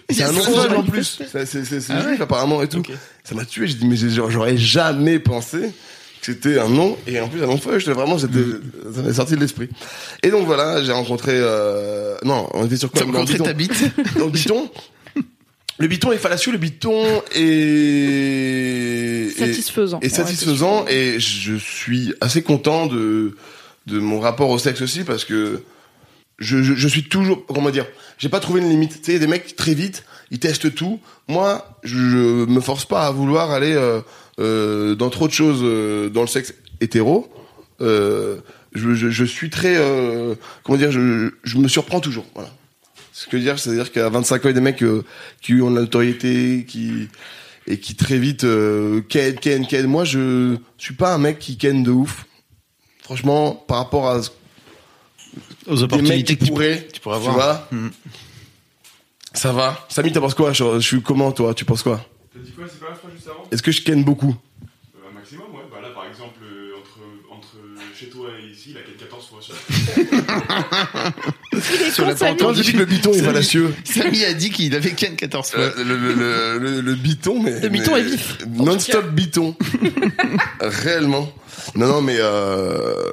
Speaker 3: C'est un nom fun en plus. C'est c'est
Speaker 6: Ah
Speaker 3: juif
Speaker 6: ouais
Speaker 3: apparemment et tout. Ça m'a tué. J'ai dit mais j'aurais jamais pensé que c'était un nom et en plus un nom. J'étais vraiment, c'était, ça m'est sorti de l'esprit. Et donc voilà, j'ai rencontré. Euh... Non, on était sur quoi?
Speaker 6: T'as rencontré ta bite
Speaker 3: Dans le biton. Le biton est fallacieux, le biton est
Speaker 2: Satisfaisant.
Speaker 3: est satisfaisant et je suis assez content de de mon rapport au sexe aussi parce que je, je, suis toujours comment dire, j'ai pas trouvé une limite. Tu sais, des mecs très vite, ils testent tout. Moi, je, je me force pas à vouloir aller euh, euh, dans trop de choses euh, dans le sexe hétéro. Je, je, suis très comment dire, je, je me surprends toujours. Voilà. Ce que je veux dire, c'est-à-dire qu'à 25 ans, il y a des mecs qui ont de l'autorité, qui et qui très vite ken, ken, ken. Moi, je suis pas un mec qui ken de ouf. Franchement, par rapport à ce-
Speaker 6: Aux
Speaker 3: des mecs
Speaker 6: opportunités
Speaker 3: qui pourraient,
Speaker 6: tu pourrais
Speaker 3: tu
Speaker 6: avoir.
Speaker 3: vois, ça va. Samy, t'en penses quoi? Je, je suis comment, toi? Tu penses quoi?
Speaker 7: T'as dit quoi, c'est pas la phrase juste avant?
Speaker 3: Est-ce que je ken beaucoup
Speaker 7: Euh, Un maximum, ouais. Bah là, par exemple, euh, entre, entre chez toi et ici, il a quel 14 fois sur
Speaker 6: la
Speaker 2: Samy.
Speaker 3: Quand je dis que le biton est fallacieux,
Speaker 6: Samy a dit qu'il avait ken 14 fois.
Speaker 3: euh, le, le, le, le, le biton, mais
Speaker 2: Le biton
Speaker 3: mais-
Speaker 2: est vif.
Speaker 3: Non-stop biton, réellement. Non, non, mais euh,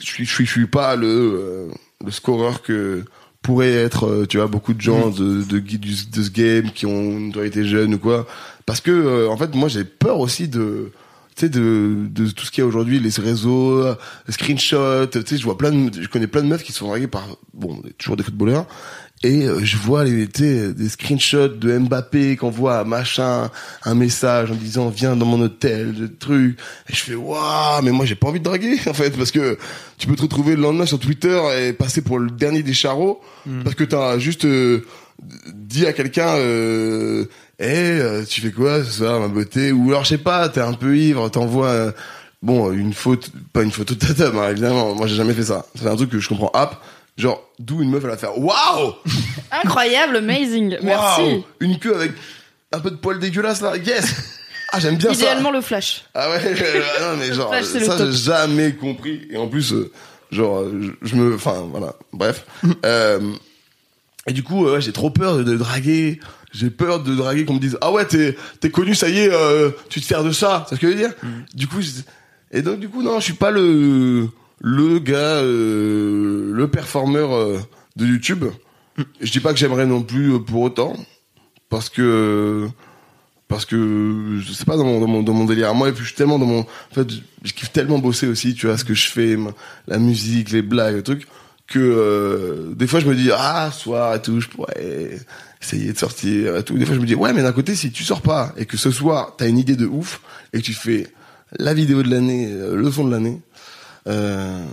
Speaker 3: je suis, je suis, je suis pas le euh, le scoreur que pourraient être, tu vois, beaucoup de gens de de, du- de ce game qui ont une été jeune ou quoi. Parce que euh, en fait, moi, j'ai peur aussi de tu sais de, de tout ce qu'il y a aujourd'hui les réseaux screenshots tu sais je vois plein de, je connais plein de meufs qui sont draguées par bon toujours des footballeurs et euh, je vois les des screenshots de Mbappé qu'on voit à machin un message en disant viens dans mon hôtel de trucs et je fais waouh mais moi j'ai pas envie de draguer en fait parce que tu peux te retrouver le lendemain sur Twitter et passer pour le dernier des charros parce que t'as juste euh, dit à quelqu'un euh, eh euh, tu fais quoi ce soir ma beauté? Ou alors je sais pas t'es un peu ivre t'envoies euh, bon une faute pas une photo de ta table hein, évidemment moi j'ai jamais fait ça c'est un truc que je comprends app genre d'où une meuf elle va faire waouh
Speaker 2: Incroyable, amazing. Merci.
Speaker 3: Waouh Une queue avec un peu de poils dégueulasse là. Yes Ah j'aime bien
Speaker 2: Idéalement
Speaker 3: ça.
Speaker 2: le flash.
Speaker 3: Ah ouais, non mais genre
Speaker 2: Flash,
Speaker 3: ça j'ai jamais compris et en plus euh, genre je, je me enfin voilà, bref. euh, et du coup euh, j'ai trop peur de, draguer. J'ai peur de draguer qu'on me dise "Ah ouais, t'es t'es connu, ça y est, euh, tu te sers de ça." C'est ce que je veux dire Du coup je- et donc du coup non, je suis pas le le gars euh, le performeur euh, de YouTube. Je dis pas que j'aimerais non plus pour autant parce que parce que je sais pas dans mon dans mon, dans mon délire moi et puis je suis tellement dans mon en fait je, je kiffe tellement bosser aussi tu vois ce que je fais ma- la musique les blagues le truc que euh, des fois je me dis ah soir et tout je pourrais essayer de sortir et tout des fois je me dis ouais mais d'un côté si tu sors pas et que ce soir t'as une idée de ouf et que tu fais la vidéo de l'année euh, le son de l'année euh,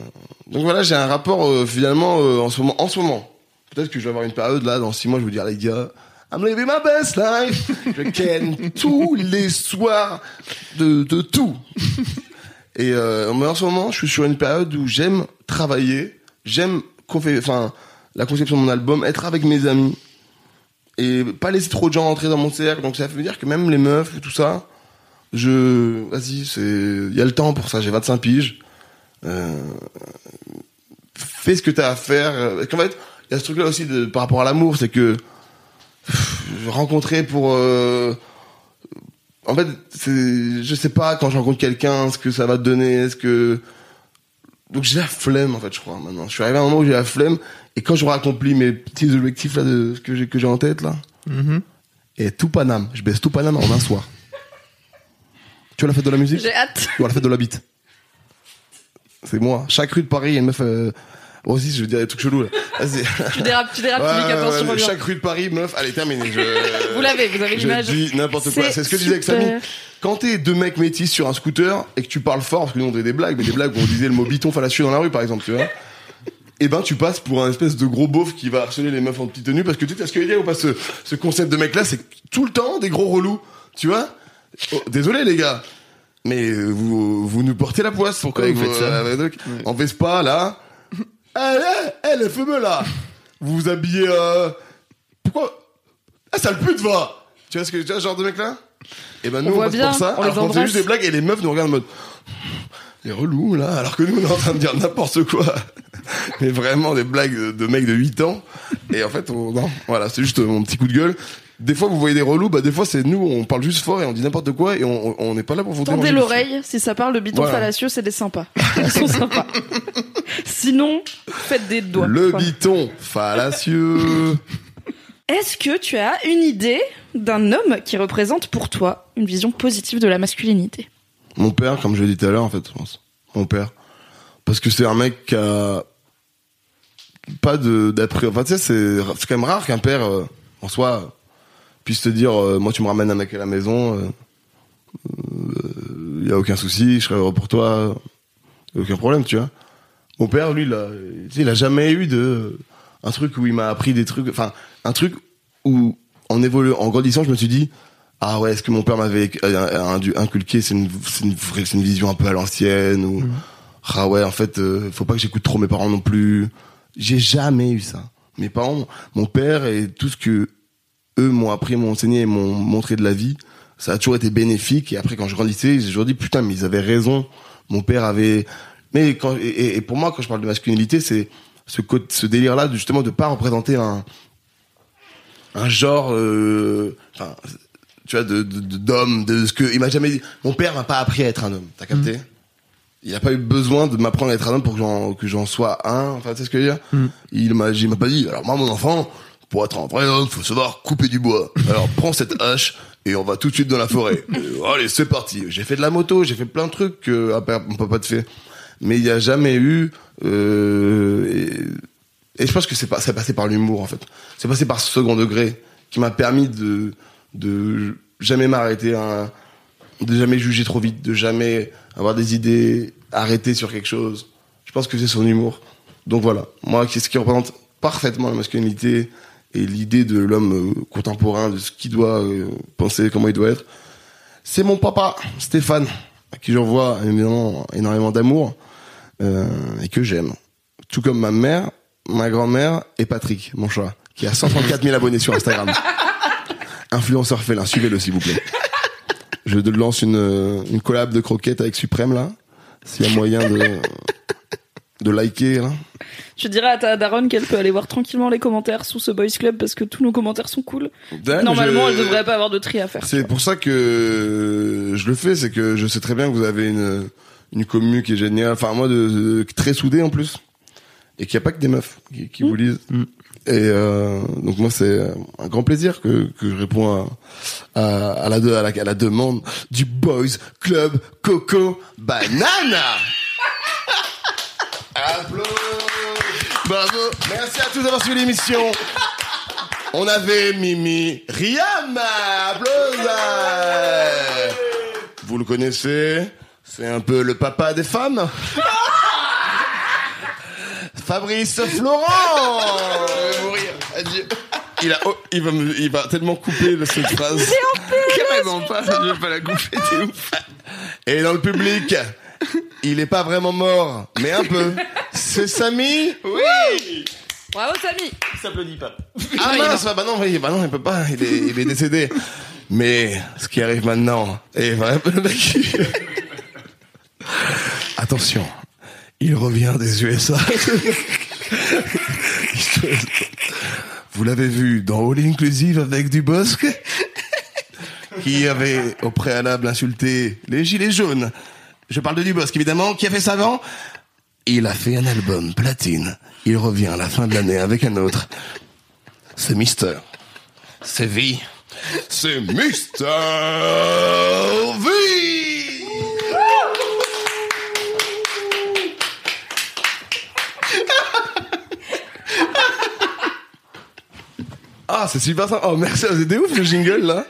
Speaker 3: donc voilà j'ai un rapport euh, finalement euh, en ce moment en ce moment peut-être que je vais avoir une période là dans six mois je vais vous dire les gars I'm living my best life. Je ken tous les soirs de, de tout. Et euh, mais en ce moment, je suis sur une période où j'aime travailler, j'aime enfin la conception de mon album, être avec mes amis et pas laisser trop de gens entrer dans mon cercle. Donc ça veut dire que même les meufs, tout ça, je vas-y, c'est il y a le temps pour ça. J'ai 25 piges. Euh, fais ce que t'as à faire. Parce qu'en fait, il y a ce truc-là aussi par rapport à l'amour, c'est que rencontrer pour euh, en fait c'est je sais pas quand je rencontre quelqu'un ce que ça va te donner est-ce que Donc j'ai la flemme en fait, je crois maintenant. Je suis arrivé à un moment où j'ai la flemme et quand j'aurai accompli mes petits objectifs là de ce que j'ai que j'ai en tête là,
Speaker 1: Mhm.
Speaker 3: et tout Paname, je baisse tout Paname en un soir. Tu vois la fête de la musique?
Speaker 2: J'ai hâte.
Speaker 3: ou la fête de la bite? C'est moi. Chaque rue de Paris, il y a une meuf. Euh... Oh, si, je veux dire des trucs chelous là. Vas-y.
Speaker 2: Tu dérapes, tu dérapes,
Speaker 3: Ouais, ouais,
Speaker 2: attention,
Speaker 3: ouais,
Speaker 2: reviens.
Speaker 3: chaque rue de Paris, meuf, allez, terminé. Je...
Speaker 2: Vous l'avez, vous avez
Speaker 3: Je
Speaker 2: l'image.
Speaker 3: dis n'importe quoi.
Speaker 2: C'est
Speaker 3: ce que je disais avec. Samy. Quand t'es deux mecs métis sur un scooter et que tu parles fort, parce que nous on faisait des blagues, mais des blagues où on disait le mot biton fallacieux dans la rue, par exemple, tu vois. Et ben, tu passes pour un espèce de gros beauf qui va harceler les meufs en petite tenue parce que tu sais ce que je veux dire ou pas ce, ce concept de mec là, c'est tout le temps des gros relous, tu vois. Oh, désolé les gars. Mais euh, vous, vous nous portez la poisse.
Speaker 6: Pourquoi vous faites ça
Speaker 3: euh, donc, En Vespa, là. Elle, elle, elle, fameux là. Vous vous habillez, euh... Pourquoi? Ah, sale pute, va! Tu vois ce que, tu vois, ce genre de mec là? Et ben, nous, on,
Speaker 2: voit
Speaker 3: passe
Speaker 2: bien,
Speaker 3: pour ça.
Speaker 2: on les
Speaker 3: alors, quand c'est juste des blagues et les meufs nous regardent en mode, les relous, là. Alors que nous, on est en train de dire n'importe quoi. Mais vraiment des blagues de, de mecs de 8 ans. Et en fait, on- non. Voilà, c'est juste mon petit coup de gueule. Des fois, vous voyez des relous, bah, des fois, c'est nous, on parle juste fort et on dit n'importe quoi et on, on n'est pas là pour vous
Speaker 2: Tendez
Speaker 3: déranger.
Speaker 2: l'oreille, si ça parle de biton
Speaker 3: Voilà.
Speaker 2: fallacieux, c'est des sympas. Ils sont sympas. Sinon, faites des doigts.
Speaker 3: Le biton fallacieux.
Speaker 2: Est-ce que tu as une idée d'un homme qui représente pour toi une vision positive de la masculinité?
Speaker 3: Mon père, comme je l'ai dit tout à l'heure, en fait, je pense. Mon père. Parce que c'est un mec qui a pas de d'après. Enfin, tu sais, c'est quand même rare qu'un père, euh, en soi, puisse te dire, euh, moi, tu me ramènes un mec à la maison, il y a aucun souci, je serai heureux pour toi, aucun problème, tu vois. Mon père, lui, il a, il jamais eu de un truc où il m'a appris des trucs, enfin, un truc où, en évoluant, en grandissant, je me suis dit, ah ouais, est-ce que mon père m'avait euh, indu- inculqué, c'est une, c'est une, une vision un peu à l'ancienne, ou, ah ouais, en fait, euh, faut pas que j'écoute trop mes parents non plus. J'ai jamais eu ça. Mes parents, mon père et tout ce que eux m'ont appris, m'ont enseigné et m'ont montré de la vie, ça a toujours été bénéfique. Et après, quand je grandissais, j'ai toujours dit, putain, mais ils avaient raison. Mon père avait, mais quand, et, pour moi, quand je parle de masculinité, c'est ce, ce délire-là, de, justement, de pas représenter un, un genre, euh, enfin, tu vois, de, de, de- d'homme, de, ce que, il m'a jamais dit, mon père m'a pas appris à être un homme, t'as capté? Il a pas eu besoin de m'apprendre à être un homme pour que j'en, que j'en sois un, enfin, tu sais ce que je veux dire? Il m'a, il m'a pas dit, alors moi, mon enfant, pour être un vrai homme, faut savoir couper du bois. Alors, prends cette hache, et on va tout de suite dans la forêt. Euh, allez, c'est parti. J'ai fait de la moto, j'ai fait plein de trucs que père- mon papa te fait. Mais il y a jamais eu, euh, et, je pense que c'est pas, c'est passé par l'humour, en fait. C'est passé par ce second degré qui m'a permis de, de jamais m'arrêter un, de jamais juger trop vite, de jamais avoir des idées arrêtées sur quelque chose. Je pense que c'est son humour. Donc voilà, moi, qu'est-ce qui représente parfaitement la masculinité et l'idée de l'homme euh, contemporain, de ce qu'il doit euh, penser, comment il doit être, c'est mon papa, Stéphane, à qui j'envoie énormément d'amour et que j'aime. Tout comme ma mère, ma grand-mère et Patrick, mon chat, qui a 134 000 abonnés sur Instagram. Influenceur félin, suivez-le s'il vous plaît. Je lance une, euh, une collab de croquettes avec Suprême là. S'il y a moyen de, de liker là.
Speaker 2: Je dirais à ta daronne qu'elle peut aller voir tranquillement les commentaires sous ce boys club parce que tous nos commentaires sont cool. Normalement,
Speaker 3: je-
Speaker 2: elle devrait pas avoir de tri à faire.
Speaker 3: C'est pour ça que je le fais, c'est que je sais très bien que vous avez une, une commu qui est géniale. Enfin, moi, de, de- très soudée en plus. Et qu'il n'y a pas que des meufs qui, qui vous lisent. Et euh, donc moi, c'est un grand plaisir que, que je réponds à, à, à la, de- à, la, à la demande du Boys Club Coco Banana. Applaudissements. Bravo. Merci à tous d'avoir suivi l'émission. On avait Mimi Riam. Applaudissements. Vous le connaissez. C'est un peu le papa des femmes. Fabrice Florent. Je vais mourir. Adieu. Il a, oh, il va me, il va tellement couper le- cette phrase.
Speaker 6: Carrément pas, je vais pas la couper, t'es ouf.
Speaker 3: Et dans le public, il est pas vraiment mort, mais un peu. C'est Samy.
Speaker 6: Oui
Speaker 2: Bravo, Samy
Speaker 6: Il s'applaudit pas.
Speaker 3: Ah mince, bah non, oui, bah non, il peut pas, il est, il est décédé. Mais ce qui arrive maintenant est vraiment le mec. Attention, il revient des USA. Vous l'avez vu dans All Inclusive avec Dubosc, qui avait au préalable insulté les gilets jaunes. Je parle de Dubosc, évidemment, qui a fait ça avant? Il a fait un album platine. Il revient à la fin de l'année avec un autre. C'est Mister. C'est V. C'est Mister V. Ah, c'est super sympa. Oh, merci. C'était ouf le jingle là.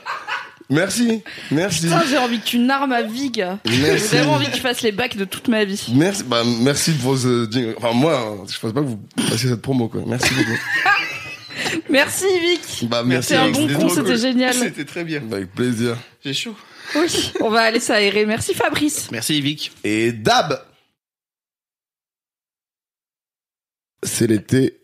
Speaker 3: Merci. Merci.
Speaker 2: Putain, j'ai envie que tu n'armes à vie, gars. J'ai
Speaker 3: Merci.
Speaker 2: vraiment envie que tu fasses les bacs de toute ma vie.
Speaker 3: Merci, bah, merci pour ce jingle. Enfin, moi, hein, je pense pas que vous passiez cette promo, quoi. Merci beaucoup.
Speaker 2: Merci, Vic.
Speaker 3: Bah, merci.
Speaker 2: T'es un bon
Speaker 3: C'était
Speaker 2: con, c'était génial.
Speaker 6: C'était très bien.
Speaker 3: Bah, Avec plaisir.
Speaker 6: J'ai chaud.
Speaker 2: Oui, on va aller s'aérer. Merci, Fabrice.
Speaker 6: Merci Vic.
Speaker 3: Et Dab. C'est l'été.